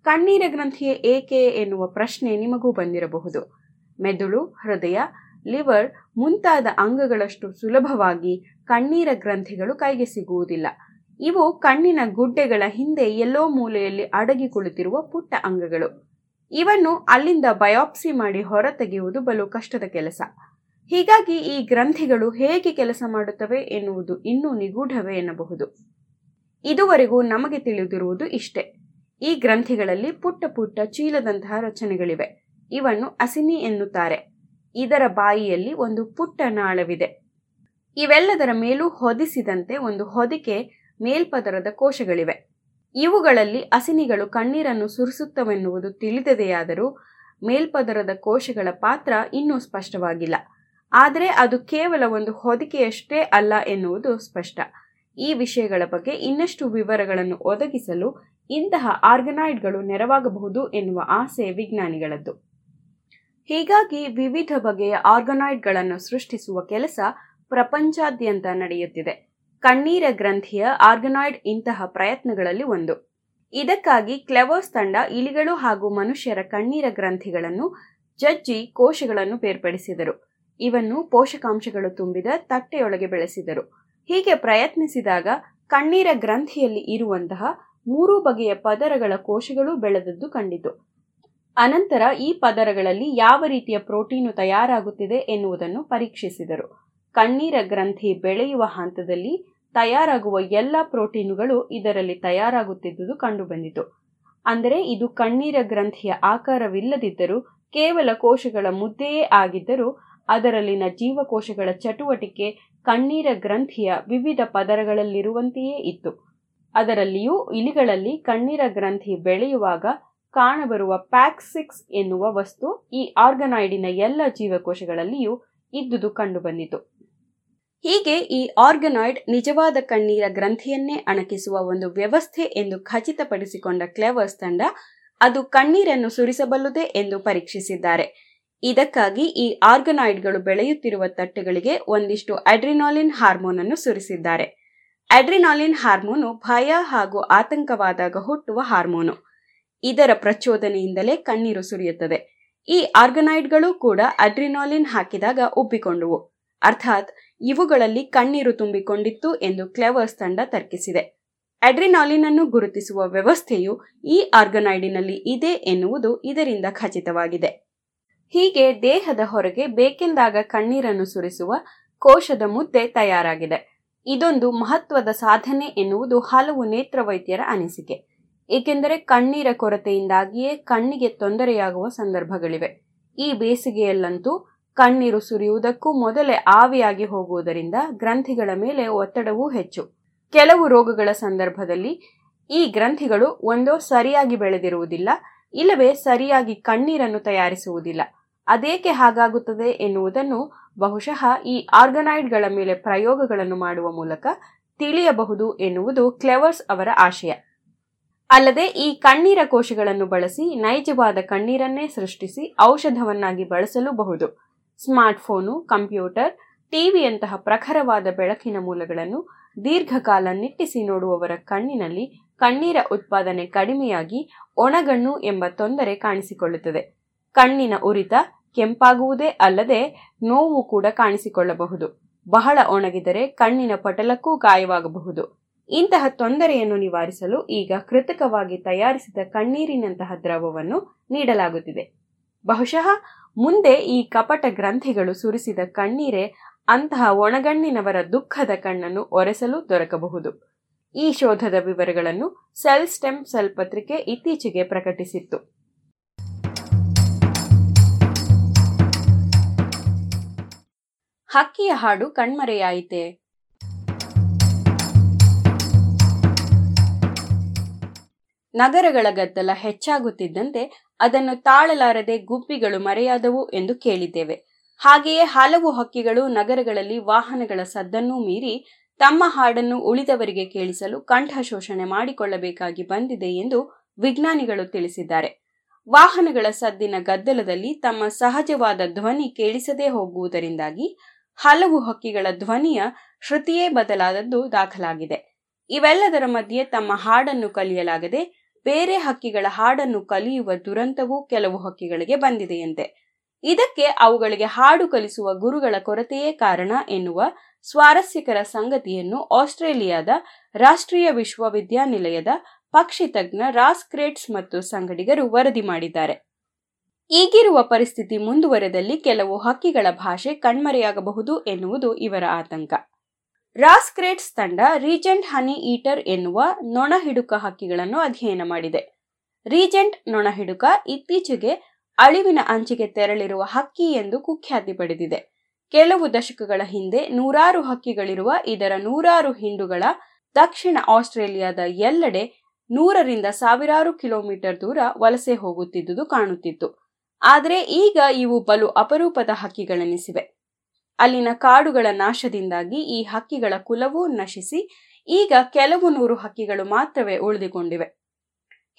ಕಣ್ಣೀರ ಗ್ರಂಥಿಯ ಏಕೆ ಎನ್ನುವ ಪ್ರಶ್ನೆ ನಿಮಗೂ ಬಂದಿರಬಹುದು. ಮೆದುಳು, ಹೃದಯ, ಲಿವರ್ ಮುಂತಾದ ಅಂಗಗಳಷ್ಟು ಸುಲಭವಾಗಿ ಕಣ್ಣೀರ ಗ್ರಂಥಿಗಳು ಕೈಗೆ ಸಿಗುವುದಿಲ್ಲ. ಇವು ಕಣ್ಣಿನ ಗುಡ್ಡೆಗಳ ಹಿಂದೆ ಎಲ್ಲೋ ಮೂಲೆಯಲ್ಲಿ ಅಡಗಿ ಕುಳಿತಿರುವ ಪುಟ್ಟ ಅಂಗಗಳು. ಇವನ್ನು ಅಲ್ಲಿಂದ ಬಯಾಪ್ಸಿ ಮಾಡಿ ಹೊರತೆಗೆಯುವುದು ಬಲು ಕಷ್ಟದ ಕೆಲಸ. ಹೀಗಾಗಿ ಈ ಗ್ರಂಥಿಗಳು ಹೇಗೆ ಕೆಲಸ ಮಾಡುತ್ತವೆ ಎನ್ನುವುದು ಇನ್ನೂ ನಿಗೂಢವೇ ಎನ್ನಬಹುದು. ಇದುವರೆಗೂ ನಮಗೆ ತಿಳಿದಿರುವುದು ಇಷ್ಟೇ. ಈ ಗ್ರಂಥಿಗಳಲ್ಲಿ ಪುಟ್ಟ ಪುಟ್ಟ ಚೀಲದಂತಹ ರಚನೆಗಳಿವೆ. ಇವನ್ನು ಅಸಿನಿ ಎನ್ನುತ್ತಾರೆ. ಇದರ ಬಾಯಿಯಲ್ಲಿ ಒಂದು ಪುಟ್ಟ ನಾಳವಿದೆ. ಇವೆಲ್ಲದರ ಮೇಲೂ ಹೊದಿಸಿದಂತೆ ಒಂದು ಹೊದಿಕೆ ಮೇಲ್ಪದರದ ಕೋಶಗಳಿವೆ. ಇವುಗಳಲ್ಲಿ ಅಸಿನಿಗಳು ಕಣ್ಣೀರನ್ನು ಸುರಿಸುತ್ತವೆನ್ನುವುದು ತಿಳಿದದೆಯಾದರೂ ಮೇಲ್ಪದರದ ಕೋಶಗಳ ಪಾತ್ರ ಇನ್ನೂ ಸ್ಪಷ್ಟವಾಗಿಲ್ಲ. ಆದರೆ ಅದು ಕೇವಲ ಒಂದು ಹೊದಿಕೆಯಷ್ಟೇ ಅಲ್ಲ ಎನ್ನುವುದು ಸ್ಪಷ್ಟ. ಈ ವಿಷಯಗಳ ಬಗ್ಗೆ ಇನ್ನಷ್ಟು ವಿವರಗಳನ್ನು ಒದಗಿಸಲು ಇಂತಹ ಆರ್ಗನಾಯ್ಡ್ಗಳು ನೆರವಾಗಬಹುದು ಎನ್ನುವ ಆಸೆ ವಿಜ್ಞಾನಿಗಳದ್ದು. ಹೀಗಾಗಿ ವಿವಿಧ ಬಗೆಯ ಆರ್ಗನಾಯ್ಡ್ಗಳನ್ನು ಸೃಷ್ಟಿಸುವ ಕೆಲಸ ಪ್ರಪಂಚಾದ್ಯಂತ ನಡೆಯುತ್ತಿದೆ. ಕಣ್ಣೀರ ಗ್ರಂಥಿಯ ಆರ್ಗನಾಯ್ಡ್ ಇಂತಹ ಪ್ರಯತ್ನಗಳಲ್ಲಿ ಒಂದು. ಇದಕ್ಕಾಗಿ ಕ್ಲೆವರ್ಸ್ ತಂಡ ಇಲಿಗಳು ಹಾಗೂ ಮನುಷ್ಯರ ಕಣ್ಣೀರ ಗ್ರಂಥಿಗಳನ್ನು ಜಜ್ಜಿ ಕೋಶಗಳನ್ನು ಬೇರ್ಪಡಿಸಿದರು. ಇವನ್ನು ಪೋಷಕಾಂಶಗಳು ತುಂಬಿದ ತಟ್ಟೆಯೊಳಗೆ ಬೆಳೆಸಿದರು. ಹೀಗೆ ಪ್ರಯತ್ನಿಸಿದಾಗ ಕಣ್ಣೀರ ಗ್ರಂಥಿಯಲ್ಲಿ ಇರುವಂತಹ ಮೂರು ಬಗೆಯ ಪದರಗಳ ಕೋಶಗಳು ಬೆಳೆದದ್ದು ಕಂಡಿತು. ಅನಂತರ ಈ ಪದರಗಳಲ್ಲಿ ಯಾವ ರೀತಿಯ ಪ್ರೋಟೀನು ತಯಾರಾಗುತ್ತಿದೆ ಎನ್ನುವುದನ್ನು ಪರೀಕ್ಷಿಸಿದರು. ಕಣ್ಣೀರ ಗ್ರಂಥಿ ಬೆಳೆಯುವ ಹಂತದಲ್ಲಿ ತಯಾರಾಗುವ ಎಲ್ಲ ಪ್ರೋಟೀನುಗಳು ಇದರಲ್ಲಿ ತಯಾರಾಗುತ್ತಿದ್ದುದು ಕಂಡುಬಂದಿತು. ಅಂದರೆ ಇದು ಕಣ್ಣೀರ ಗ್ರಂಥಿಯ ಆಕಾರವಿಲ್ಲದಿದ್ದರೂ ಕೇವಲ ಕೋಶಗಳ ಮುದ್ದೆಯೇ ಆಗಿದ್ದರೂ ಅದರಲ್ಲಿನ ಜೀವಕೋಶಗಳ ಚಟುವಟಿಕೆ ಕಣ್ಣೀರ ಗ್ರಂಥಿಯ ವಿವಿಧ ಪದರಗಳಲ್ಲಿರುವಂತೆಯೇ ಇತ್ತು. ಅದರಲ್ಲಿಯೂ ಇಲಿಗಳಲ್ಲಿ ಕಣ್ಣೀರ ಗ್ರಂಥಿ ಬೆಳೆಯುವಾಗ ಕಾಣಬರುವ ಪ್ಯಾಕ್ಸಿಕ್ಸ್ ಎನ್ನುವ ವಸ್ತು ಈ ಆರ್ಗನಾಯ್ಡಿನ ಎಲ್ಲ ಜೀವಕೋಶಗಳಲ್ಲಿಯೂ ಇದ್ದುದು ಕಂಡುಬಂದಿತು. ಹೀಗೆ ಈ ಆರ್ಗನಾಯ್ಡ್ ನಿಜವಾದ ಕಣ್ಣೀರ ಗ್ರಂಥಿಯನ್ನೇ ಅಣಕಿಸುವ ಒಂದು ವ್ಯವಸ್ಥೆ ಎಂದು ಖಚಿತಪಡಿಸಿಕೊಂಡ ಕ್ಲೆವರ್ಸ್ ತಂಡ ಅದು ಕಣ್ಣೀರನ್ನು ಸುರಿಸಬಲ್ಲುದೇ ಎಂದು ಪರೀಕ್ಷಿಸಿದ್ದಾರೆ. ಇದಕ್ಕಾಗಿ ಈ ಆರ್ಗನಾಯ್ಡ್ಗಳು ಬೆಳೆಯುತ್ತಿರುವ ತಟ್ಟೆಗಳಿಗೆ ಒಂದಿಷ್ಟು ಅಡ್ರಿನಾಲಿನ್ ಹಾರ್ಮೋನ್ ಅನ್ನು ಸುರಿಸಿದ್ದಾರೆ. ಅಡ್ರಿನಾಲಿನ್ ಹಾರ್ಮೋನು ಭಯ ಹಾಗೂ ಆತಂಕವಾದಾಗ ಹುಟ್ಟುವ ಹಾರ್ಮೋನು. ಇದರ ಪ್ರಚೋದನೆಯಿಂದಲೇ ಕಣ್ಣೀರು ಸುರಿಯುತ್ತದೆ. ಈ ಆರ್ಗನಾಯ್ಡ್ಗಳು ಕೂಡ ಅಡ್ರಿನಾಲಿನ್ ಹಾಕಿದಾಗ ಉಬ್ಬಿಕೊಂಡುವು. ಅರ್ಥಾತ್ ಇವುಗಳಲ್ಲಿ ಕಣ್ಣೀರು ತುಂಬಿಕೊಂಡಿತ್ತು ಎಂದು ಕ್ಲೆವರ್ಸ್ ತಂಡ ತರ್ಕಿಸಿದೆ. ಅಡ್ರಿನಾಲಿನ್ ಅನ್ನು ಗುರುತಿಸುವ ವ್ಯವಸ್ಥೆಯು ಈ ಆರ್ಗನಾಯ್ಡಿನಲ್ಲಿ ಇದೆ ಎನ್ನುವುದು ಇದರಿಂದ ಖಚಿತವಾಗಿದೆ. ಹೀಗೆ ದೇಹದ ಹೊರಗೆ ಬೇಕೆಂದಾಗ ಕಣ್ಣೀರನ್ನು ಸುರಿಸುವ ಕೋಶದ ಮುದ್ದೆ ತಯಾರಾಗಿದೆ. ಇದೊಂದು ಮಹತ್ವದ ಸಾಧನೆ ಎನ್ನುವುದು ಹಲವು ನೇತ್ರ ವೈದ್ಯರ ಅನಿಸಿಕೆ. ಏಕೆಂದರೆ ಕಣ್ಣೀರ ಕೊರತೆಯಿಂದಾಗಿಯೇ ಕಣ್ಣಿಗೆ ತೊಂದರೆಯಾಗುವ ಸಂದರ್ಭಗಳಿವೆ. ಈ ಬೇಸಿಗೆಯಲ್ಲಂತೂ ಕಣ್ಣೀರು ಸುರಿಯುವುದಕ್ಕೂ ಮೊದಲೇ ಆವಿಯಾಗಿ ಹೋಗುವುದರಿಂದ ಗ್ರಂಥಿಗಳ ಮೇಲೆ ಒತ್ತಡವೂ ಹೆಚ್ಚು. ಕೆಲವು ರೋಗಗಳ ಸಂದರ್ಭದಲ್ಲಿ ಈ ಗ್ರಂಥಿಗಳು ಒಂದೋ ಸರಿಯಾಗಿ ಬೆಳೆದಿರುವುದಿಲ್ಲ, ಇಲ್ಲವೇ ಸರಿಯಾಗಿ ಕಣ್ಣೀರನ್ನು ತಯಾರಿಸುವುದಿಲ್ಲ. ಅದೇಕೆ ಹಾಗಾಗುತ್ತದೆ ಎನ್ನುವುದನ್ನು ಬಹುಶಃ ಈ ಆರ್ಗನೈಡ್ಗಳ ಮೇಲೆ ಪ್ರಯೋಗಗಳನ್ನು ಮಾಡುವ ಮೂಲಕ ತಿಳಿಯಬಹುದು ಎನ್ನುವುದು ಕ್ಲೆವರ್ಸ್ ಅವರ ಆಶಯ. ಅಲ್ಲದೆ ಈ ಕಣ್ಣೀರ ಕೋಶಗಳನ್ನು ಬಳಸಿ ನೈಜವಾದ ಕಣ್ಣೀರನ್ನೇ ಸೃಷ್ಟಿಸಿ ಔಷಧವನ್ನಾಗಿ ಬಳಸಲೂಬಹುದು. ಸ್ಮಾರ್ಟ್ಫೋನು, ಕಂಪ್ಯೂಟರ್, ಟಿವಿಯಂತಹ ಪ್ರಖರವಾದ ಬೆಳಕಿನ ಮೂಲಗಳನ್ನು ದೀರ್ಘಕಾಲ ನಿಟ್ಟಿಸಿ ನೋಡುವವರ ಕಣ್ಣಿನಲ್ಲಿ ಕಣ್ಣೀರ ಉತ್ಪಾದನೆ ಕಡಿಮೆಯಾಗಿ ಒಣಗಣ್ಣು ಎಂಬ ತೊಂದರೆ ಕಾಣಿಸಿಕೊಳ್ಳುತ್ತದೆ. ಕಣ್ಣಿನ ಉರಿತ, ಕೆಂಪಾಗುವುದೇ ಅಲ್ಲದೆ ನೋವು ಕೂಡ ಕಾಣಿಸಿಕೊಳ್ಳಬಹುದು. ಬಹಳ ಒಣಗಿದರೆ ಕಣ್ಣಿನ ಪಟಲಕ್ಕೂ ಗಾಯವಾಗಬಹುದು. ಇಂತಹ ತೊಂದರೆಯನ್ನು ನಿವಾರಿಸಲು ಈಗ ಕೃತಕವಾಗಿ ತಯಾರಿಸಿದ ಕಣ್ಣೀರಿನಂತಹ ದ್ರವವನ್ನು ನೀಡಲಾಗುತ್ತಿದೆ. ಬಹುಶಃ ಮುಂದೆ ಈ ಕಪಟ ಗ್ರಂಥಿಗಳು ಸುರಿಸಿದ ಕಣ್ಣೀರೇ ಅಂತಹ ಒಣಗಣ್ಣಿನವರ ದುಃಖದ ಕಣ್ಣನ್ನು ಒರೆಸಲು ದೊರಕಬಹುದು. ಈ ಶೋಧದ ವಿವರಗಳನ್ನು ಸೆಲ್ ಸ್ಟೆಮ್ ಸೆಲ್ ಪತ್ರಿಕೆ ಇತ್ತೀಚೆಗೆ ಪ್ರಕಟಿಸಿತ್ತು. ಹಕ್ಕಿಯ ಹಾಡು ಕಣ್ಮರೆಯಾಯಿತೆ. ನಗರಗಳ ಗದ್ದಲ ಹೆಚ್ಚಾಗುತ್ತಿದ್ದಂತೆ ಅದನ್ನು ತಾಳಲಾರದೆ ಗುಬ್ಬಿಗಳು ಮರೆಯಾದವು ಎಂದು ಕೇಳಿದ್ದೇವೆ. ಹಾಗೆಯೇ ಹಲವು ಹಕ್ಕಿಗಳು ನಗರಗಳಲ್ಲಿ ವಾಹನಗಳ ಸದ್ದನ್ನೂ ಮೀರಿ ತಮ್ಮ ಹಾಡನ್ನು ಉಳಿದವರಿಗೆ ಕೇಳಿಸಲು ಕಂಠ ಶೋಷಣೆ ಮಾಡಿಕೊಳ್ಳಬೇಕಾಗಿ ಬಂದಿದೆ ಎಂದು ವಿಜ್ಞಾನಿಗಳು ತಿಳಿಸಿದ್ದಾರೆ. ವಾಹನಗಳ ಸದ್ದಿನ ಗದ್ದಲದಲ್ಲಿ ತಮ್ಮ ಸಹಜವಾದ ಧ್ವನಿ ಕೇಳಿಸದೇ ಹೋಗುವುದರಿಂದಾಗಿ ಹಲವು ಹಕ್ಕಿಗಳ ಧ್ವನಿಯ ಶ್ರುತಿಯೇ ಬದಲಾದದ್ದು ದಾಖಲಾಗಿದೆ. ಇವೆಲ್ಲದರ ಮಧ್ಯೆ ತಮ್ಮ ಹಾಡನ್ನು ಕಲಿಯಲಾಗದೆ ಬೇರೆ ಹಕ್ಕಿಗಳ ಹಾಡನ್ನು ಕಲಿಯುವ ದುರಂತವೂ ಕೆಲವು ಹಕ್ಕಿಗಳಿಗೆ ಬಂದಿದೆಯಂತೆ. ಇದಕ್ಕೆ ಅವುಗಳಿಗೆ ಹಾಡು ಕಲಿಸುವ ಗುರುಗಳ ಕೊರತೆಯೇ ಕಾರಣ ಎನ್ನುವ ಸ್ವಾರಸ್ಯಕರ ಸಂಗತಿಯನ್ನು ಆಸ್ಟ್ರೇಲಿಯಾದ ರಾಷ್ಟ್ರೀಯ ವಿಶ್ವವಿದ್ಯಾನಿಲಯದ ಪಕ್ಷಿ ತಜ್ಞ ರಾಸ್ ಕ್ರೇಟ್ಸ್ ಮತ್ತು ಸಂಗಡಿಗರು ವರದಿ ಮಾಡಿದ್ದಾರೆ. ಈಗಿರುವ ಪರಿಸ್ಥಿತಿ ಮುಂದುವರೆದಲ್ಲಿ ಕೆಲವು ಹಕ್ಕಿಗಳ ಭಾಷೆ ಕಣ್ಮರೆಯಾಗಬಹುದು ಎನ್ನುವುದು ಇವರ ಆತಂಕ. ರಾಸ್ಕ್ರೇಟ್ಸ್ ತಂಡ ರೀಜೆಂಟ್ ಹನಿ ಈಟರ್ ಎನ್ನುವ ನೊಣ ಹಿಡುಕ ಹಕ್ಕಿಗಳನ್ನು ಅಧ್ಯಯನ ಮಾಡಿದೆ. ರೀಜೆಂಟ್ ನೊಣ ಹಿಡುಕ ಇತ್ತೀಚೆಗೆ ಅಳಿವಿನ ಅಂಚಿಗೆ ತೆರಳಿರುವ ಹಕ್ಕಿ ಎಂದು ಕುಖ್ಯಾತಿ ಪಡೆದಿದೆ. ಕೆಲವು ದಶಕಗಳ ಹಿಂದೆ ನೂರಾರು ಹಕ್ಕಿಗಳಿರುವ ಇದರ ನೂರಾರು ಹಿಂಡುಗಳ ದಕ್ಷಿಣ ಆಸ್ಟ್ರೇಲಿಯಾದ ಎಲ್ಲೆಡೆ ನೂರರಿಂದ ಸಾವಿರಾರು ಕಿಲೋಮೀಟರ್ ದೂರ ವಲಸೆ ಹೋಗುತ್ತಿದ್ದುದು ಕಾಣುತ್ತಿತ್ತು. ಆದರೆ ಈಗ ಇವು ಬಲು ಅಪರೂಪದ ಹಕ್ಕಿಗಳೆನಿಸಿವೆ ಅಲ್ಲಿನ ಕಾಡುಗಳ ನಾಶದಿಂದಾಗಿ ಈ ಹಕ್ಕಿಗಳ ಕುಲವೂ ನಶಿಸಿ, ಈಗ ಕೆಲವು ನೂರು ಹಕ್ಕಿಗಳು ಮಾತ್ರವೇ ಉಳಿದುಕೊಂಡಿವೆ.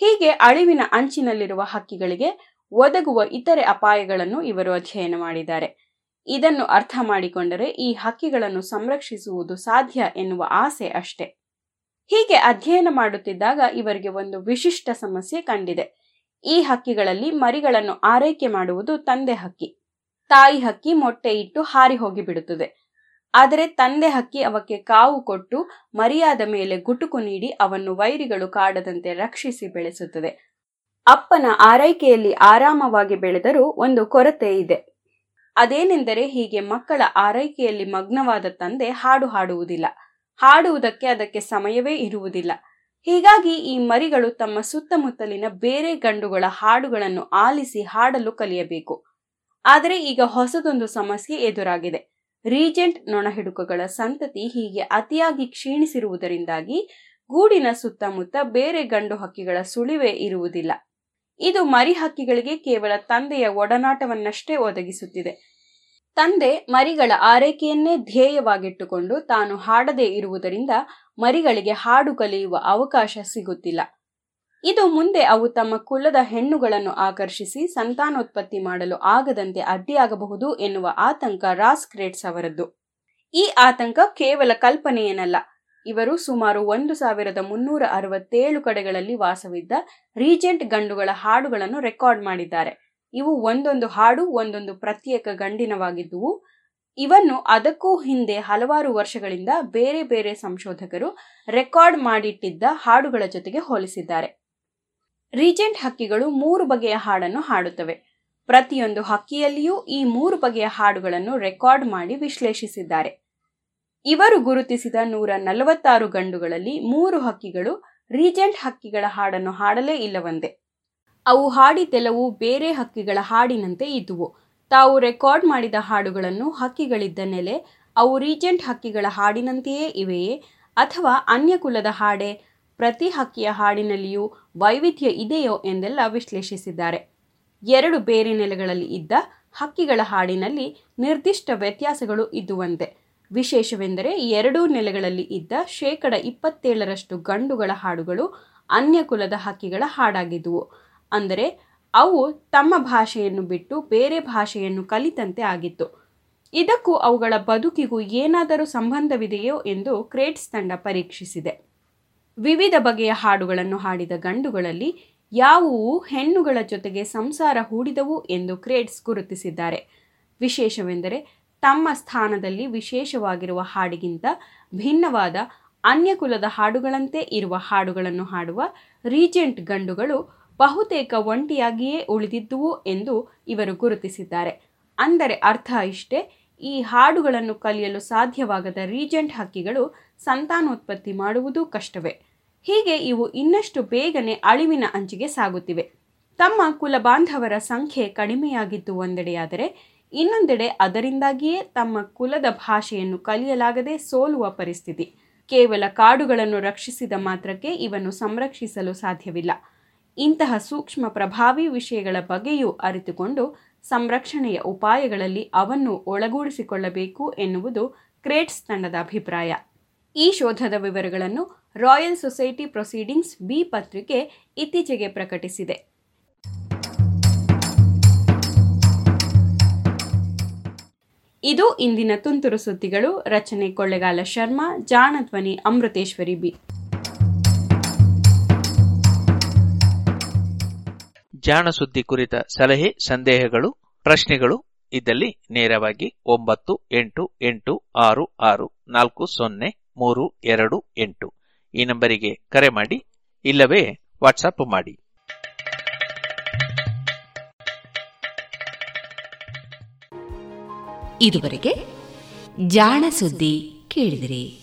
ಹೀಗೆ ಅಳಿವಿನ ಅಂಚಿನಲ್ಲಿರುವ ಹಕ್ಕಿಗಳಿಗೆ ಒದಗುವ ಇತರೆ ಅಪಾಯಗಳನ್ನು ಇವರು ಅಧ್ಯಯನ ಮಾಡಿದ್ದಾರೆ. ಇದನ್ನು ಅರ್ಥ ಮಾಡಿಕೊಂಡರೆ ಈ ಹಕ್ಕಿಗಳನ್ನು ಸಂರಕ್ಷಿಸುವುದು ಸಾಧ್ಯ ಎನ್ನುವ ಆಸೆ ಅಷ್ಟೆ. ಹೀಗೆ ಅಧ್ಯಯನ ಮಾಡುತ್ತಿದ್ದಾಗ ಇವರಿಗೆ ಒಂದು ವಿಶಿಷ್ಟ ಸಮಸ್ಯೆ ಕಂಡಿದೆ. ಈ ಹಕ್ಕಿಗಳಲ್ಲಿ ಮರಿಗಳನ್ನು ಆರೈಕೆ ಮಾಡುವುದು ತಂದೆ ಹಕ್ಕಿ. ತಾಯಿ ಹಕ್ಕಿ ಮೊಟ್ಟೆ ಇಟ್ಟು ಹಾರಿ ಹೋಗಿ ಬಿಡುತ್ತದೆ. ಆದರೆ ತಂದೆ ಹಕ್ಕಿ ಅವಕ್ಕೆ ಕಾವು ಕೊಟ್ಟು ಮರಿಯಾದ ಮೇಲೆ ಗುಟುಕು ನೀಡಿ ಅವನ್ನು ವೈರಿಗಳು ಕಾಡದಂತೆ ರಕ್ಷಿಸಿ ಬೆಳೆಸುತ್ತದೆ. ಅಪ್ಪನ ಆರೈಕೆಯಲ್ಲಿ ಆರಾಮವಾಗಿ ಬೆಳೆದರೂ ಒಂದು ಕೊರತೆ ಇದೆ. ಅದೇನೆಂದರೆ ಹೀಗೆ ಮಕ್ಕಳ ಆರೈಕೆಯಲ್ಲಿ ಮಗ್ನವಾದ ತಂದೆ ಹಾಡು ಹಾಡುವುದಿಲ್ಲ. ಹಾಡುವುದಕ್ಕೆ ಅದಕ್ಕೆ ಸಮಯವೇ ಇರುವುದಿಲ್ಲ. ಹೀಗಾಗಿ ಈ ಮರಿಗಳು ತಮ್ಮ ಸುತ್ತಮುತ್ತಲಿನ ಬೇರೆ ಗಂಡುಗಳ ಹಾಡುಗಳನ್ನು ಆಲಿಸಿ ಹಾಡಲು ಕಲಿಯಬೇಕು. ಆದರೆ ಈಗ ಹೊಸದೊಂದು ಸಮಸ್ಯೆ ಎದುರಾಗಿದೆ. ರೀಜೆಂಟ್ ನೊಣಹಿಡುಕಗಳ ಸಂತತಿ ಹೀಗೆ ಅತಿಯಾಗಿ ಕ್ಷೀಣಿಸಿರುವುದರಿಂದಾಗಿ ಗೂಡಿನ ಸುತ್ತಮುತ್ತ ಬೇರೆ ಗಂಡು ಹಕ್ಕಿಗಳ ಸುಳಿವೆ ಇರುವುದಿಲ್ಲ. ಇದು ಮರಿ ಹಕ್ಕಿಗಳಿಗೆ ಕೇವಲ ತಂದೆಯ ಒಡನಾಟವನ್ನಷ್ಟೇ ಒದಗಿಸುತ್ತಿದೆ. ತಂದೆ ಮರಿಗಳ ಆರೈಕೆಯನ್ನೇ ಧ್ಯೇಯವಾಗಿಟ್ಟುಕೊಂಡು ತಾನು ಹಾಡದೇ ಇರುವುದರಿಂದ ಮರಿಗಳಿಗೆ ಹಾಡು ಕಲಿಯುವ ಅವಕಾಶ ಸಿಗುತ್ತಿಲ್ಲ. ಇದು ಮುಂದೆ ಅವು ತಮ್ಮ ಕುಲದ ಹೆಣ್ಣುಗಳನ್ನು ಆಕರ್ಷಿಸಿ ಸಂತಾನೋತ್ಪತ್ತಿ ಮಾಡಲು ಆಗದಂತೆ ಅಡ್ಡಿಯಾಗಬಹುದು ಎನ್ನುವ ಆತಂಕ ರಾಸ್ ಕ್ರೇಟ್ಸ್ ಅವರದ್ದು. ಈ ಆತಂಕ ಕೇವಲ ಕಲ್ಪನೆಯೇನಲ್ಲ. ಇವರು ಸುಮಾರು ಒಂದು ಸಾವಿರದ ಮುನ್ನೂರ ಅರವತ್ತೇಳು ಕಡೆಗಳಲ್ಲಿ ವಾಸವಿದ್ದ ರೀಜೆಂಟ್ ಗಂಡುಗಳ ಹಾಡುಗಳನ್ನು ರೆಕಾರ್ಡ್ ಮಾಡಿದ್ದಾರೆ. ಇವು ಒಂದೊಂದು ಹಾಡು, ಒಂದೊಂದು ಪ್ರತ್ಯೇಕ ಗಂಡಿನವಾಗಿದ್ದುವು. ಇವನ್ನು ಅದಕ್ಕೂ ಹಿಂದೆ ಹಲವಾರು ವರ್ಷಗಳಿಂದ ಬೇರೆ ಬೇರೆ ಸಂಶೋಧಕರು ರೆಕಾರ್ಡ್ ಮಾಡಿಟ್ಟಿದ್ದ ಹಾಡುಗಳ ಜೊತೆಗೆ ಹೋಲಿಸಿದ್ದಾರೆ. ರೀಜೆಂಟ್ ಹಕ್ಕಿಗಳು ಮೂರು ಬಗೆಯ ಹಾಡನ್ನು ಹಾಡುತ್ತವೆ. ಪ್ರತಿಯೊಂದು ಹಕ್ಕಿಯಲ್ಲಿಯೂ ಈ ಮೂರು ಬಗೆಯ ಹಾಡುಗಳನ್ನು ರೆಕಾರ್ಡ್ ಮಾಡಿ ವಿಶ್ಲೇಷಿಸಿದ್ದಾರೆ. ಇವರು ಗುರುತಿಸಿದ ನೂರ ನಲವತ್ತಾರು ಗಂಡುಗಳಲ್ಲಿ ಮೂರು ಹಕ್ಕಿಗಳು ರೀಜೆಂಟ್ ಹಕ್ಕಿಗಳ ಹಾಡನ್ನು ಹಾಡಲೇ ಇಲ್ಲವಂದೆ ಅವು ಹಾಡಿತೆಲ್ಲವೂ ಬೇರೆ ಹಕ್ಕಿಗಳ ಹಾಡಿನಂತೆ ಇದ್ದುವು. ತಾವು ರೆಕಾರ್ಡ್ ಮಾಡಿದ ಹಾಡುಗಳನ್ನು ಹಕ್ಕಿಗಳಿದ್ದ ನೆಲೆ, ಅವು ರೀಜೆಂಟ್ ಹಕ್ಕಿಗಳ ಹಾಡಿನಂತೆಯೇ ಇವೆಯೇ? ಅಥವಾ ಅನ್ಯ ಕುಲದ ಹಾಡೆ? ಪ್ರತಿ ಹಕ್ಕಿಯ ಹಾಡಿನಲ್ಲಿಯೂ ವೈವಿಧ್ಯ ಇದೆಯೋ ಎಂದೆಲ್ಲ ವಿಶ್ಲೇಷಿಸಿದ್ದಾರೆ. ಎರಡು ಬೇರೆ ನೆಲೆಗಳಲ್ಲಿ ಇದ್ದ ಹಕ್ಕಿಗಳ ಹಾಡಿನಲ್ಲಿ ನಿರ್ದಿಷ್ಟ ವ್ಯತ್ಯಾಸಗಳು ಇದ್ದುವಂತೆ. ವಿಶೇಷವೆಂದರೆ ಎರಡೂ ನೆಲೆಗಳಲ್ಲಿ ಇದ್ದ ಶೇಕಡ ಇಪ್ಪತ್ತೇಳರಷ್ಟು ಗಂಡುಗಳ ಹಾಡುಗಳು ಅನ್ಯ ಕುಲದ ಹಕ್ಕಿಗಳ ಹಾಡಾಗಿದ್ದುವು. ಅಂದರೆ ಅವು ತಮ್ಮ ಭಾಷೆಯನ್ನು ಬಿಟ್ಟು ಬೇರೆ ಭಾಷೆಯನ್ನು ಕಲಿತಂತೆ ಆಗಿತ್ತು. ಇದಕ್ಕೂ ಅವುಗಳ ಬದುಕಿಗೂ ಏನಾದರೂ ಸಂಬಂಧವಿದೆಯೋ ಎಂದು ಕ್ರೇಟ್ಸ್ ತಂಡ ಪರೀಕ್ಷಿಸಿದೆ. ವಿವಿಧ ಬಗೆಯ ಹಾಡುಗಳನ್ನು ಹಾಡಿದ ಗಂಡುಗಳಲ್ಲಿ ಯಾವುವು ಹೆಣ್ಣುಗಳ ಜೊತೆಗೆ ಸಂಸಾರ ಹೂಡಿದವು ಎಂದು ಕ್ರೇಟ್ಸ್ ಗುರುತಿಸಿದ್ದಾರೆ. ವಿಶೇಷವೆಂದರೆ ತಮ್ಮ ಸ್ಥಾನದಲ್ಲಿ ವಿಶೇಷವಾಗಿರುವ ಹಾಡಿಗಿಂತ ಭಿನ್ನವಾದ ಅನ್ಯಕುಲದ ಹಾಡುಗಳಂತೆ ಇರುವ ಹಾಡುಗಳನ್ನು ಹಾಡುವ ರೀಜೆಂಟ್ ಗಂಡುಗಳು ಬಹುತೇಕ ಒಂಟಿಯಾಗಿಯೇ ಉಳಿದಿದ್ದುವು ಎಂದು ಇವರು ಗುರುತಿಸಿದ್ದಾರೆ. ಅಂದರೆ ಅರ್ಥ ಇಷ್ಟೇ, ಈ ಹಾಡುಗಳನ್ನು ಕಲಿಯಲು ಸಾಧ್ಯವಾಗದ ರೀಜೆಂಟ್ ಹಕ್ಕಿಗಳು ಸಂತಾನೋತ್ಪತ್ತಿ ಮಾಡುವುದು ಕಷ್ಟವೇ. ಹೀಗೆ ಇವು ಇನ್ನಷ್ಟು ಬೇಗನೆ ಅಳಿವಿನ ಅಂಚಿಗೆ ಸಾಗುತ್ತಿವೆ. ತಮ್ಮ ಕುಲಬಾಂಧವರ ಸಂಖ್ಯೆ ಕಡಿಮೆಯಾಗಿದ್ದು ಒಂದೆಡೆಯಾದರೆ, ಇನ್ನೊಂದೆಡೆ ಅದರಿಂದಾಗಿಯೇ ತಮ್ಮ ಕುಲದ ಭಾಷೆಯನ್ನು ಕಲಿಯಲಾಗದೆ ಸೋಲುವ ಪರಿಸ್ಥಿತಿ. ಕೇವಲ ಕಾಡುಗಳನ್ನು ರಕ್ಷಿಸಿದ ಮಾತ್ರಕ್ಕೆ ಇವನ್ನು ಸಂರಕ್ಷಿಸಲು ಸಾಧ್ಯವಿಲ್ಲ. ಇಂತಹ ಸೂಕ್ಷ್ಮ ಪ್ರಭಾವಿ ವಿಷಯಗಳ ಬಗ್ಗೆಯೂ ಅರಿತುಕೊಂಡು ಸಂರಕ್ಷಣೆಯ ಉಪಾಯಗಳಲ್ಲಿ ಅವನ್ನು ಒಳಗೂಡಿಸಿಕೊಳ್ಳಬೇಕು ಎನ್ನುವುದು ಕ್ರೇಟ್ಸ್ ತಂಡದ ಅಭಿಪ್ರಾಯ. ಈ ಶೋಧದ ವಿವರಗಳನ್ನು ರಾಯಲ್ ಸೊಸೈಟಿ ಪ್ರೊಸೀಡಿಂಗ್ಸ್ ಬಿ ಪತ್ರಿಕೆ ಇತ್ತೀಚೆಗೆ ಪ್ರಕಟಿಸಿದೆ. ಇದು ಇಂದಿನ ತುಂತುರು ಸುದ್ದಿಗಳು. ರಚನೆ ಕೊಳ್ಳೆಗಾಲ ಶರ್ಮಾ ಜಾಣಧ್ವನಿ ಅಮೃತೇಶ್ವರಿ ಬಿ. ಜಾಣ ಸುದ್ದಿ ಕುರಿತ ಸಲಹೆ, ಸಂದೇಹಗಳು, ಪ್ರಶ್ನೆಗಳು ಇದ್ದಲ್ಲಿ ನೇರವಾಗಿ ಒಂಬತ್ತು, ಎಂಟು ಎಂಟು, ಆರು ಆರು, ನಾಲ್ಕು, ಸೊನ್ನೆ, ಮೂರು, ಎರಡು, ಎಂಟು. ಈ ನಂಬರಿಗೆ ಕರೆ ಮಾಡಿ, ಇಲ್ಲವೇ ವಾಟ್ಸಪ್ ಮಾಡಿ. ಇದುವರೆಗೆ ಜಾಣ ಸುದ್ದಿ ಕೇಳಿದಿರಿ.